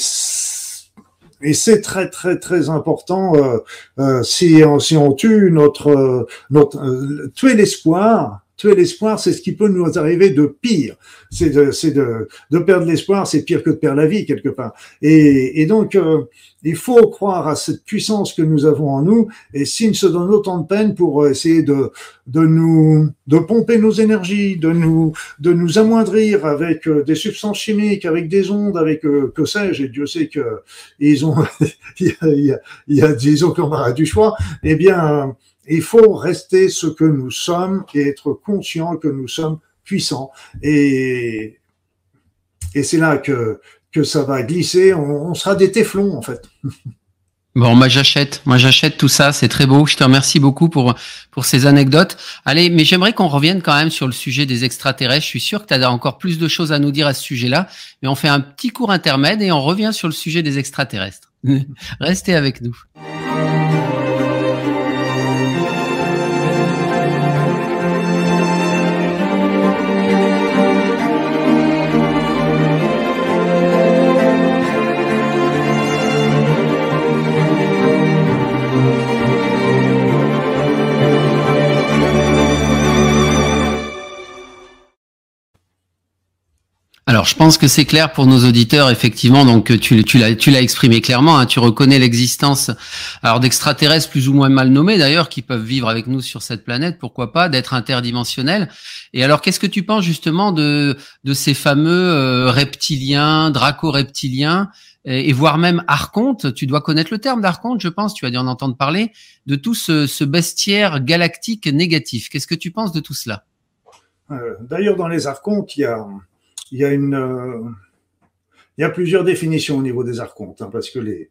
et c'est très très très important euh, euh, si on si on tue notre notre euh, tuer l'espoir l'espoir, c'est ce qui peut nous arriver de pire. C'est de, perdre l'espoir, c'est pire que de perdre la vie quelque part. Et, donc, euh, il faut croire à cette puissance que nous avons en nous. Et s'il se donne autant de peine pour essayer de, de nous, de pomper nos énergies, de nous, de nous amoindrir avec euh, des substances chimiques, avec des ondes, avec euh, que sais-je, et Dieu sait que ils ont, il y a, il y a, disons qu'on du choix. Eh bien, il faut rester ce que nous sommes et être conscient que nous sommes puissants. Et, et c'est là que, que ça va glisser. On, sera des téflons, en fait. Bon, moi j'achète, moi j'achète tout ça, c'est très beau. Je te remercie beaucoup pour pour ces anecdotes. Allez, mais j'aimerais qu'on revienne quand même sur le sujet des extraterrestres. Je suis sûr que tu as encore plus de choses à nous dire à ce sujet-là, mais on fait un petit cours intermède et on revient sur le sujet des extraterrestres. Restez avec nous. Alors, je pense que c'est clair pour nos auditeurs, effectivement. Donc, tu, tu l'as, exprimé clairement. Hein, tu reconnais l'existence, alors d'extraterrestres plus ou moins mal nommés d'ailleurs, qui peuvent vivre avec nous sur cette planète. Pourquoi pas d'être interdimensionnels. Et alors, qu'est-ce que tu penses justement de de ces fameux euh, reptiliens, draco-reptiliens et, voire même archontes? Tu dois connaître le terme d'archonte, je pense. Tu as dû en entendre parler de tout ce, ce bestiaire galactique négatif. Qu'est-ce que tu penses de tout cela? Euh, D'ailleurs, dans les archontes, il y a il y a une euh, il y a plusieurs définitions au niveau des archontes, hein, parce que les,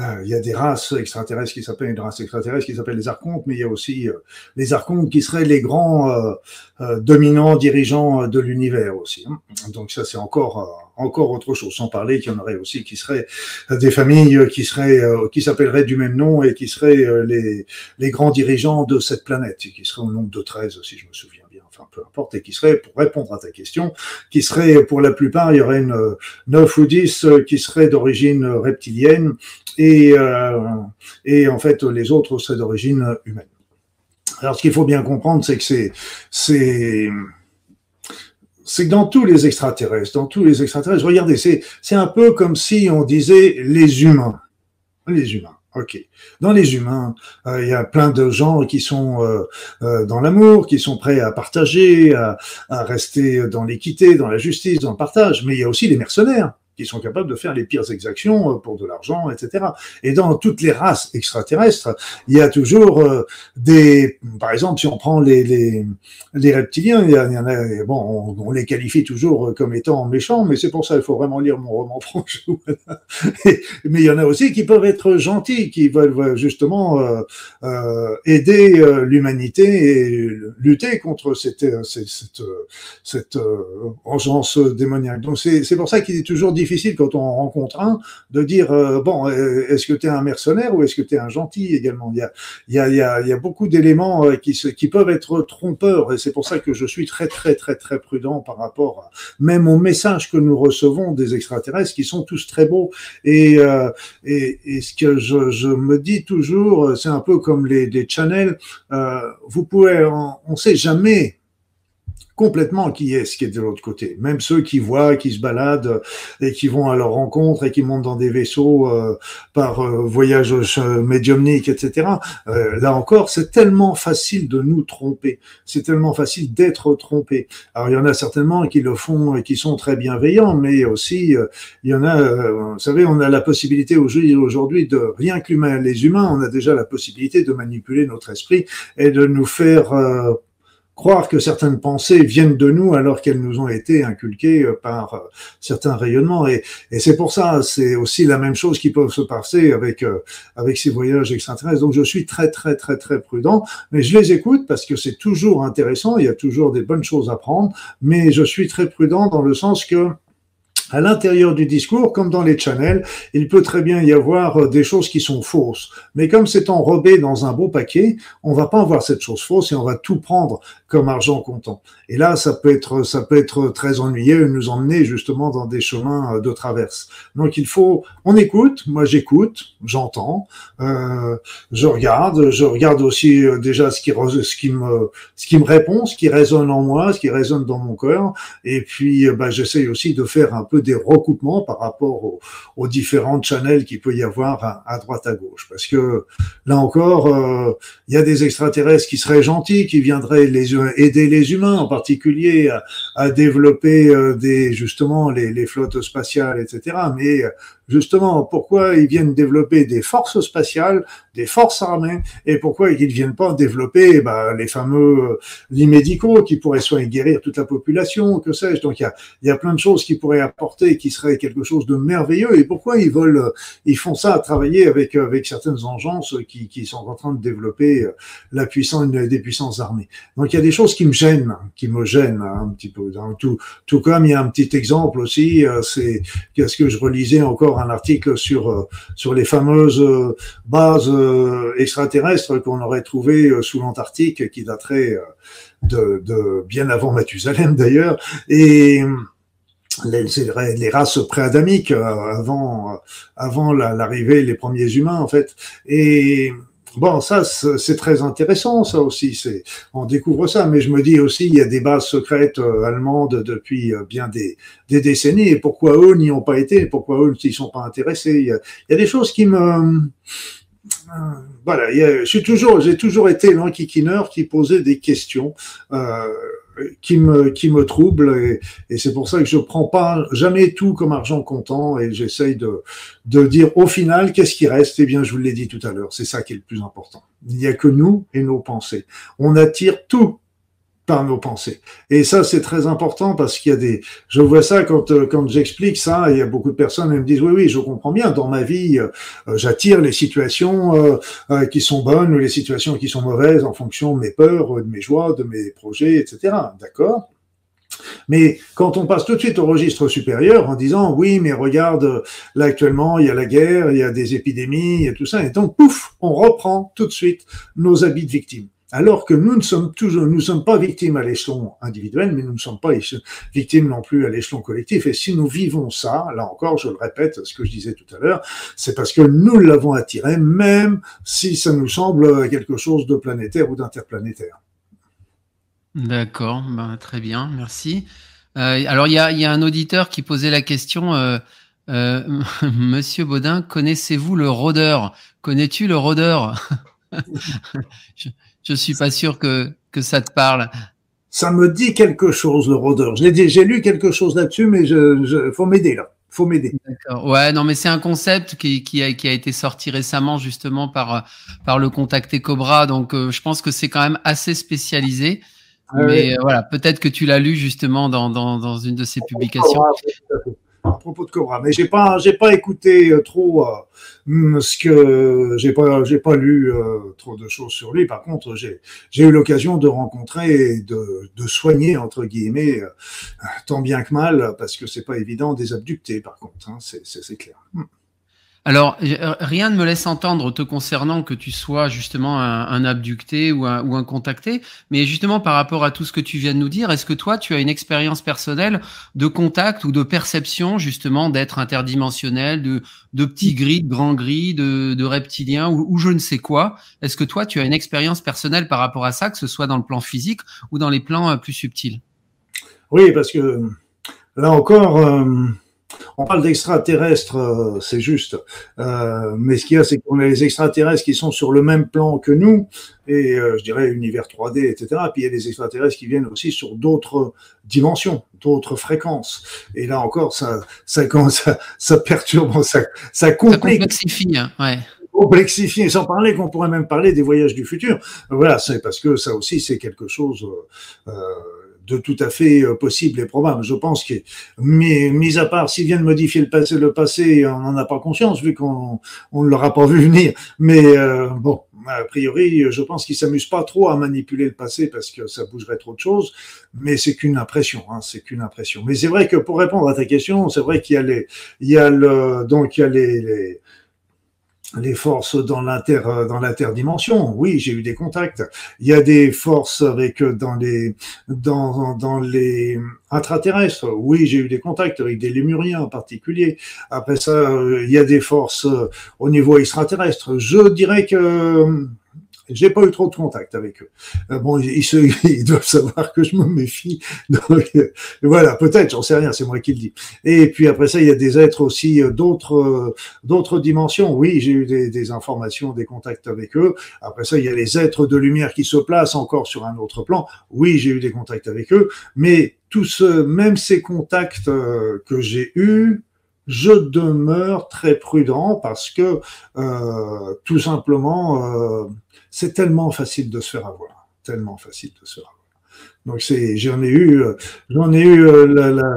euh, il y a des races extraterrestres qui s'appellent une race extraterrestre qui s'appelle les archontes, mais il y a aussi euh, les archontes qui seraient les grands dominants dirigeants de l'univers aussi. Hein. Donc ça c'est encore encore autre chose. Sans parler qu'il y en aurait aussi qui seraient des familles qui seraient qui s'appelleraient du même nom et qui seraient les les grands dirigeants de cette planète, qui seraient au nombre de 13 si je me souviens peu importe, et qui serait, pour répondre à ta question, qui serait, pour la plupart, il y aurait une 9 ou 10 qui seraient d'origine reptilienne, et, euh, et en fait, les autres seraient d'origine humaine. Alors, ce qu'il faut bien comprendre, c'est que c'est, c'est, c'est dans tous les extraterrestres, dans tous les extraterrestres, regardez, c'est, c'est un peu comme si on disait les humains. Les humains. Ok. Dans les humains, euh, il y a plein de gens qui sont euh, euh, dans l'amour, qui sont prêts à partager, à, à rester dans l'équité, dans la justice, dans le partage. Mais il y a aussi les mercenaires qui sont capables de faire les pires exactions euh, pour de l'argent, etc. Et dans toutes les races extraterrestres, il y a toujours euh, des, par exemple, si on prend les, les, reptiliens, il y, en a, bon, on, les qualifie toujours comme étant méchants, mais c'est pour ça qu'il faut vraiment lire mon roman franchement. mais il y en a aussi qui peuvent être gentils, qui veulent justement euh, euh, aider l'humanité et lutter contre cette, cette, cette, cette démoniaque. Donc c'est pour ça qu'il est toujours difficile difficile quand on rencontre un de dire euh, bon, euh, est-ce que tu es un mercenaire ou est-ce que tu es un gentil également? Il y a, il y a, il y a, beaucoup d'éléments euh, qui, qui peuvent être trompeurs et c'est pour ça que je suis très très très très prudent par rapport à, même aux messages que nous recevons des extraterrestres qui sont tous très beaux et et, et, ce que je, je, me dis toujours, c'est un peu comme les, les channels. vous pouvez, on ne sait jamais complètement qui est ce qui est de l'autre côté. Même ceux qui voient, qui se baladent et qui vont à leur rencontre et qui montent dans des vaisseaux euh, par euh, voyage euh, médiumnique, etc. là encore, c'est tellement facile de nous tromper. C'est tellement facile d'être trompé. Alors il y en a certainement qui le font et qui sont très bienveillants, mais aussi il y en a. vous savez, on a la possibilité aujourd'hui de rien que les humains, on a déjà la possibilité de manipuler notre esprit et de nous faire croire que certaines pensées viennent de nous alors qu'elles nous ont été inculquées euh, par euh, certains rayonnements. Et, c'est pour ça, c'est aussi la même chose qui peut se passer avec euh, avec ces voyages extraterrestres. Donc je suis très très très très prudent, mais je les écoute parce que c'est toujours intéressant. Il y a toujours des bonnes choses à prendre, mais je suis très prudent dans le sens que à l'intérieur du discours, comme dans les channels, il peut très bien y avoir euh, des choses qui sont fausses. Mais comme c'est enrobé dans un beau paquet, on va pas avoir cette chose fausse et on va tout prendre comme argent comptant. Et là, ça peut être, ça peut être très ennuyeux et nous emmener justement dans des chemins euh, de traverse. Donc il faut, on écoute, moi j'écoute, j'entends, euh, je regarde, je regarde aussi euh, déjà ce qui, ce qui me, ce qui me répond, ce qui résonne en moi, ce qui résonne dans mon cœur, et puis bah, j'essaye aussi de faire un peu des recoupements par rapport aux, aux différents channels qu'il peut y avoir à, droite à gauche. Parce que là encore, euh, il y a des extraterrestres qui seraient gentils, qui viendraient les, aider les humains, en particulier à, à développer euh, des justement les, les, flottes spatiales, etc. Mais justement pourquoi ils viennent développer des forces spatiales, des forces armées, et pourquoi ils ne viennent pas développer bah, les fameux lits médicaux qui pourraient soigner guérir toute la population, que sais-je. Donc il y a, y a plein de choses qui pourraient apporter, qui seraient quelque chose de merveilleux. Et pourquoi ils veulent, ils font ça à travailler avec avec certaines engences qui, qui sont en train de développer la puissance des puissances armées. Donc il y a des choses qui me gênent, qui me gênent un petit peu. Tout, tout comme il y a un petit exemple aussi, euh, c'est qu'est-ce que je relisais encore un article sur euh, sur les fameuses euh, bases euh, extraterrestres qu'on aurait trouvées sous l'Antarctique, qui dateraient de, de bien avant Mathusalem d'ailleurs, et les, les races préadamiques avant avant l'arrivée les premiers humains en fait. Et Bon, ça, c'est très intéressant, ça aussi. C'est, on découvre ça, mais je me dis aussi, il y a des bases secrètes euh, allemandes depuis euh, bien des, des, décennies. Et pourquoi eux n'y ont pas été Pourquoi eux ne sont pas intéressés il y, a, il y, a, des choses qui me, euh, voilà. je suis toujours, j'ai toujours été l'enquiquineur qui posait des questions. Qui me qui me trouble et, et c'est pour ça que je prends pas jamais tout comme argent comptant et j'essaye de de dire au final qu'est-ce qui reste? Eh bien, je vous l'ai dit tout à l'heure, c'est ça qui est le plus important. Il n'y a que nous et nos pensées. On attire tout nos pensées. Et ça, c'est très important parce qu'il y a des, je vois ça quand, euh, quand j'explique ça, il y a beaucoup de personnes qui me disent, oui, oui, je comprends bien, dans ma vie, euh, j'attire les situations euh, qui sont bonnes ou les situations qui sont mauvaises en fonction de mes peurs, de mes joies, de mes projets, etc. D'accord? Mais quand on passe tout de suite au registre supérieur en disant oui, mais regarde, là actuellement il y a la guerre, il y a des épidémies, et tout ça, et donc pouf, on reprend tout de suite nos habits de victimes alors que nous ne sommes toujours, nous sommes pas victimes à l'échelon individuel, mais nous ne sommes pas victimes non plus à l'échelon collectif. Et si nous vivons ça, là encore, je le répète, ce que je disais tout à l'heure, c'est parce que nous l'avons attiré, même si ça nous semble quelque chose de planétaire ou d'interplanétaire. D'accord, ben, très bien, merci. Euh, alors il y a, y a, un auditeur qui posait la question. Euh, euh, Monsieur Baudin, connaissez-vous le rôdeur? Connais-tu le rôdeur? Je suis pas sûr que, que ça te parle. Ça me dit quelque chose, le rôdeur. J'ai lu quelque chose là-dessus, mais je, je faut m'aider là. Faut m'aider. D'accord. Ouais, non, mais c'est un concept qui, qui, a, qui a été sorti récemment justement par, par le contacté Cobra. Donc, euh, je pense que c'est quand même assez spécialisé. Ah mais euh, voilà, peut-être que tu l'as lu justement dans, dans, dans, une de ses publications. Propos de Cobra. Mais j'ai pas, pas écouté trop hmm, ce que j'ai pas, j'ai pas lu trop de choses sur lui. Par contre, j'ai, eu l'occasion de rencontrer et de, soigner entre guillemets tant bien que mal, parce que c'est pas évident des abductés. Par contre, hein, c'est, c'est, clair. Hmm. Alors, euh, rien ne me laisse entendre te concernant que tu sois justement un, abducté ou un, contacté, mais justement par rapport à tout ce que tu viens de nous dire, est-ce que toi, tu as une expérience personnelle de contact ou de perception justement d'être interdimensionnel, de, de petits gris, de grands gris, de, ou, ou, je ne sais quoi? Est-ce que toi, tu as une expérience personnelle par rapport à ça, que ce soit dans le plan physique ou dans les plans euh, plus subtils? Oui, parce que là encore... Euh, on parle d'extraterrestres, euh, c'est juste. Euh, mais ce qu'il y a, c'est qu'on a les extraterrestres qui sont sur le même plan que nous, et euh, je dirais univers 3D, etc. Puis il y a des extraterrestres qui viennent aussi sur d'autres dimensions, d'autres fréquences. Et là encore, ça, ça, ça, ça perturbe, ça, ça complexifie. Hein, ouais complexifie, sans parler qu'on pourrait même parler des voyages du futur. Voilà, c'est parce que ça aussi, c'est quelque chose euh, de tout à fait euh, possible et probable. Je pense que, mis à part s'ils viennent modifier le passé, le passé, on n'en a pas conscience vu qu'on on ne l'aura pas vu venir. Mais euh, bon, a priori, je pense qu'ils s'amusent pas trop à manipuler le passé parce que ça bougerait trop de choses. Mais c'est qu'une impression, hein, c'est qu'une impression. Mais c'est vrai que pour répondre à ta question, c'est vrai qu'il y a les, il y a le, donc il y a les les forces dans l'inter dans l'interdimension. Oui, j'ai eu des contacts. Il y a des forces avec dans les dans dans les intraterrestres. Oui, j'ai eu des contacts avec des lémuriens en particulier. Après ça, il y a des forces au niveau extraterrestre. Je dirais que j'ai pas eu trop de contact avec eux. Euh, bon, ils, se, ils, doivent savoir que je me méfie. Donc, euh, voilà, peut-être, j'en sais rien, c'est moi qui le dis. Et puis après ça, il y a des êtres aussi euh, d'autres d'autres dimensions. Oui, j'ai eu des, des, informations, des contacts avec eux. Après ça, il y a les êtres de lumière qui se placent encore sur un autre plan. Oui, j'ai eu des contacts avec eux, mais tous, même ces contacts que j'ai eus, je demeure très prudent parce que euh, tout simplement, euh, c'est tellement facile de se faire avoir, tellement facile de se faire avoir. Donc c'est, j'en ai eu, j'en ai eu euh, la,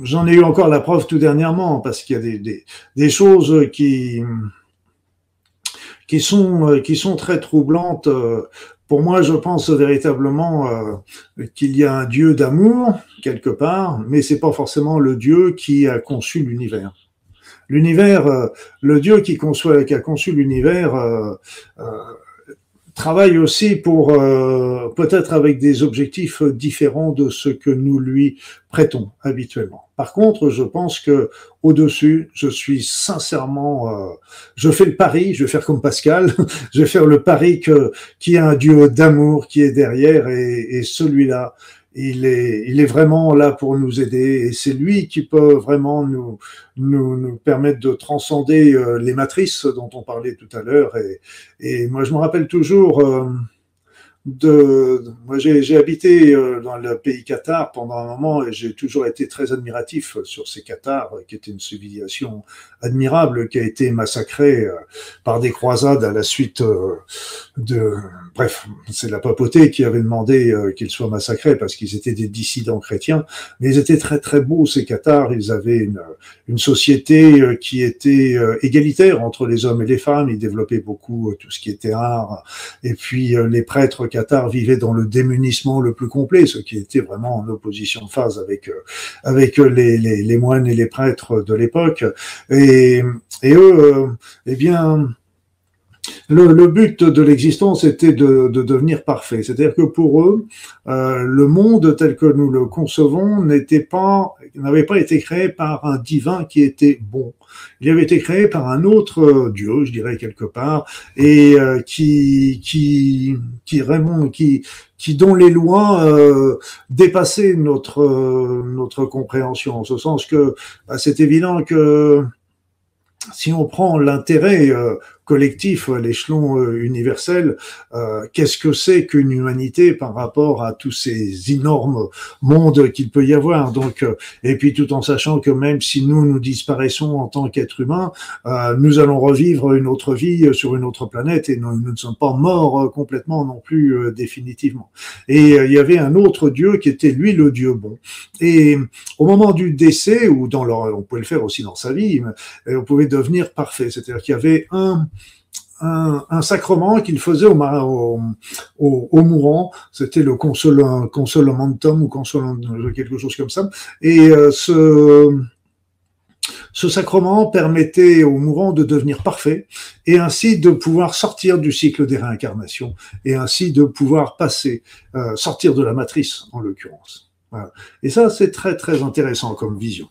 j'en ai eu encore la preuve tout dernièrement parce qu'il y a des, des, des, choses qui qui sont qui sont très troublantes pour moi, je pense véritablement euh, qu'il y a un Dieu d'amour quelque part, mais c'est pas forcément le Dieu qui a conçu l'univers. L'univers, euh, le Dieu qui, conçoit, qui a conçu l'univers euh, travaille aussi pour euh, peut-être avec des objectifs différents de ce que nous lui prêtons habituellement. Par contre, je pense que au-dessus, je suis sincèrement, euh, je fais le pari, je vais faire comme Pascal, je vais faire le pari que qu'il y a un Dieu d'amour qui est derrière et, et celui-là il est, il est vraiment là pour nous aider et c'est lui qui peut vraiment nous, nous, permettre de transcender euh, les matrices dont on parlait tout à l'heure. Et, et moi, je me rappelle toujours, euh, de, moi j'ai habité euh, dans le pays Qatar pendant un moment et j'ai toujours été très admiratif sur ces Qatars qui était une civilisation admirable qui a été massacrée euh, par des croisades à la suite euh, de bref c'est la papauté qui avait demandé qu'ils soient massacrés parce qu'ils étaient des dissidents chrétiens. Mais ils étaient très très beaux ces Qatars. Ils avaient une, une société qui était égalitaire entre les hommes et les femmes. Ils développaient beaucoup tout ce qui était art. Et puis les prêtres Qatar vivait dans le démunissement le plus complet, ce qui était vraiment en opposition de phase avec euh, avec les, les, les moines et les prêtres de l'époque. Et, et eux, euh, eh bien, le, le, but de l'existence était de, de, devenir parfait. C'est-à-dire que pour eux, euh, le monde tel que nous le concevons n'était pas, n'avait pas été créé par un divin qui était bon. Il avait été créé par un autre Dieu, je dirais quelque part, et euh, qui, qui, qui vraiment, qui, qui dont les lois euh, dépassaient notre notre compréhension, en ce sens que bah, c'est évident que si on prend l'intérêt collectif, à l'échelon euh, universel, euh, qu'est-ce que c'est qu'une humanité par rapport à tous ces énormes mondes qu'il peut y avoir? Donc, euh, et puis tout en sachant que même si nous nous disparaissons en tant qu'êtres humains, nous allons revivre une autre vie sur une autre planète et nous, ne sommes pas morts complètement non plus définitivement. Et il y avait un autre Dieu qui était lui le Dieu bon. Et au moment du décès ou dans leur, on pouvait le faire aussi dans sa vie, on pouvait devenir parfait. C'est-à-dire qu'il y avait un un, sacrement qu'il faisait au, au, au, mourant. C'était le consol, consolamentum ou consolant, quelque chose comme ça. Et euh, ce, ce sacrement permettait au mourant de devenir parfait et ainsi de pouvoir sortir du cycle des réincarnations et ainsi de pouvoir passer, euh, sortir de la matrice en l'occurrence. Et ça, c'est très très intéressant comme vision.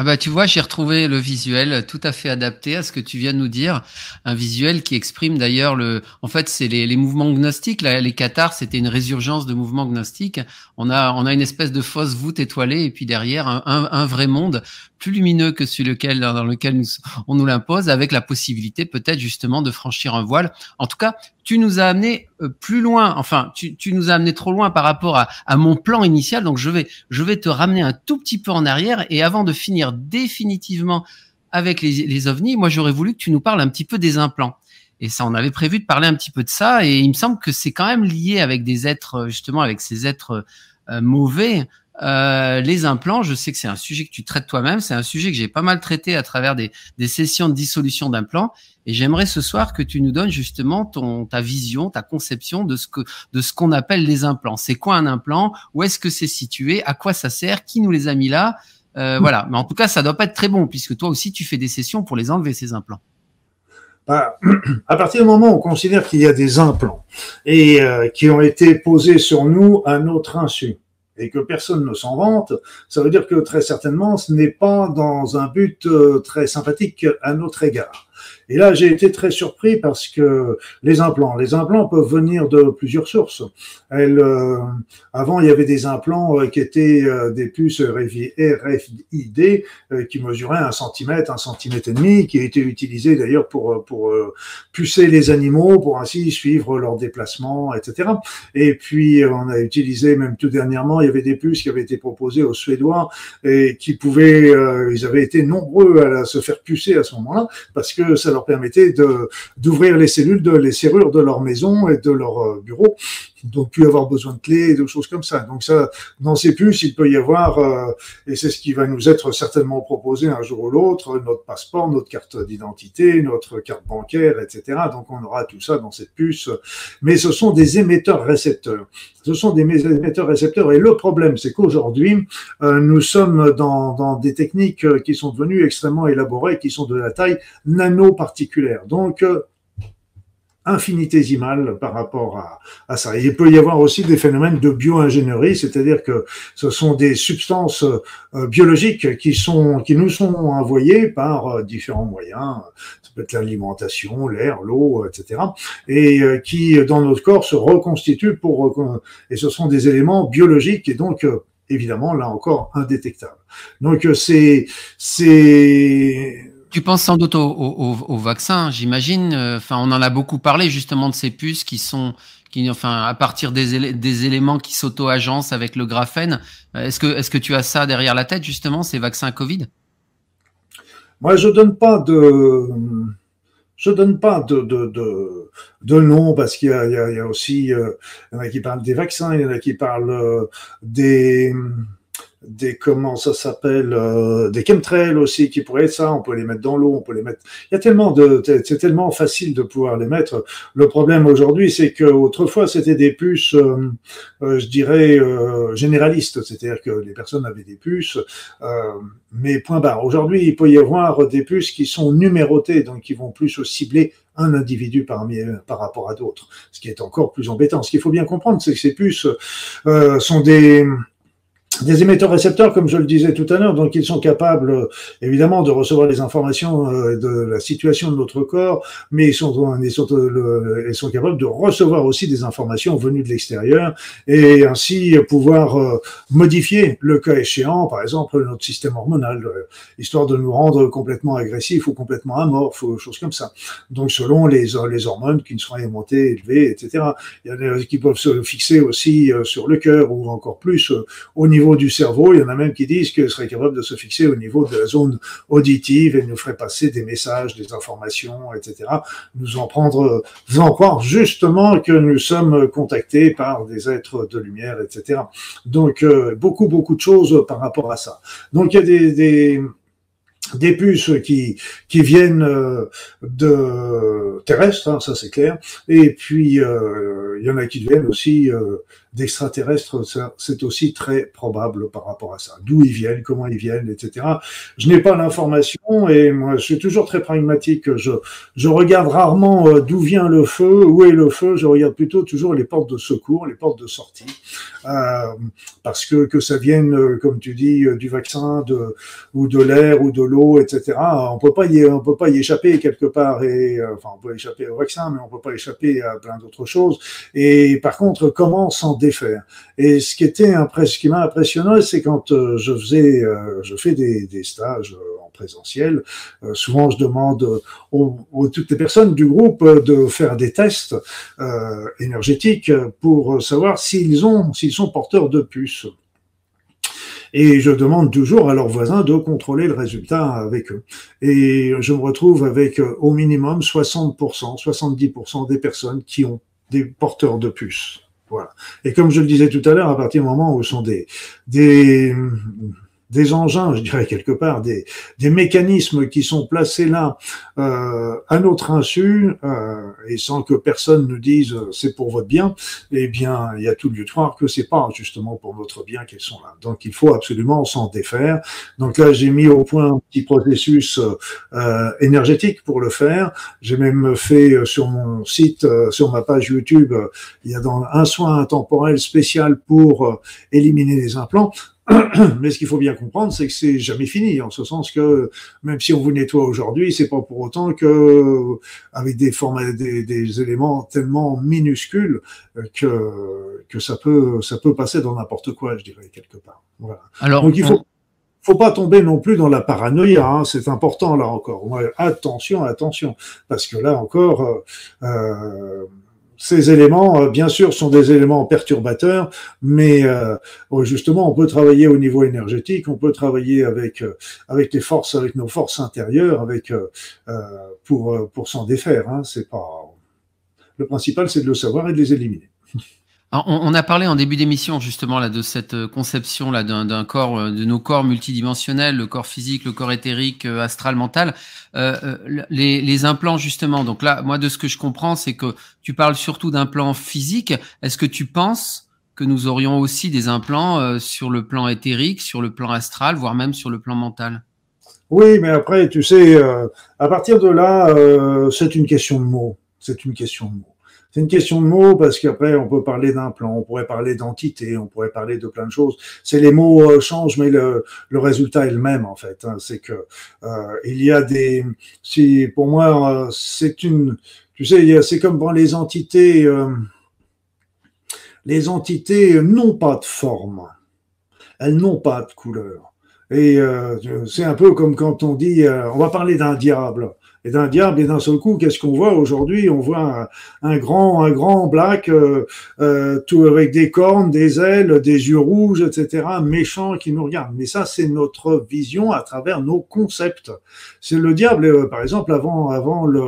Ah bah tu vois, j'ai retrouvé le visuel tout à fait adapté à ce que tu viens de nous dire, un visuel qui exprime d'ailleurs le, en fait c'est les, mouvements gnostiques, là, les cathares, c'était une résurgence de mouvements gnostiques. On a on a une espèce de fausse voûte étoilée et puis derrière un, un, vrai monde plus lumineux que celui lequel dans lequel on nous l'impose, avec la possibilité peut-être justement de franchir un voile. En tout cas, tu nous as amené euh, plus loin, enfin, tu, tu, nous as amené trop loin par rapport à, à, mon plan initial. Donc, je vais, je vais te ramener un tout petit peu en arrière. Et avant de finir définitivement avec les, les ovnis, moi, j'aurais voulu que tu nous parles un petit peu des implants. Et ça, on avait prévu de parler un petit peu de ça. Et il me semble que c'est quand même lié avec des êtres, justement, avec ces êtres mauvais. Euh, les implants, je sais que c'est un sujet que tu traites toi-même, c'est un sujet que j'ai pas mal traité à travers des, des sessions de dissolution d'implants. Et j'aimerais ce soir que tu nous donnes justement ton, ta vision, ta conception de ce que de ce qu'on appelle les implants. C'est quoi un implant? Où est-ce que c'est situé? À quoi ça sert? Qui nous les a mis là? Euh. Voilà. Mais en tout cas, ça doit pas être très bon puisque toi aussi tu fais des sessions pour les enlever ces implants. À partir du moment où on considère qu'il y a des implants et euh, qui ont été posés sur nous à notre insu, et que personne ne s'en vante, ça veut dire que très certainement ce n'est pas dans un but euh, très sympathique à notre égard. Et là, j'ai été très surpris parce que les implants, les implants peuvent venir de plusieurs sources. Elle, euh, avant, il y avait des implants euh, qui étaient euh, des puces RFID qui mesuraient un centimètre, un centimètre et demi, qui étaient utilisés d'ailleurs pour pour pucer les animaux, pour ainsi suivre leurs déplacements, etc. Et puis, on a utilisé même tout dernièrement, il y avait des puces qui avaient été proposées aux Suédois et qui pouvaient, ils avaient été nombreux à se faire pucer à ce moment-là parce que ça leur de d'ouvrir les cellules, de les serrures de leur maison et de leur euh, donc plus avoir besoin de clés de choses comme ça. Donc ça, dans ces puces, il peut y avoir, euh, et c'est ce qui va nous être certainement proposé un jour ou l'autre, notre passeport, notre carte d'identité, notre carte bancaire, etc. Donc on aura tout ça dans cette puce. Mais ce sont des émetteurs-récepteurs. Ce sont des émetteurs-récepteurs. Et le problème, c'est qu'aujourd'hui, euh, nous sommes dans, dans des techniques qui sont devenues extrêmement élaborées, qui sont de la taille nano-particulière. Donc, euh, infinitésimale par rapport à, à, ça. il peut y avoir aussi des phénomènes de bio-ingénierie, c'est-à-dire que ce sont des substances euh, biologiques qui sont qui nous sont envoyées par euh, différents moyens, ça peut être l'alimentation, l'air, l'eau, etc., et euh, qui dans notre corps se reconstituent pour et ce sont des éléments biologiques et donc évidemment là encore indétectables. Donc c'est c'est tu penses sans doute au, au, au vaccin, j'imagine. Euh, enfin, on en a beaucoup parlé justement de ces puces qui sont, qui, enfin, à partir des, éléments qui s'auto-agencent avec le graphène. Euh, est-ce que, est-ce que tu as ça derrière la tête justement, ces vaccins Covid? Moi, je donne pas de, je donne pas de, de, de, de nom parce qu'il y a, il y a, aussi, euh, il y en a qui parlent des vaccins, il y en a qui parlent des des comment ça s'appelle euh, des chemtrails aussi qui pourraient être ça. On peut les mettre dans l'eau on peut les mettre. Il y a tellement de c'est tellement facile de pouvoir les mettre. Le problème aujourd'hui c'est que autrefois c'était des puces euh, euh, je dirais généralistes. C'est-à-dire que les personnes avaient des puces mais point barre. Aujourd'hui il peut y avoir des puces qui sont numérotées donc qui vont plus cibler un individu parmi, par rapport à d'autres. Ce qui est encore plus embêtant. Ce qu'il faut bien comprendre c'est que ces puces sont des des émetteurs-récepteurs, comme je le disais tout à l'heure, donc ils sont capables euh, évidemment de recevoir les informations euh, de la situation de notre corps, mais ils sont, ils sont, euh, ils sont capables de recevoir aussi des informations venues de l'extérieur et ainsi pouvoir modifier le cas échéant, par exemple notre système hormonal, histoire de nous rendre complètement agressifs ou complètement amorphes ou choses comme ça. Donc selon les, les hormones qui ne sont montées, élevées, etc. Il y en a qui peuvent se fixer aussi sur le cœur ou encore plus au niveau du cerveau. Il y en a même qui disent que serait capable de se fixer au niveau de la zone auditive et nous ferait passer des messages, des informations, etc. Nous en prendre, faisant croire justement que nous sommes contactés par des êtres de lumière, etc. Donc, euh, beaucoup, beaucoup de choses par rapport à ça. Donc, il y a des, des puces qui qui viennent euh, de terrestres, hein, ça c'est clair, et puis euh, il y en a qui viennent aussi d'extraterrestres, c'est aussi très probable par rapport à ça. D'où ils viennent, comment ils viennent, etc. Je n'ai pas l'information et moi je suis toujours très pragmatique. Je, je regarde rarement euh, d'où vient le feu, où est le feu. Je regarde plutôt toujours les portes de secours, les portes de sortie, euh, parce que que ça vienne, euh, comme tu dis, du vaccin, de ou de l'air ou de l'eau, etc. On peut pas y, on peut pas y échapper quelque part et enfin on peut échapper au vaccin, mais on peut pas échapper à plein d'autres choses. Et par contre, comment s'en défaire. Et ce qui était ce m'a impressionné, c'est quand euh, je faisais, euh, fais des, stages euh, en présentiel. souvent, je demande aux, toutes les personnes du groupe de faire des tests énergétiques pour savoir s'ils s'ils sont porteurs de puces. Et je demande toujours à leurs voisins de contrôler le résultat avec eux. Et je me retrouve avec au minimum 60%, 70% des personnes qui ont des porteurs de puces. Voilà. Et comme je le disais tout à l'heure, à partir du moment où sont des, des, des engins, je dirais quelque part, des, des mécanismes qui sont placés là euh, à notre insu euh, et sans que personne nous dise euh, c'est pour votre bien, eh bien, il y a tout lieu de croire que c'est pas justement pour notre bien qu'ils sont là. Donc, il faut absolument s'en défaire. Donc là, j'ai mis au point un petit processus euh, énergétique pour le faire. J'ai même fait euh, sur mon site, euh, sur ma page YouTube, il y a dans un soin intemporel spécial pour éliminer les implants. Mais ce qu'il faut bien comprendre, c'est que c'est jamais fini, en ce sens que même si on vous nettoie aujourd'hui, c'est pas pour autant que avec des formes, des, des éléments tellement minuscules que que ça peut ça peut passer dans n'importe quoi, je dirais quelque part. Voilà. Alors, donc il faut faut pas tomber non plus dans la paranoïa, hein, c'est important là encore. Attention, attention, parce que là encore, euh, euh ces éléments, euh, bien sûr, sont des éléments perturbateurs, mais euh, justement, on peut travailler au niveau énergétique, on peut travailler avec euh, avec les forces, avec nos forces intérieures, avec pour pour s'en défaire. Hein, c'est pas le principal, c'est de le savoir et de les éliminer on, a parlé en début d'émission justement là de cette euh, conception là d'un corps, euh, de nos corps multidimensionnels, le corps physique, le corps éthérique, euh, astral, mental. les, implants justement. Donc là, moi de ce que je comprends, c'est que tu parles surtout d'implants physiques. Est-ce que tu penses que nous aurions aussi des implants sur le plan éthérique, sur le plan astral, voire même sur le plan mental? Oui, mais après, tu sais, à partir de là, c'est une question de mots. C'est une question de mots. C'est une question de mots parce qu'après on peut parler d'un plan, on pourrait parler d'entité, on pourrait parler de plein de choses. C'est les mots euh, changent, mais le, le, résultat est le même en fait. Hein. C'est que euh, il y a des, si pour moi euh, c'est une, tu sais, c'est comme dans les entités, euh, les entités n'ont pas de forme, elles n'ont pas de couleur. Et c'est un peu comme quand on dit, on va parler d'un diable et d'un diable et d'un seul coup, qu'est-ce qu'on voit aujourd'hui? On voit un, grand, un grand black, euh, euh, tout avec des cornes, des ailes, des yeux rouges, etc., méchant qui nous regarde. Mais ça, c'est notre vision à travers nos concepts. C'est le diable, euh, par exemple, avant, avant le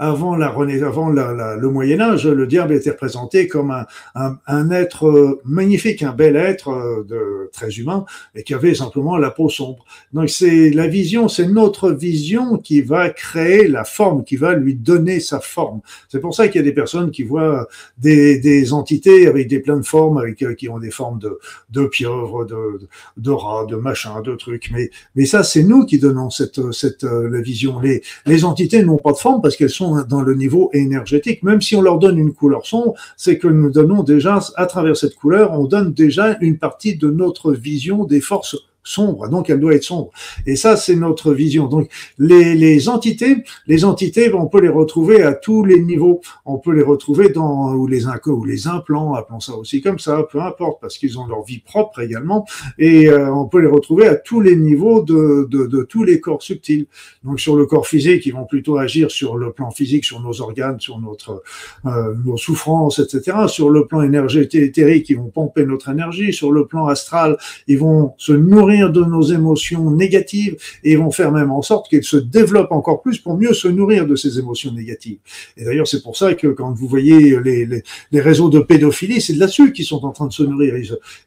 avant la avant le Moyen Âge, le diable était représenté comme un, un, être euh, magnifique, un bel être euh, de, très humain, et qui avait simplement la peau sombre. Donc c'est la vision, c'est notre vision qui va créer la forme, qui va lui donner sa forme. C'est pour ça qu'il y a des personnes qui voient des, des entités avec des pleines formes, avec euh, qui ont des formes de, de pieuvres, de, de rats, de machins, de trucs. Mais, mais ça, c'est nous qui donnons cette, cette la vision. Les, les entités n'ont pas de forme parce qu'elles sont dans le niveau énergétique. Même si on leur donne une couleur sombre, c'est que nous donnons déjà, à travers cette couleur, on donne déjà une partie de notre vision des forces sombre, donc elle doit être sombre. Et ça, c'est notre vision. Donc les, les, entités, les entités, on peut les retrouver à tous les niveaux. On peut les retrouver dans ou les ou les implants, appelons ça aussi comme ça, peu importe, parce qu'ils ont leur vie propre également. Et euh, on peut les retrouver à tous les niveaux de, de, de, tous les corps subtils. Donc sur le corps physique, ils vont plutôt agir sur le plan physique, sur nos organes, sur notre euh, nos souffrances, etc. Sur le plan énergétique, ils vont pomper notre énergie. Sur le plan astral, ils vont se nourrir de nos émotions négatives et vont faire même en sorte qu'elles se développent encore plus pour mieux se nourrir de ces émotions négatives. Et d'ailleurs, c'est pour ça que quand vous voyez les, les, réseaux de pédophilie, c'est de là-dessus qu'ils sont en train de se nourrir.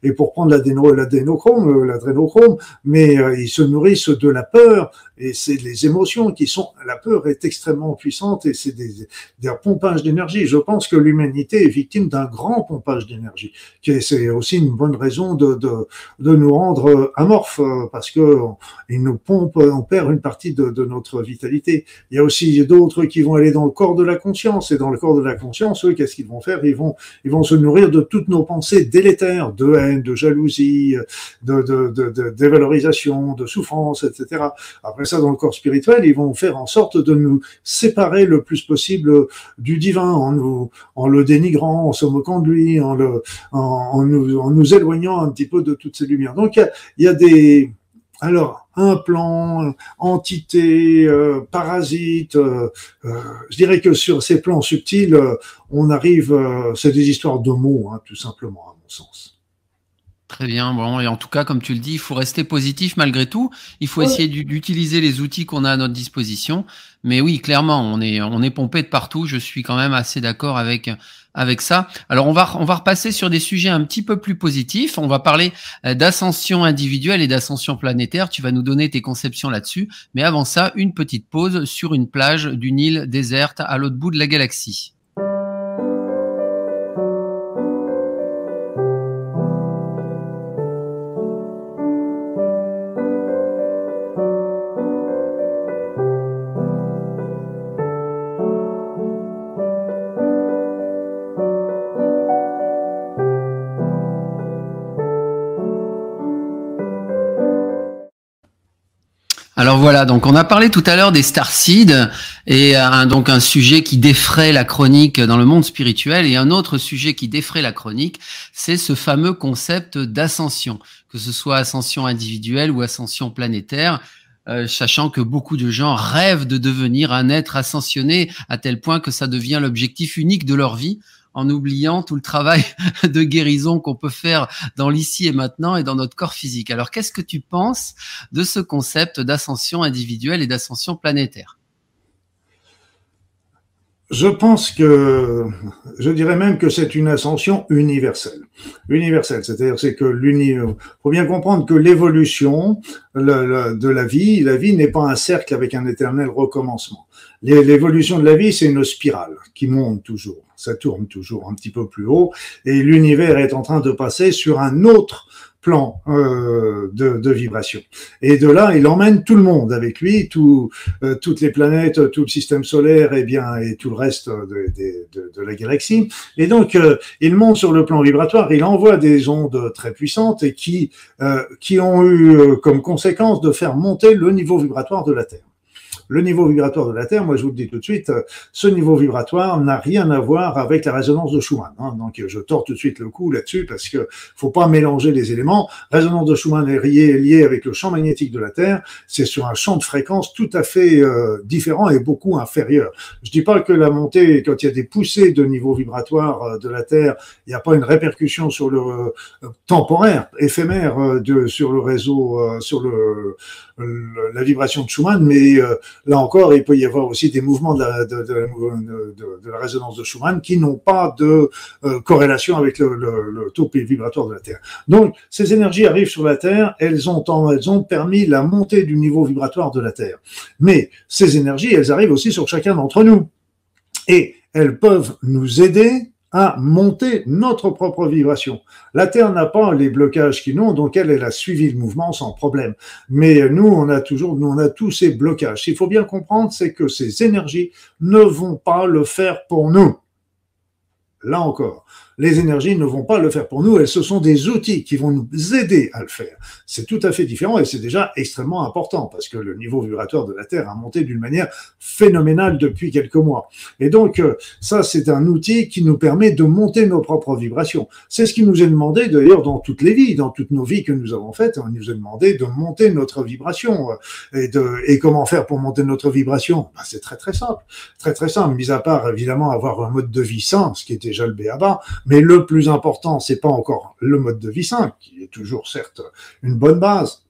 Et pour prendre l'adénochrome, euh, l'adrénochrome, mais euh, ils se nourrissent de la peur, et c'est les émotions qui sont, la peur est extrêmement puissante et c'est des, des pompages d'énergie. Je pense que l'humanité est victime d'un grand pompage d'énergie. C'est aussi une bonne raison de, de, de nous rendre amorphes parce que il nous pompe, on perd une partie de, notre vitalité. Il y a aussi d'autres qui vont aller dans le corps de la conscience et dans le corps de la conscience, eux, qu'est-ce qu'ils vont faire? Ils vont, ils vont se nourrir de toutes nos pensées délétères, de haine, de jalousie, de, dévalorisation, de souffrance, etc. Après ça dans le corps spirituel, ils vont faire en sorte de nous séparer le plus possible du divin en le dénigrant, en se moquant de lui, en nous éloignant un petit peu de toutes ces lumières. Donc il y a, des, alors, implants, entités, euh, parasites. Euh, euh, je dirais que sur ces plans subtils, on arrive, c'est des histoires de mots, hein, tout simplement, à mon sens. Très bien. Bon, et en tout cas, comme tu le dis, il faut rester positif malgré tout. Il faut essayer d'utiliser les outils qu'on a à notre disposition. Mais oui, clairement, on est, on est pompé de partout. Je suis quand même assez d'accord avec, avec ça. Alors, on va, on va repasser sur des sujets un petit peu plus positifs. On va parler euh, d'ascension individuelle et d'ascension planétaire. Tu vas nous donner tes conceptions là-dessus. Mais avant ça, une petite pause sur une plage d'une île déserte à l'autre bout de la galaxie. Alors voilà, donc on a parlé tout à l'heure des starseeds et un, donc un sujet qui défraie la chronique dans le monde spirituel et un autre sujet qui défraie la chronique, c'est ce fameux concept d'ascension, que ce soit ascension individuelle ou ascension planétaire. Euh, sachant que beaucoup de gens rêvent de devenir un être ascensionné à tel point que ça devient l'objectif unique de leur vie en oubliant tout le travail de guérison qu'on peut faire dans l'ici et maintenant et dans notre corps physique. Alors, qu'est-ce que tu penses de ce concept d'ascension individuelle et d'ascension planétaire? Je pense que, je dirais même que c'est une ascension universelle. Universelle, c'est-à-dire c'est que l'univers. Faut bien comprendre que l'évolution de la vie, la vie n'est pas un cercle avec un éternel recommencement. L'évolution de la vie, c'est une spirale qui monte toujours, ça tourne toujours un petit peu plus haut, et l'univers est en train de passer sur un autre plan euh, de, de, vibration. Et de là, il emmène tout le monde avec lui, tout, euh, toutes les planètes, tout le système solaire et bien et tout le reste de, de, de la galaxie. Et donc, euh, il monte sur le plan vibratoire, il envoie des ondes très puissantes et qui euh, qui ont eu comme conséquence de faire monter le niveau vibratoire de la Terre le niveau vibratoire de la Terre, moi je vous le dis tout de suite, euh, ce niveau vibratoire n'a rien à voir avec la résonance de Schumann. Hein. donc je tords tout de suite le coup là-dessus parce que faut pas mélanger les éléments. Résonance de Schumann est liée, avec le champ magnétique de la Terre. C'est sur un champ de fréquence tout à fait euh, différent et beaucoup inférieur. Je dis pas que la montée, quand il y a des poussées de niveau vibratoire euh, de la Terre, il n'y a pas une répercussion sur le temporaire, éphémère de, sur le réseau, sur le la vibration de Schumann, mais euh, là encore, il peut y avoir aussi des mouvements de la, de, la résonance de Schumann qui n'ont pas de euh, corrélation avec le, le, le, taux vibratoire de la Terre. Donc, ces énergies arrivent sur la Terre, elles ont, elles ont permis la montée du niveau vibratoire de la Terre. Mais ces énergies, elles arrivent aussi sur chacun d'entre nous. Et elles peuvent nous aider à monter notre propre vibration. La Terre n'a pas les blocages qu'ils ont, donc elle, elle a suivi le mouvement sans problème. Mais nous, on a toujours, nous, on a tous ces blocages. Il faut bien comprendre, c'est que ces énergies ne vont pas le faire pour nous. Là encore, les énergies ne vont pas le faire pour nous, elles ce sont des outils qui vont nous aider à le faire. C'est tout à fait différent et c'est déjà extrêmement important parce que le niveau vibratoire de la Terre a monté d'une manière phénoménale depuis quelques mois. Et donc euh, ça c'est un outil qui nous permet de monter nos propres vibrations. C'est ce qui nous est demandé d'ailleurs dans toutes les vies, dans toutes nos vies que nous avons faites, on nous a demandé de monter notre vibration euh, et de et comment faire pour monter notre vibration? Ben, C'est très très simple, très très simple. Mis à part évidemment avoir un mode de vie sain, ce qui est déjà le béaba, mais le plus important, c'est pas encore le mode de vie sain, qui est toujours certes une bonne base,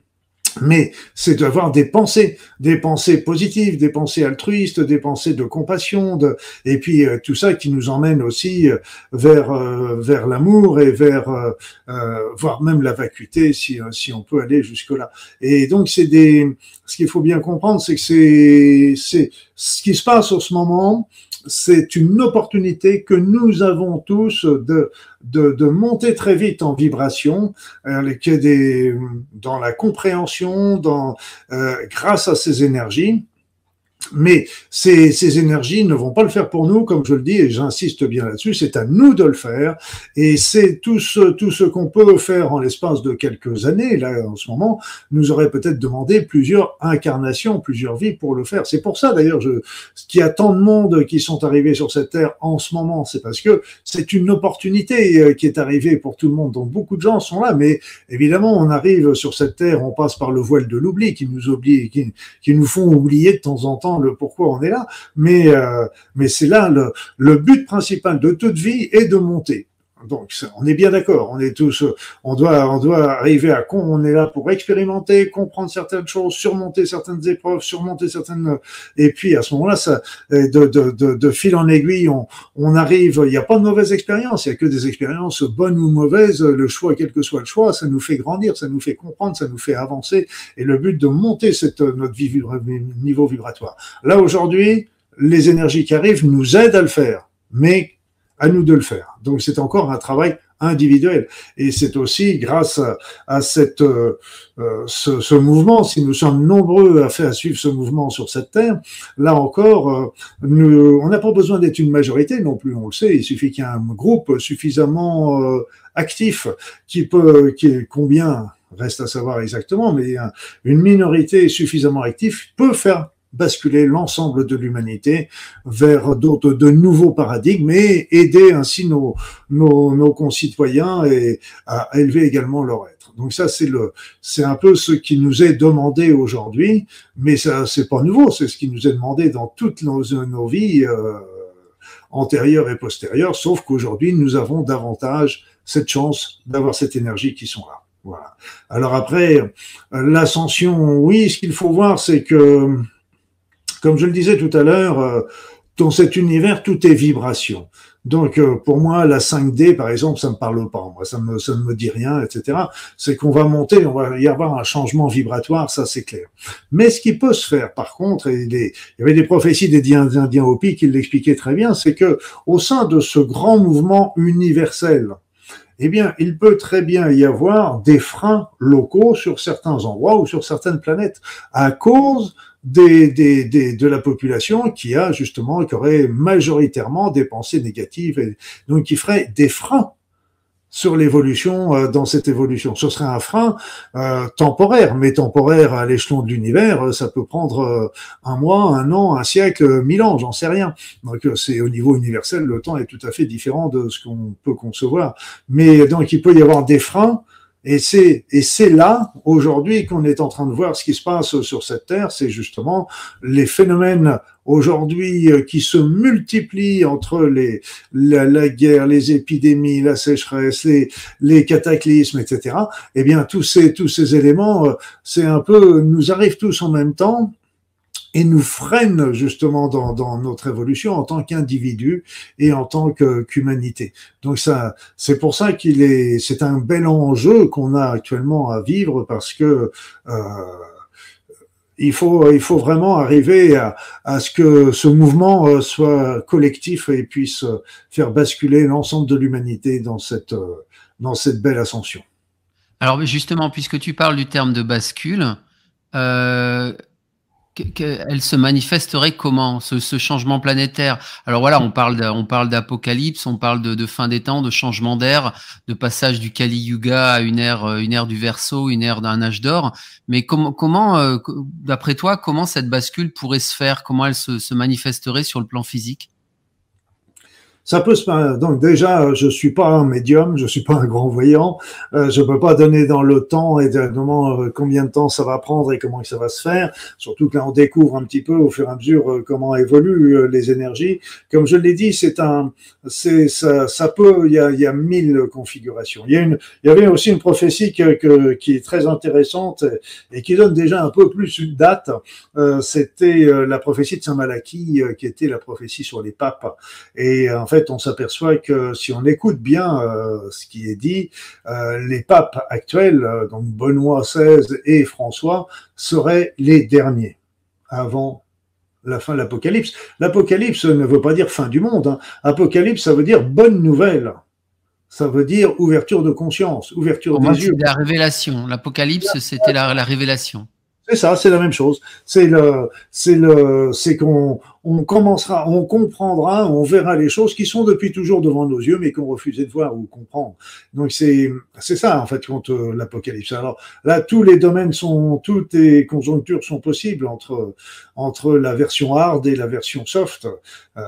mais c'est d'avoir des pensées, des pensées positives, des pensées altruistes, des pensées de compassion, de, et puis euh, tout ça qui nous emmène aussi euh, vers euh, vers l'amour et vers voire même la vacuité si si on peut aller jusque là. Et donc c'est des, ce qu'il faut bien comprendre, c'est que c'est c'est ce qui se passe en ce moment, c'est une opportunité que nous avons tous de, de, monter très vite en vibration, euh, dans la compréhension, dans, euh, grâce à ces énergies. Mais ces, ces, énergies ne vont pas le faire pour nous, comme je le dis, et j'insiste bien là-dessus, c'est à nous de le faire. Et c'est tout ce, tout ce qu'on peut faire en l'espace de quelques années, là, en ce moment, nous aurait peut-être demandé plusieurs incarnations, plusieurs vies pour le faire. C'est pour ça, d'ailleurs, qu'il y a tant de monde qui sont arrivés sur cette terre en ce moment, c'est parce que c'est une opportunité euh, qui est arrivée pour tout le monde. Donc, beaucoup de gens sont là, mais évidemment, on arrive sur cette terre, on passe par le voile de l'oubli qui nous oublie, qui nous font oublier de temps en temps le pourquoi on est là, mais, euh, mais c'est là le, le but principal de toute vie est de monter. Donc, on est bien d'accord. On est tous, on doit, on doit arriver à con. On est là pour expérimenter, comprendre certaines choses, surmonter certaines épreuves, surmonter certaines. Et puis à ce moment-là, ça, de, fil en aiguille, on, on arrive. Il n'y a pas de mauvaise expérience. Il n'y a que des expériences bonnes ou mauvaises. Le choix, quel que soit le choix, ça nous fait grandir, ça nous fait comprendre, ça nous fait avancer. Et le but de monter cette notre niveau vibratoire. Là aujourd'hui, les énergies qui arrivent nous aident à le faire, mais à nous de le faire. Donc c'est encore un travail individuel. Et c'est aussi grâce à, cette, euh, euh, ce, mouvement, si nous sommes nombreux à faire suivre ce mouvement sur cette terre, là encore, euh, nous, on n'a pas besoin d'être une majorité non plus, on le sait, il suffit qu'il y ait un groupe suffisamment actif qui peut, qui combien reste à savoir exactement, mais une minorité suffisamment active peut faire basculer l'ensemble de l'humanité vers d'autres, de nouveaux paradigmes et aider ainsi nos, nos, nos concitoyens et à élever également leur être. Donc ça, c'est le, c'est un peu ce qui nous est demandé aujourd'hui, mais ça, c'est pas nouveau, c'est ce qui nous est demandé dans toutes nos, nos vies euh, antérieures et postérieures, sauf qu'aujourd'hui, nous avons davantage cette chance d'avoir cette énergie qui sont là. Voilà. Alors après, l'ascension, oui, ce qu'il faut voir, c'est que comme je le disais tout à l'heure, euh, dans cet univers, tout est vibration. Donc, euh, pour moi, la 5D, par exemple, ça me parle pas. Moi, ça, me, ça ne me dit rien, etc. C'est qu'on va monter, on va y avoir un changement vibratoire, ça c'est clair. Mais ce qui peut se faire, par contre, et il y avait des prophéties des Indiens Hopi qui l'expliquaient très bien, c'est que au sein de ce grand mouvement universel, eh bien, il peut très bien y avoir des freins locaux sur certains endroits ou sur certaines planètes à cause des, des, des, de la population qui a justement, qui aurait majoritairement des pensées négatives, et donc qui ferait des freins sur l'évolution euh, dans cette évolution. Ce serait un frein euh, temporaire, mais temporaire à l'échelon de l'univers, euh, ça peut prendre un mois, un an, un siècle, mille ans, j'en sais rien. Donc c'est au niveau universel, le temps est tout à fait différent de ce qu'on peut concevoir. Mais donc il peut y avoir des freins et c'est, et c'est là, aujourd'hui, qu'on est en train de voir ce qui se passe sur cette terre, c'est justement les phénomènes aujourd'hui euh, qui se multiplient entre les, la, guerre, les épidémies, la sécheresse, les, les cataclysmes, etc. Eh bien, tous ces, tous ces éléments, euh, c'est un peu, nous arrivent tous en même temps et nous freine justement dans, notre évolution en tant qu'individu et en tant qu'humanité. Donc ça, c'est pour ça qu'il est, c'est un bel enjeu qu'on a actuellement à vivre parce que euh, il faut, il faut vraiment arriver à, ce que ce mouvement euh, soit collectif et puisse faire basculer l'ensemble de l'humanité dans cette, dans cette belle ascension. Alors justement, puisque tu parles du terme de bascule, euh, elle se manifesterait comment ce, changement planétaire? Alors voilà, on parle on parle d'apocalypse, on parle de, fin des temps, de changement d'ère, de passage du Kali Yuga à une ère une ère du Verseau, une ère d'un âge d'or. Mais comment comment euh, d'après toi, comment cette bascule pourrait se faire? Comment elle se manifesterait sur le plan physique? Ça peut se donc déjà je suis pas un médium, je suis pas un grand voyant, euh, je peux pas donner dans le temps et exactement euh, combien de temps ça va prendre et comment ça va se faire. Surtout que là on découvre un petit peu au fur et à mesure euh, comment évoluent euh, les énergies. Comme je l'ai dit, c'est un, c'est ça, ça peut, il y a, y a mille configurations. Il y a une, il y avait aussi une prophétie que, qui est très intéressante et qui donne déjà un peu plus une date. Euh, C'était la prophétie de Saint Malachie qui était la prophétie sur les papes et en fait fait, on s'aperçoit que si on écoute bien euh, ce qui est dit, euh, les papes actuels, euh, donc Benoît XVI et François, seraient les derniers avant la fin de l'Apocalypse. L'Apocalypse ne veut pas dire fin du monde. Hein. Apocalypse, ça veut dire bonne nouvelle. Ça veut dire ouverture de conscience, ouverture des yeux. La révélation. L'Apocalypse, c'était la, la révélation. C'est ça, c'est la même chose. C'est le, c'est le, c'est qu'on on commencera, on comprendra, on verra les choses qui sont depuis toujours devant nos yeux, mais qu'on refusait de voir ou comprendre. Donc c'est, c'est ça en fait quand euh, l'apocalypse. Alors là, tous les domaines sont, toutes les conjonctures sont possibles entre entre la version hard et la version soft. Euh,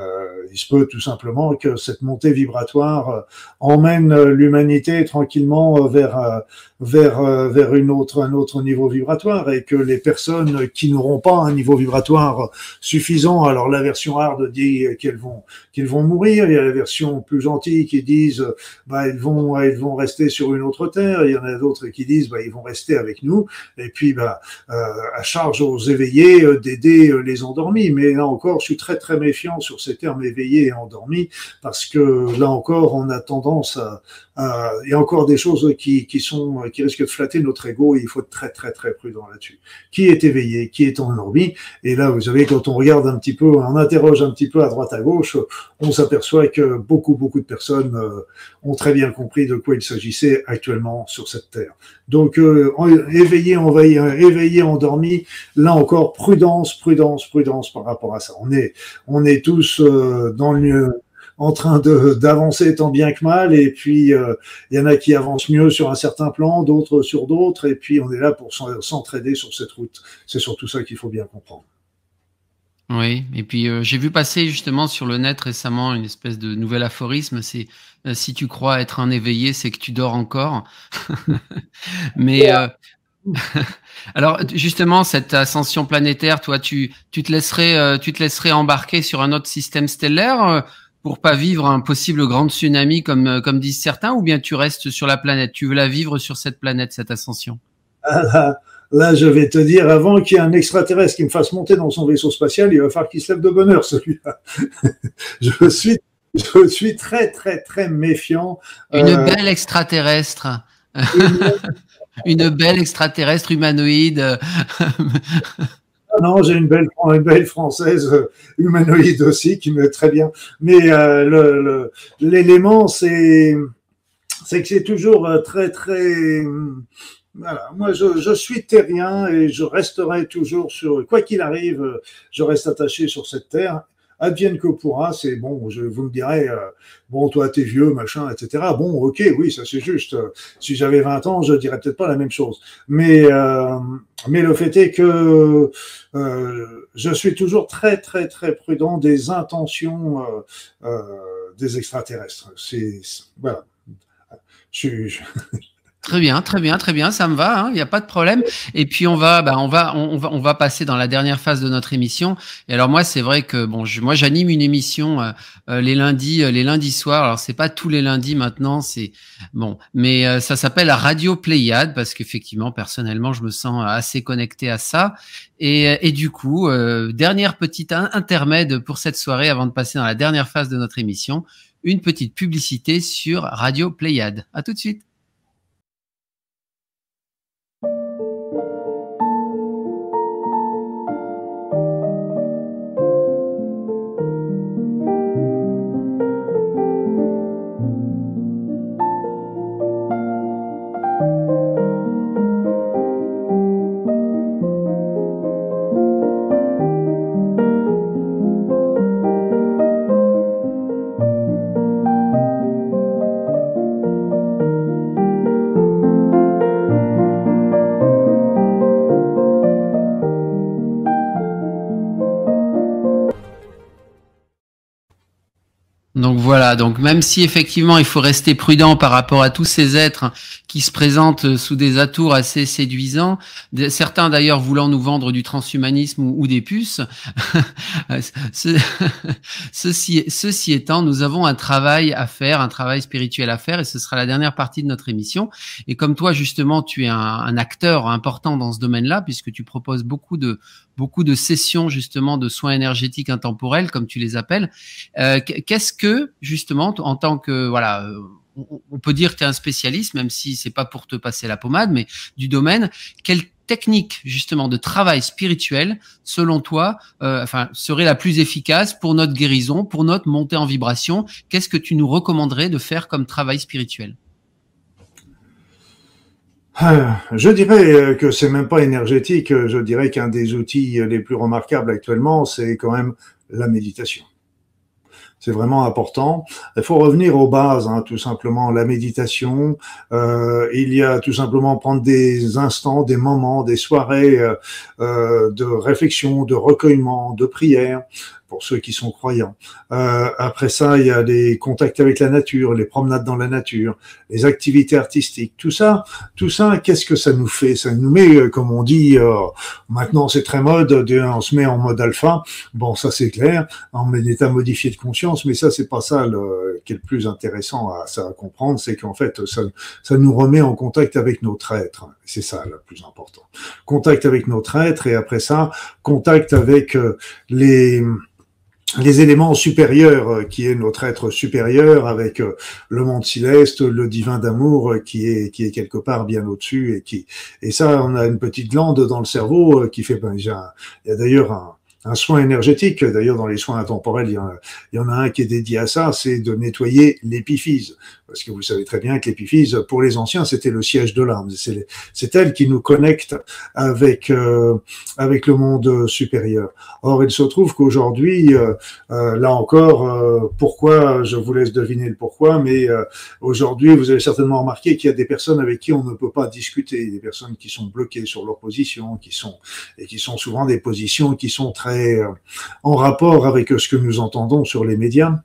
il se peut tout simplement que cette montée vibratoire euh, emmène l'humanité tranquillement vers vers vers une autre un autre niveau vibratoire et que les personnes qui n'auront pas un niveau vibratoire suffisant alors la version hard dit qu'elles vont qu'ils vont mourir. Il y a la version plus gentille qui disent bah ils vont ils vont rester sur une autre terre. Il y en a d'autres qui disent bah ils vont rester avec nous. Et puis bah euh, à charge aux éveillés euh, d'aider euh, les endormis. Mais là encore, je suis très très méfiant sur ces termes éveillés et endormis parce que là encore, on a tendance à, il y a encore des choses qui, qui sont qui risquent de flatter notre ego et il faut être très très très prudent là-dessus. Qui est éveillé, qui est endormi Et là, vous savez, quand on regarde un petit peu on interroge un petit peu à droite à gauche, on s'aperçoit que beaucoup, beaucoup de personnes euh, ont très bien compris de quoi il s'agissait actuellement sur cette terre. Donc, euh, éveillé, envahi, éveillé, endormi, là encore, prudence, prudence, prudence par rapport à ça. On est, on est tous euh, dans le en train d'avancer tant bien que mal, et puis il y en a qui avancent mieux sur un certain plan, d'autres sur d'autres, et puis on est là pour s'entraider sur cette route. C'est surtout ça qu'il faut bien comprendre. Oui, et puis euh, j'ai vu passer justement sur le net récemment une espèce de nouvel aphorisme, c'est euh, si tu crois être un éveillé, c'est que tu dors encore. Mais euh, alors justement cette ascension planétaire, toi tu tu te laisserais tu te laisserais embarquer sur un autre système stellaire pour pas vivre un possible grand tsunami comme comme disent certains ou bien tu restes sur la planète, tu veux la vivre sur cette planète cette ascension? Ah, Là, je vais te dire, avant qu'il y ait un extraterrestre qui me fasse monter dans son vaisseau spatial, il va falloir qu'il se lève de bonne heure, celui-là. je suis, je suis très, très, très méfiant. Une euh, belle extraterrestre. Une... belle extraterrestre humanoïde. Ah non, j'ai une belle, française euh, humanoïde aussi qui me très bien. Mais euh, l'élément, c'est, que c'est toujours très, très voilà, moi je, suis terrien et je resterai toujours sur, quoi qu'il arrive, je reste attaché sur cette terre. Advienne que pourra, c'est bon, vous me direz, euh, bon, toi t'es vieux, machin, etc. Bon, ok, oui, ça c'est juste. Si j'avais 20 ans, je dirais peut-être pas la même chose. Mais, euh, mais le fait est que euh, je suis toujours très, très, très prudent des intentions des extraterrestres. C'est, voilà. Je Très bien, très bien, très bien, ça me va, il hein, n'y a pas de problème. Et puis on va, bah, on va, on va, on va passer dans la dernière phase de notre émission. Et alors moi, c'est vrai que bon, je, moi j'anime une émission euh, euh, les lundis, euh, les lundis soirs. Alors c'est pas tous les lundis maintenant, c'est bon, mais ça s'appelle Radio Pléiade parce qu'effectivement, personnellement, je me sens assez connecté à ça. Et, et du coup, dernière petite intermède pour cette soirée avant de passer dans la dernière phase de notre émission, une petite publicité sur Radio Pléiade. À tout de suite. Voilà, donc même si effectivement il faut rester prudent par rapport à tous ces êtres qui se présentent sous des atours assez séduisants, certains d'ailleurs voulant nous vendre du transhumanisme ou, des puces, ceci, ceci étant, nous avons un travail à faire, un travail spirituel à faire et ce sera la dernière partie de notre émission. Et comme toi justement, tu es un, un acteur important dans ce domaine-là puisque tu proposes beaucoup de beaucoup de sessions justement de soins énergétiques intemporels, comme tu les appelles. Euh, qu'est-ce que justement, en tant que voilà, euh, on peut dire que tu es un spécialiste, même si c'est pas pour te passer la pommade, mais du domaine. Quelle technique justement de travail spirituel, selon toi, euh, enfin, serait la plus efficace pour notre guérison, pour notre montée en vibration? Qu'est-ce que tu nous recommanderais de faire comme travail spirituel? Je dirais euh, que c'est même pas énergétique. Je dirais qu'un des outils les plus remarquables actuellement, c'est quand même la méditation. C'est vraiment important. Il faut revenir aux bases, hein, tout simplement. La méditation, euh, il y a tout simplement prendre des instants, des moments, des soirées euh de réflexion, de recueillement, de prière, pour ceux qui sont croyants. Euh, après ça, il y a les contacts avec la nature, les promenades dans la nature, les activités artistiques, tout ça, tout ça, qu'est-ce que ça nous fait? Ça nous met, euh, comme on dit, euh, maintenant c'est très mode, on se met en mode alpha. Bon, ça c'est clair, en état modifié de conscience, mais ça c'est pas ça le, qui est le plus intéressant à, à comprendre, c'est qu'en fait ça, ça nous remet en contact avec notre être. C'est ça le plus important. Contact avec notre être et après ça, contact avec euh, les les éléments supérieurs euh, qui est notre être supérieur avec euh, le monde céleste, le divin d'amour euh, qui est qui est quelque part bien au-dessus et qui et ça on a une petite glande dans le cerveau qui fait ben, il y a d'ailleurs un, un soin énergétique. D'ailleurs, dans les soins intemporels, il y, en a, il y en a un qui est dédié à ça, c'est de nettoyer l'épiphyse. Parce que vous savez très bien que l'épiphyse, pour les anciens, c'était le siège de l'âme. C'est elle qui nous connecte avec euh, avec le monde supérieur. Or, il se trouve qu'aujourd'hui, euh, euh, là encore, pourquoi Je vous laisse deviner le pourquoi, mais aujourd'hui, vous avez certainement remarqué qu'il y a des personnes avec qui on ne peut pas discuter, des personnes qui sont bloquées sur leur position, qui sont et qui sont souvent des positions qui sont très en rapport avec ce que nous entendons sur les médias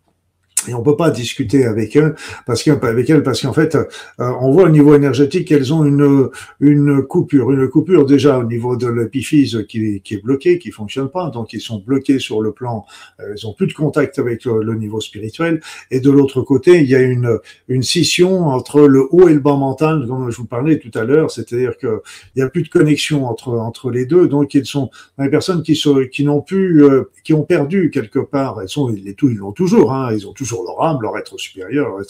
et on peut pas discuter avec eux parce qu'avec elles parce qu'en fait euh, on voit au niveau énergétique qu'elles ont une une coupure une coupure déjà au niveau de l'épiphyse qui, qui est bloquée qui fonctionne pas. Donc ils sont bloqués sur le plan euh, ils ont plus de contact avec le, niveau spirituel. Et de l'autre côté il y a une une scission entre le haut et le bas mental comme je vous parlais tout à l'heure. C'est-à-dire que il y a plus de connexion entre entre les deux. Donc ils sont des personnes qui sont qui n'ont plus euh, qui ont perdu quelque part elles sont ils l'ont toujours hein, ils ont toujours leur âme, leur être supérieur, leur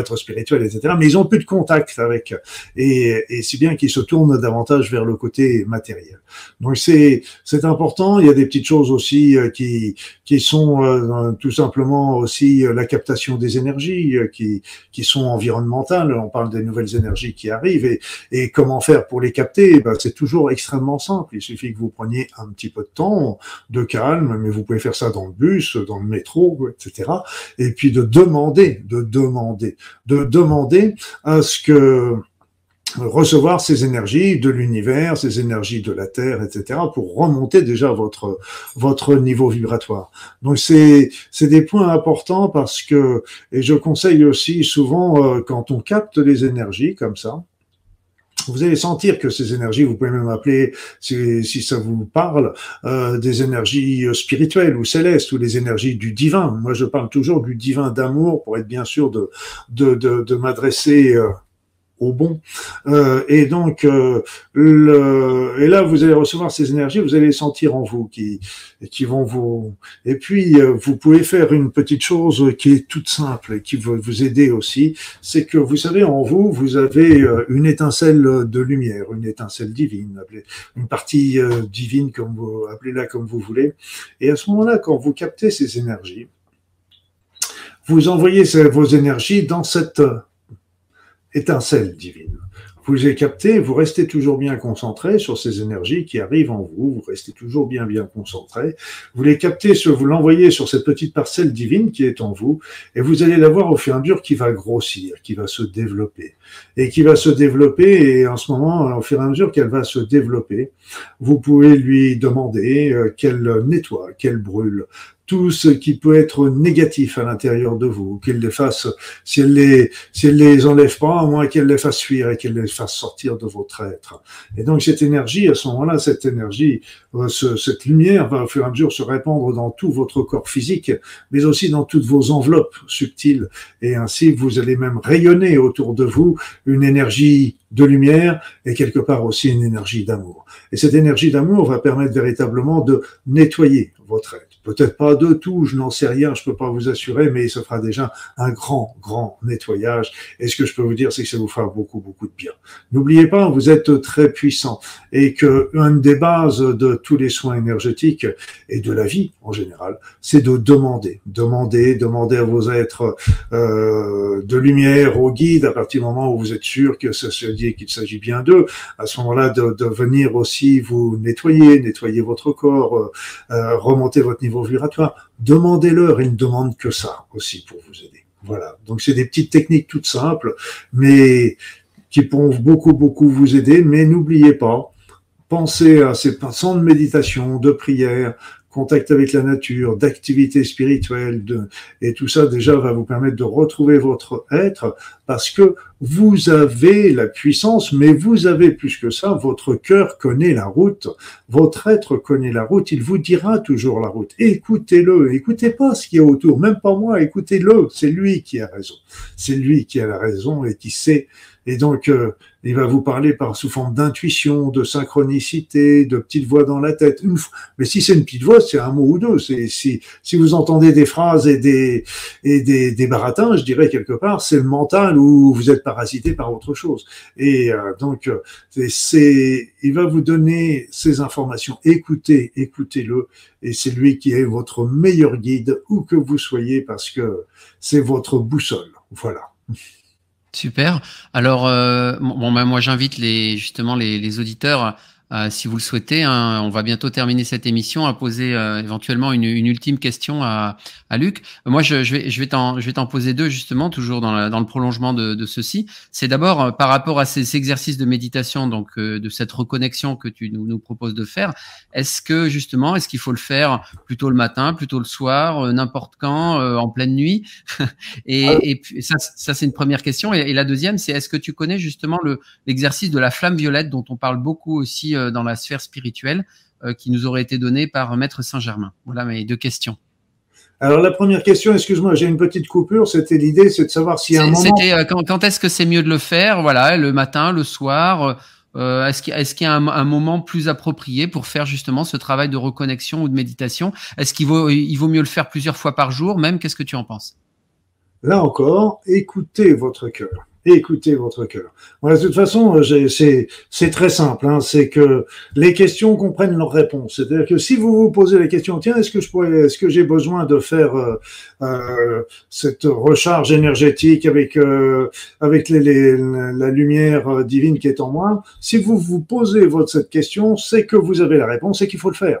être, spirituel, etc. Mais ils ont plus de contact avec, et, et si bien qu'ils se tournent davantage vers le côté matériel. Donc c'est c'est important. Il y a des petites choses aussi euh, qui qui sont euh, tout simplement aussi euh, la captation des énergies qui qui sont environnementales. On parle des nouvelles énergies qui arrivent et et comment faire pour les capter? Ben, c'est toujours extrêmement simple. Il suffit que vous preniez un petit peu de temps, de calme, mais vous pouvez faire ça dans le bus, dans le métro, etc et puis de demander, de demander, de demander à ce que recevoir ces énergies de l'univers, ces énergies de la Terre, etc., pour remonter déjà votre votre niveau vibratoire. Donc c'est c'est des points importants parce que et je conseille aussi souvent euh, quand on capte les énergies comme ça, vous allez sentir que ces énergies, vous pouvez même appeler, si, ça vous parle, euh, des énergies euh, spirituelles ou célestes ou les énergies du divin. Moi, je parle toujours du divin d'amour pour être bien sûr de m'adresser euh, au bon. Euh, et donc, euh, le, et là, vous allez recevoir ces énergies, vous allez les sentir en vous, qui, qui vont vous. Et puis, euh, vous pouvez faire une petite chose qui est toute simple et qui va vous aider aussi, c'est que vous savez, en vous, vous avez euh, une étincelle de lumière, une étincelle divine, une partie divine, comme vous appelez-la comme vous voulez. Et à ce moment-là, quand vous captez ces énergies, vous envoyez vos énergies dans cette étincelle divine. Vous les captez, vous restez toujours bien concentré sur ces énergies qui arrivent en vous, vous restez toujours bien bien concentré. Vous les captez, vous l'envoyez sur cette petite parcelle divine qui est en vous, et vous allez la voir au fur et à mesure qui va grossir, qui va se développer, et qui va se développer, et en ce moment, au fur et à mesure qu'elle va se développer, vous pouvez lui demander euh, qu'elle nettoie, qu'elle brûle, tout ce qui peut être négatif à l'intérieur de vous, qu'elle les fasse, si elle les, si elle les enlève pas, à moins qu'elle les fasse fuir et qu'elle les fasse sortir de votre être. Et donc cette énergie, à ce moment-là, cette énergie, euh, cette lumière va au fur et à mesure se répandre dans tout votre corps physique, mais aussi dans toutes vos enveloppes subtiles. Et ainsi, vous allez même rayonner autour de vous une énergie de lumière et quelque part aussi une énergie d'amour. Et cette énergie d'amour va permettre véritablement de nettoyer votre être. Peut-être pas de tout, je n'en sais rien, je peux pas vous assurer, mais il se fera déjà un grand, grand nettoyage. Et ce que je peux vous dire, c'est que ça vous fera beaucoup, beaucoup de bien. N'oubliez pas, vous êtes très puissant et que une des bases de tous les soins énergétiques et de la vie en général, c'est de demander, demander, demander à vos êtres euh, de lumière, au guide, à partir du moment où vous êtes sûr que ça se dit qu'il s'agit bien d'eux, à ce moment-là de, de, venir aussi vous nettoyer, nettoyer votre corps, euh, euh remonter votre niveau vibratoire. Demandez-leur, ils ne demandent que ça aussi pour vous aider. Voilà. Donc c'est des petites techniques toutes simples, mais qui pourront beaucoup, beaucoup vous aider. Mais n'oubliez pas, pensez à ces passants de méditation, de prière, contact avec la nature, d'activité spirituelle, de, et tout ça déjà va vous permettre de retrouver votre être parce que vous avez la puissance, mais vous avez plus que ça, votre cœur connaît la route, votre être connaît la route, il vous dira toujours la route. Écoutez-le, écoutez pas ce qui est autour, même pas moi, écoutez-le, c'est lui qui a raison, c'est lui qui a la raison et qui sait et donc, euh, il va vous parler par sous forme d'intuition, de synchronicité, de petites voix dans la tête. mais si c'est une petite voix, c'est un mot ou deux. C'est si si vous entendez des phrases et des et des, des baratins, je dirais quelque part, c'est le mental où vous êtes parasité par autre chose. Et euh, donc, euh, c'est il va vous donner ces informations. Écoutez, écoutez-le, et c'est lui qui est votre meilleur guide où que vous soyez parce que c'est votre boussole. Voilà. Super. Alors, euh, bon, ben, moi, j'invite les justement les, les auditeurs euh, si vous le souhaitez, hein, on va bientôt terminer cette émission, à poser euh, éventuellement une, une, ultime question à, à Luc. Moi, je, je vais, je vais t'en, je vais t'en poser deux justement, toujours dans, la, dans le prolongement de, de ceci. C'est d'abord euh, par rapport à ces, exercices de méditation, donc de cette reconnexion que tu nous, nous proposes de faire. Est-ce que justement, est-ce qu'il faut le faire plutôt le matin, plutôt le soir, n'importe quand, en pleine nuit? Et, ah. et ça, ça c'est une première question. Et, et la deuxième, c'est est-ce que tu connais justement le, l'exercice de la flamme violette dont on parle beaucoup aussi euh, dans la sphère spirituelle euh, qui nous aurait été donnée par Maître Saint-Germain. Voilà mes deux questions. Alors la première question, excuse-moi, j'ai une petite coupure. C'était l'idée, c'est de savoir si à un moment. C'était euh, quand, est-ce que c'est mieux de le faire? Voilà, le matin, le soir. est-ce qu'il y a, un, moment plus approprié pour faire justement ce travail de reconnexion ou de méditation? Est-ce qu'il vaut, il vaut mieux le faire plusieurs fois par jour Même, qu'est-ce que tu en penses? Là encore, écoutez votre cœur écoutez votre cœur. Voilà, de toute façon, c'est très simple. Hein, c'est que les questions comprennent leurs réponses. C'est-à-dire que si vous vous posez la question, tiens, est-ce que je pourrais, est-ce que j'ai besoin de faire euh, euh cette recharge énergétique avec euh, avec les, les, la lumière euh, divine qui est en moi Si vous vous posez votre cette question, c'est que vous avez la réponse et qu'il faut le faire.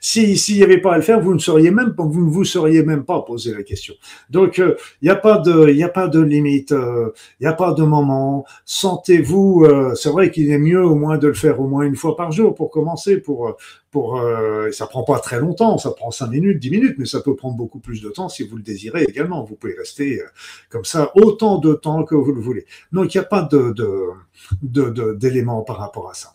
Si s'il n'y avait pas à le faire, vous ne seriez même pas, vous ne vous seriez même pas posé la question. Donc il euh, n'y a pas de, il a pas de limite, il euh, n'y a pas de moment. Sentez-vous, euh, c'est vrai qu'il est mieux au moins de le faire au moins une fois par jour pour commencer, pour pour ça prend pas très longtemps, ça prend cinq minutes, dix minutes, mais ça peut prendre beaucoup plus de temps si vous le désirez également. Vous pouvez rester comme ça autant de temps que vous le voulez. Donc il n'y a pas de d'éléments de, par rapport à ça.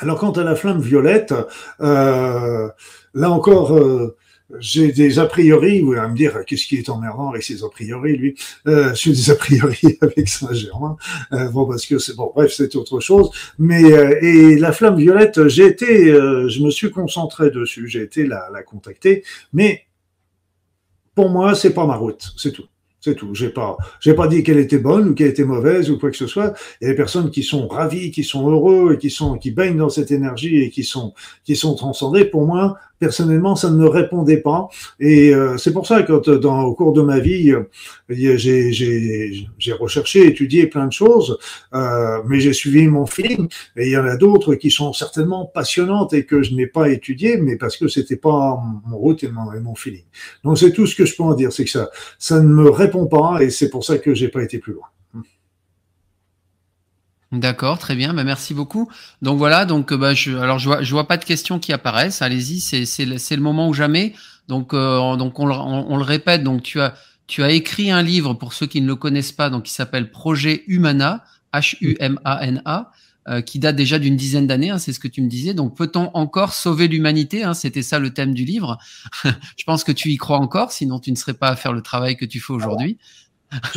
Alors quant à la flamme violette, euh, là encore, euh, j'ai des a priori, vous allez me dire qu'est-ce qui est emmerdant avec ces a priori, lui? Euh, j'ai des a priori avec Saint-Germain. Euh, bon, parce que c'est bon, bref, c'est autre chose. Mais euh, et la flamme violette, j'ai été, je me suis concentré dessus, j'ai été la, la contacter, mais pour moi, c'est pas ma route, c'est tout. C'est tout. J'ai pas, j'ai pas dit qu'elle était bonne ou qu'elle était mauvaise ou quoi que ce soit. Il y a des personnes qui sont ravies, qui sont heureux et qui sont, qui baignent dans cette énergie et qui sont, qui sont transcendées. Pour moi, personnellement, ça ne me répondait pas. Et euh, c'est pour ça que dans, au cours de ma vie, euh, j'ai recherché, étudié plein de choses, euh, mais j'ai suivi mon feeling. Et il y en a d'autres qui sont certainement passionnantes et que je n'ai pas étudiées, mais parce que c'était pas mon route et mon, et mon feeling. Donc c'est tout ce que je peux en dire, c'est que ça, ça ne me répond pas et c'est pour ça que j'ai pas été plus loin. D'accord, très bien, bah, merci beaucoup. Donc voilà, donc bah, je, alors vois, pas de questions qui apparaissent. Allez-y, c'est, le, moment ou jamais. Donc, donc on, le répète. Donc, tu as, tu as écrit un livre pour ceux qui ne le connaissent pas, donc qui s'appelle Projet Humana, H-U-M-A-N-A. Euh, qui date déjà d'une dizaine d'années, hein, c'est ce que tu me disais. Donc, peut-on encore sauver l'humanité hein, C'était ça le thème du livre. je pense que tu y crois encore, sinon tu ne serais pas à faire le travail que tu fais aujourd'hui.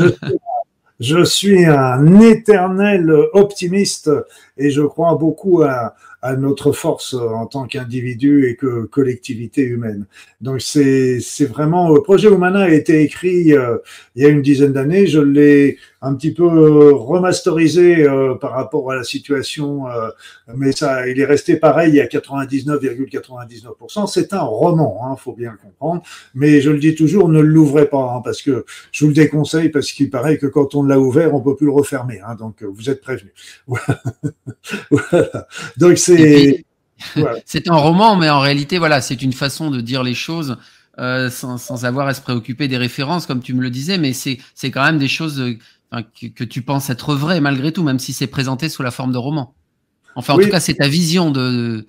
je, suis un éternel optimiste et je crois beaucoup à, à notre force en tant qu'individu et que collectivité humaine. Donc c'est c'est vraiment le projet Humana a été écrit euh, il y a une dizaine d'années. Je l'ai un petit peu remasterisé euh, par rapport à la situation, euh, mais ça il est resté pareil. A 99,99%. C'est un roman, hein, faut bien comprendre. Mais je le dis toujours, ne l'ouvrez pas hein, parce que je vous le déconseille parce qu'il paraît que quand on l'a ouvert, on peut plus le refermer. Hein, donc vous êtes prévenus. voilà. Donc c'est un roman, mais en réalité, voilà, c'est une façon de dire les choses euh, sans, avoir à se préoccuper des références, comme tu me le disais, mais c'est quand même des choses que, tu penses être vraies malgré tout, même si c'est présenté sous la forme de roman. Enfin, en tout cas, c'est ta vision de.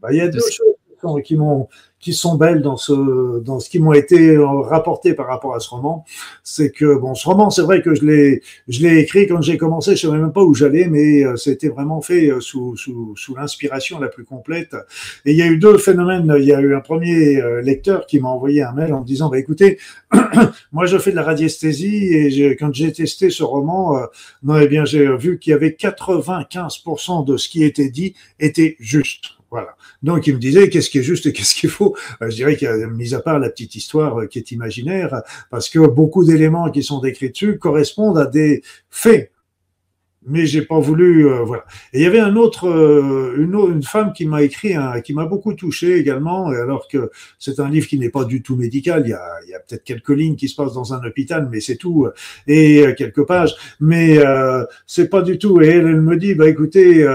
Bah, il y a deux choses qui m'ont qui sont belles dans ce, dans ce qui m'ont été rapportés par rapport à ce roman, c'est que bon, ce roman, c'est vrai que je l'ai, je l'ai écrit quand j'ai commencé, je savais même pas où j'allais, mais euh, c'était vraiment fait euh, sous, sous, sous l'inspiration la plus complète. Et il y a eu deux phénomènes. Il y a eu un premier euh, lecteur qui m'a envoyé un mail en me disant, bah écoutez, moi je fais de la radiesthésie et quand j'ai testé ce roman, non, eh bien j'ai vu qu'il y avait 95% de ce qui était dit était juste. Donc il me disait qu'est-ce qui est juste et qu'est-ce qui est faux? Euh, je dirais qu'il y a, mis à part la petite histoire euh, qui est imaginaire, parce que beaucoup d'éléments qui sont décrits dessus correspondent à des faits. Mais j'ai pas voulu euh, voilà. Et il y avait un autre une, une femme qui m'a écrit qui m'a beaucoup touché également alors que c'est un livre qui n'est pas du tout médical. Il y a, y a peut-être quelques lignes qui se passent dans un hôpital mais c'est tout et quelques pages. Mais euh, c'est pas du tout. Et elle, elle me dit bah écoutez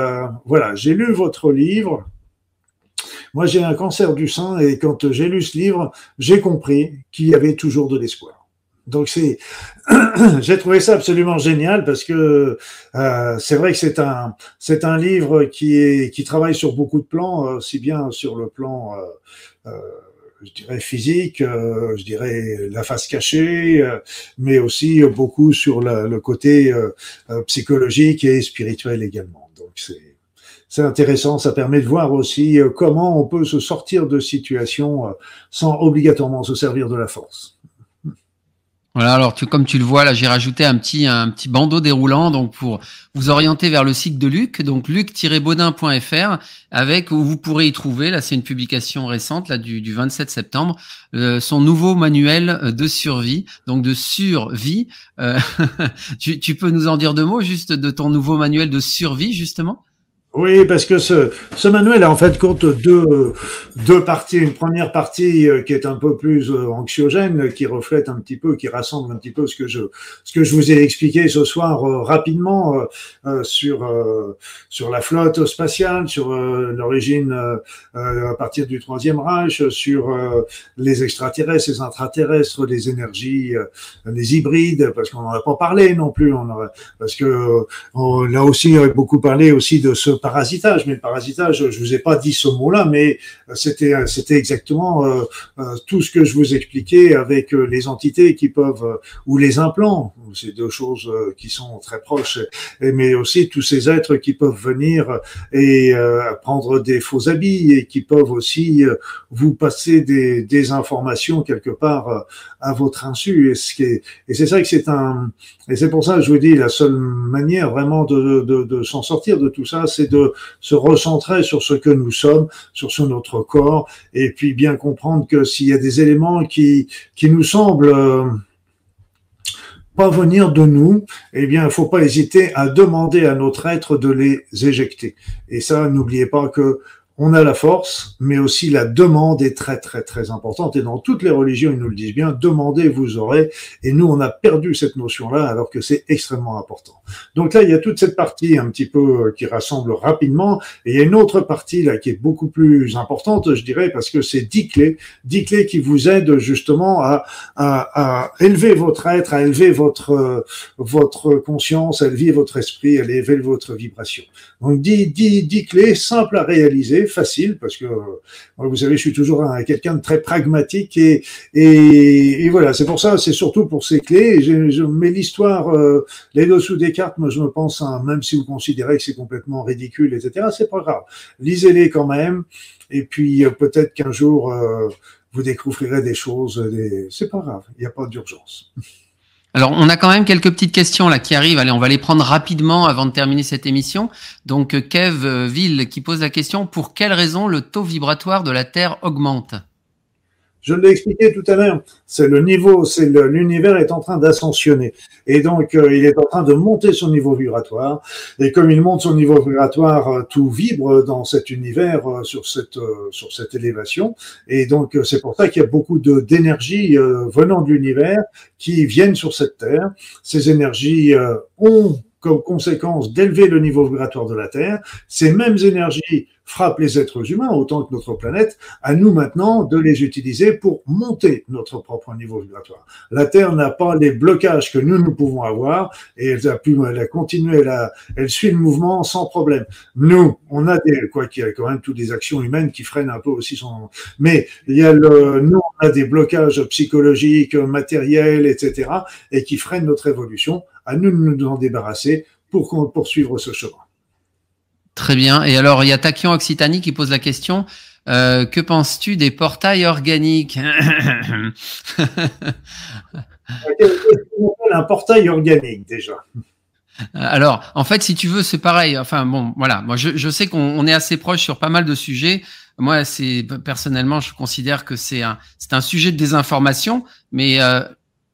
voilà j'ai lu votre livre moi, j'ai un cancer du sein et quand j'ai lu ce livre, j'ai compris qu'il y avait toujours de l'espoir. Donc c'est, j'ai trouvé ça absolument génial parce que euh, c'est vrai que c'est un c'est un livre qui est qui travaille sur beaucoup de plans, euh, aussi bien sur le plan euh, je dirais physique, je dirais la face cachée, mais aussi beaucoup sur le côté psychologique et spirituel également. Donc c'est c'est intéressant, ça permet de voir aussi euh, comment on peut se sortir de situations euh, sans obligatoirement se servir de la force. Voilà, alors comme tu le vois, là, j'ai rajouté un petit, un petit bandeau déroulant donc pour vous orienter vers le site de Luc, donc luc-baudin.fr, avec où vous pourrez y trouver, là c'est une publication récente, là du, du 27 septembre, euh, son nouveau manuel de survie, donc de survie. tu, tu peux nous en dire deux mots juste de ton nouveau manuel de survie, justement? Oui, parce que ce, ce manuel en fait compte deux, deux parties. Une première partie euh, qui est un peu plus euh, anxiogène, qui reflète un petit peu, qui rassemble un petit peu ce que je, ce que je vous ai expliqué ce soir euh, rapidement sur, sur la flotte spatiale, sur l'origine à partir du Troisième Reich, sur les extraterrestres, les intraterrestres, les énergies, les hybrides, parce qu'on n'en a pas parlé non plus. On parce que on a aussi beaucoup parlé aussi de ce parasitage, mais parasitage, je vous ai pas dit ce mot-là, mais euh, c'était euh, c'était exactement euh, tout ce que je vous expliquais avec les entités qui peuvent ou les implants, c'est deux choses qui sont très proches, mais aussi tous ces êtres qui peuvent venir et prendre des faux habits et qui peuvent aussi vous passer des, des informations quelque part à votre insu. Et c'est ça que c'est un et c'est pour ça que je vous dis la seule manière vraiment de, de, de s'en sortir de tout ça, c'est de se recentrer sur ce que nous sommes, sur ce notre corps, et puis bien comprendre que s'il y a des éléments qui, qui nous semblent euh, pas venir de nous, eh bien, il faut pas hésiter à demander à notre être de les éjecter. Et ça, n'oubliez pas que on a la force, mais aussi la demande est très très très importante. Et dans toutes les religions, ils nous le disent bien, demandez, vous aurez. Et nous, on a perdu cette notion-là, alors que c'est extrêmement important. Donc là, il y a toute cette partie un petit peu euh, qui rassemble rapidement. Et il y a une autre partie là qui est beaucoup plus importante, je dirais, parce que c'est dix clés, dix clés qui vous aident justement à, à, à élever votre être, à élever votre euh, votre conscience, à élever votre esprit, à élever votre vibration. Donc dix, dix, dix clés simples à réaliser facile parce que vous savez, je suis toujours quelqu'un de très pragmatique et, et, et voilà, c'est pour ça, c'est surtout pour ces clés. Je, je mets l'histoire, euh, les dessous des moi je me pense, même si vous considérez que c'est complètement ridicule, etc., c'est pas grave. Lisez-les quand même et puis euh, peut-être qu'un jour euh, vous découvrirez des choses, des... c'est pas grave, il n'y a pas d'urgence. Alors, on a quand même quelques petites questions là qui arrivent. Allez, on va les prendre rapidement avant de terminer cette émission. Donc, Kev Ville qui pose la question pour quelle raison le taux vibratoire de la Terre augmente? Je l'ai expliqué tout à l'heure, c'est le niveau, c'est l'univers est en train d'ascensionner. Et donc, euh, il est en train de monter son niveau vibratoire. Et comme il monte son niveau vibratoire, euh, tout vibre dans cet univers, euh, sur cette, sur cette élévation. Et donc, c'est pour ça qu'il y a beaucoup d'énergie venant de l'univers qui viennent sur cette Terre. Ces énergies ont comme conséquence d'élever le niveau vibratoire de la Terre. Ces mêmes énergies frappent les êtres humains autant que notre planète. À nous maintenant de les utiliser pour monter notre propre niveau vibratoire. La Terre n'a pas les blocages que nous, nous pouvons avoir et elle a pu, elle a continué, elle, elle suit le mouvement sans problème. Nous, on a des, quoi qu'il y a quand même toutes des actions humaines qui freinent un peu aussi son, mais il y a le, nous, on a des blocages psychologiques, matériels, etc. et qui freinent notre évolution à nous de nous en débarrasser pour poursuivre ce chemin. Très bien. Et alors, il y a Takion Occitanie qui pose la question. Euh, que penses-tu des portails organiques? Un portail organique déjà. Alors, en fait, si tu veux, c'est pareil. Enfin, bon, voilà. Moi, je, je sais qu'on est assez proche sur pas mal de sujets. Moi, c'est personnellement, je considère que c'est un, c'est un sujet de désinformation, mais euh,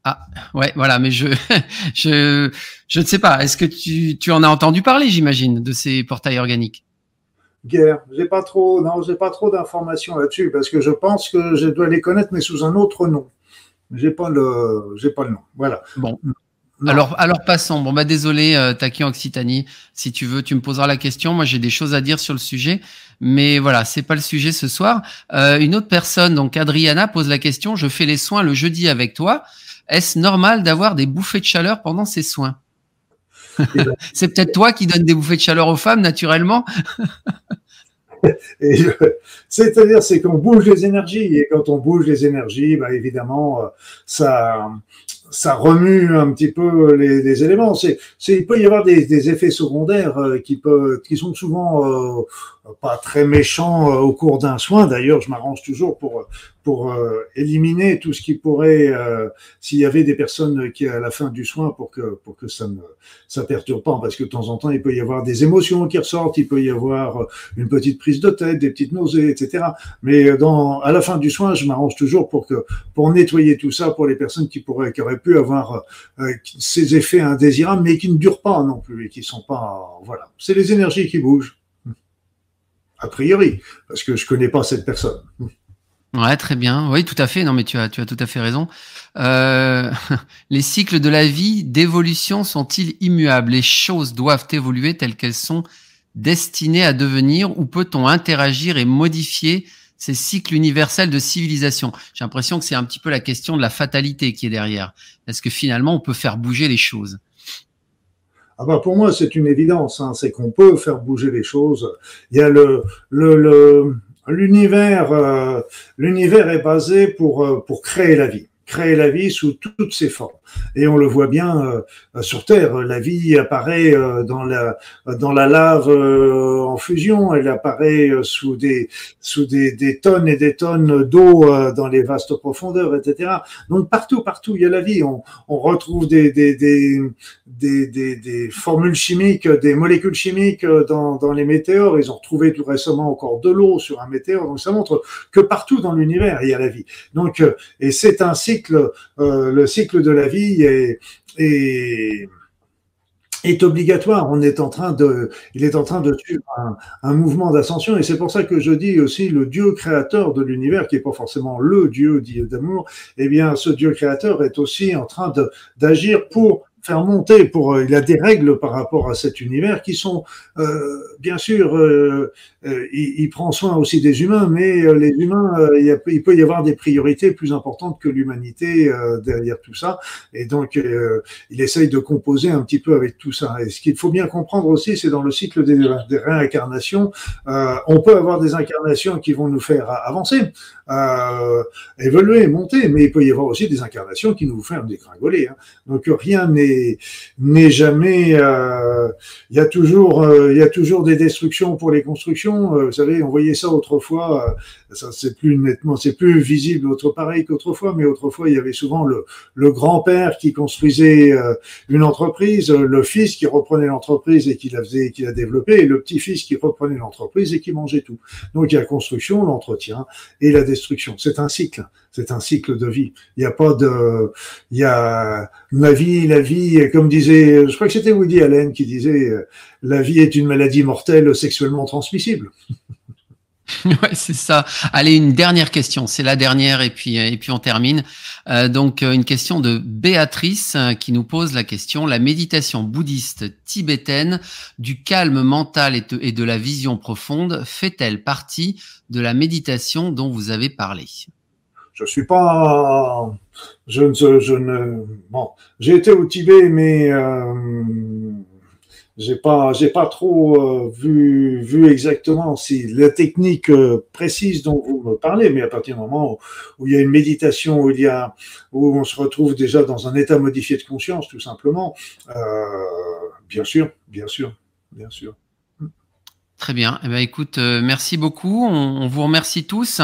ah, ouais, voilà, mais je, je, je ne sais pas. Est-ce que tu, tu en as entendu parler, j'imagine, de ces portails organiques? Guerre, j'ai pas trop, non, j'ai pas trop d'informations là-dessus parce que je pense que je dois les connaître, mais sous un autre nom. J'ai pas le, j'ai pas le nom. Voilà. Bon. Alors, alors passons. Bon bah désolé, euh, Taki Occitanie. Si tu veux, tu me poseras la question. Moi, j'ai des choses à dire sur le sujet, mais voilà, c'est pas le sujet ce soir. Euh, une autre personne, donc Adriana, pose la question. Je fais les soins le jeudi avec toi. Est-ce normal d'avoir des bouffées de chaleur pendant ces soins? C'est peut-être toi qui donnes des bouffées de chaleur aux femmes, naturellement. C'est-à-dire, c'est qu'on bouge les énergies, et quand on bouge les énergies, bah, évidemment, euh, ça, ça remue un petit peu les, les éléments. C'est, il peut y avoir des, des effets secondaires euh, qui, peuvent, qui sont souvent euh, pas très méchants au cours d'un soin. D'ailleurs, je m'arrange toujours pour pour euh, éliminer tout ce qui pourrait, euh, s'il y avait des personnes qui à la fin du soin, pour que pour que ça ne ça perturbe pas, parce que de temps en temps il peut y avoir des émotions qui ressortent, il peut y avoir euh, une petite prise de tête, des petites nausées, etc. Mais dans à la fin du soin, je m'arrange toujours pour que pour nettoyer tout ça pour les personnes qui pourraient qui auraient pu avoir ces effets indésirables, mais qui ne durent pas non plus et qui sont pas voilà. C'est les énergies qui bougent a priori, parce que je connais pas cette personne. Ouais, très bien. Oui, tout à fait. Non, mais tu as, tu as tout à fait raison. Euh, les cycles de la vie d'évolution sont-ils immuables? Les choses doivent évoluer telles qu'elles sont destinées à devenir ou peut-on interagir et modifier ces cycles universels de civilisation J'ai l'impression que c'est un petit peu la question de la fatalité qui est derrière. Est-ce que finalement on peut faire bouger les choses? Ah bah pour moi, c'est une évidence, hein, c'est qu'on peut faire bouger les choses. Il y a le, le, le l'univers, euh, l'univers est basé pour, euh, pour créer la vie créer la vie sous toutes ses formes. Et on le voit bien euh, sur Terre, la vie apparaît euh, dans la dans la lave euh, en fusion, elle apparaît sous des sous des, des tonnes et des tonnes d'eau dans les vastes profondeurs, etc. Donc partout, partout, il y a la vie. On, on retrouve des des, des des, des, formules chimiques, des molécules chimiques dans, dans les météores. Ils ont retrouvé tout récemment encore de l'eau sur un météore. Donc ça montre que partout dans l'univers, il y a la vie. Donc, et c'est ainsi euh, le cycle de la vie est, obligatoire. On est en train de, il est en train de suivre un, mouvement d'ascension, et c'est pour ça que je dis aussi le Dieu créateur de l'univers, qui est pas forcément le Dieu d'amour. Eh bien, ce Dieu créateur est aussi en train d'agir pour faire monter pour il a des règles par rapport à cet univers qui sont bien sûr il, il, prend soin aussi des humains mais les humains il, a, il, peut y avoir des priorités plus importantes que l'humanité derrière tout ça. Et donc il essaye de composer un petit peu avec tout ça. Et ce qu'il faut bien comprendre aussi c'est dans le cycle des réincarnations on peut avoir des incarnations qui vont nous faire avancer euh, évoluer, monter, mais il peut y avoir aussi des incarnations qui nous font dégringoler. Hein. Donc rien n'est n'est jamais. Euh, il y a toujours euh, il y a toujours des destructions pour les constructions. Euh, vous savez, on voyait ça autrefois. Euh, ça c'est plus nettement, c'est plus visible autre pareil qu'autrefois, mais autrefois il y avait souvent le le grand père qui construisait une entreprise, le fils qui reprenait l'entreprise et qui la faisait, qui la développait, et le petit fils qui reprenait l'entreprise et qui mangeait tout. Donc il y a construction, l'entretien et la destruction. C'est un cycle, c'est un cycle de vie. Il n'y a pas de, il y a la vie, la vie, comme disait, je crois que c'était Woody Allen qui disait, la vie est une maladie mortelle sexuellement transmissible. Ouais, c'est ça. Allez, une dernière question. C'est la dernière et puis et puis on termine. Euh, donc euh, une question de Béatrice euh, qui nous pose la question la méditation bouddhiste tibétaine du calme mental et de, la vision profonde fait-elle partie de la méditation dont vous avez parlé? Je suis pas. Je ne. Je ne bon, j'ai été au Tibet, mais. J'ai pas j'ai pas trop euh, vu vu exactement si la technique euh, précise dont vous me parlez mais à partir du moment où, il y a une méditation où il y a où on se retrouve déjà dans un état modifié de conscience tout simplement euh, bien sûr bien sûr bien sûr. Très bien. Eh ben écoute merci beaucoup. On, vous remercie tous.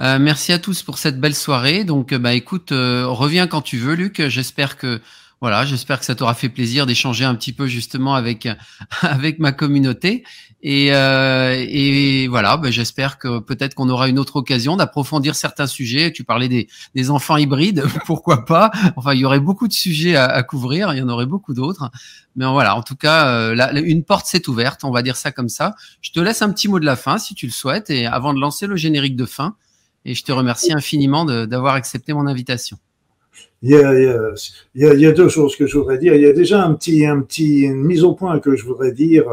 Merci à tous pour cette belle soirée. Donc bah écoute reviens quand tu veux Luc. J'espère que voilà, j'espère que ça t'aura fait plaisir d'échanger un petit peu justement avec avec ma communauté. Et, euh, et voilà, ben j'espère que peut-être qu'on aura une autre occasion d'approfondir certains sujets. Tu parlais des, des enfants hybrides, pourquoi pas? Enfin, il y aurait beaucoup de sujets à, couvrir, il y en aurait beaucoup d'autres. Mais voilà, en tout cas, euh, une porte s'est ouverte, on va dire ça comme ça. Je te laisse un petit mot de la fin si tu le souhaites, et avant de lancer le générique de fin. Et je te remercie infiniment d'avoir accepté mon invitation il y, a, il, y a, il y a, deux choses que je voudrais dire. Il y a déjà un petit, un petit, une mise au point que je voudrais dire,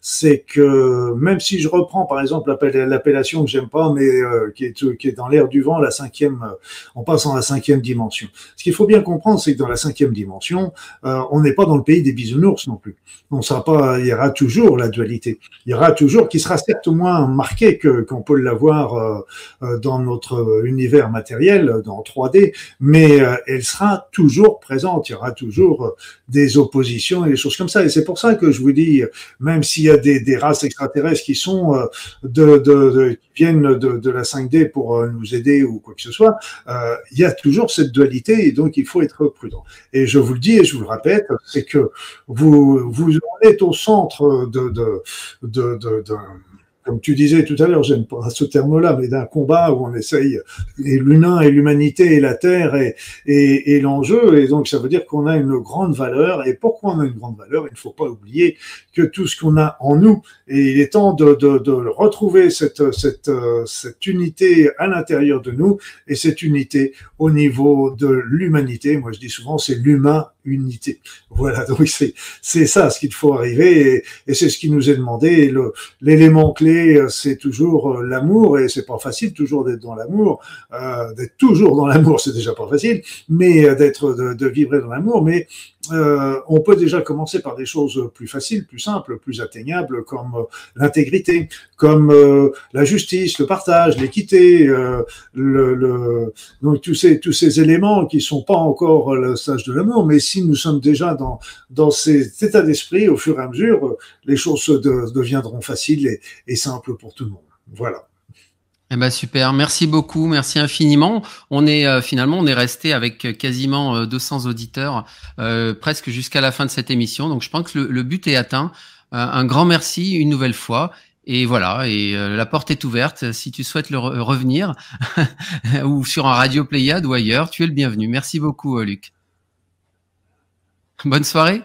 c'est que même si je reprends par exemple l'appellation que j'aime pas, mais euh, qui, est, dans l'air du vent, la cinquième, euh, on passe en la cinquième dimension. Ce qu'il faut bien comprendre, c'est que dans la cinquième dimension, euh, on n'est pas dans le pays des bisounours non plus. On sera pas, il y aura toujours la dualité. Il y aura toujours, qui sera certes moins marqué que qu'on peut l'avoir dans notre univers matériel, dans 3D, mais elle sera toujours présente. Il y aura toujours euh, des oppositions et des choses comme ça. Et c'est pour ça que je vous dis, même s'il y a des, des, races extraterrestres qui sont euh, de, de, de qui viennent de, de, la 5D pour euh, nous aider ou quoi que ce soit, euh, il y a toujours cette dualité et donc il faut être prudent. Et je vous le dis et je vous le répète, c'est que vous vous êtes au centre de, de, de, de, de comme tu disais tout à l'heure, j'aime pas ce terme-là, mais d'un combat où on essaye, et l'humain et l'humanité et la terre et, et, et l'enjeu, et donc ça veut dire qu'on a une grande valeur, et pourquoi on a une grande valeur Il ne faut pas oublier que tout ce qu'on a en nous, et il est temps de, de, de retrouver cette, cette, cette unité à l'intérieur de nous, et cette unité au niveau de l'humanité, moi je dis souvent c'est l'humain unité. Voilà, donc c'est c'est ça ce qu'il faut arriver et, et c'est ce qui nous est demandé. L'élément clé, euh, c'est toujours euh, l'amour et c'est pas facile toujours d'être dans l'amour, euh, d'être toujours dans l'amour, c'est déjà pas facile, mais euh, d'être de, de, vibrer dans l'amour. Mais euh, on peut déjà commencer par des choses plus faciles, plus simples, plus atteignables, comme euh, l'intégrité, comme euh, la justice, le partage, l'équité, le, le, donc tous ces tous ces éléments qui sont pas encore le stage de l'amour, mais si nous sommes déjà dans dans cet état d'esprit, au fur et à mesure, les choses de, deviendront faciles et simples pour tout le monde. Voilà. Eh ben super, merci beaucoup, merci infiniment. On est euh, finalement on est resté avec euh, quasiment euh, 200 auditeurs presque jusqu'à la fin de cette émission. Donc je pense que le, but est atteint. un grand merci une nouvelle fois et voilà, et la porte est ouverte si tu souhaites le revenir ou sur un radio Pléiade ou ailleurs, tu es le bienvenu. Merci beaucoup Luc. Bonne soirée.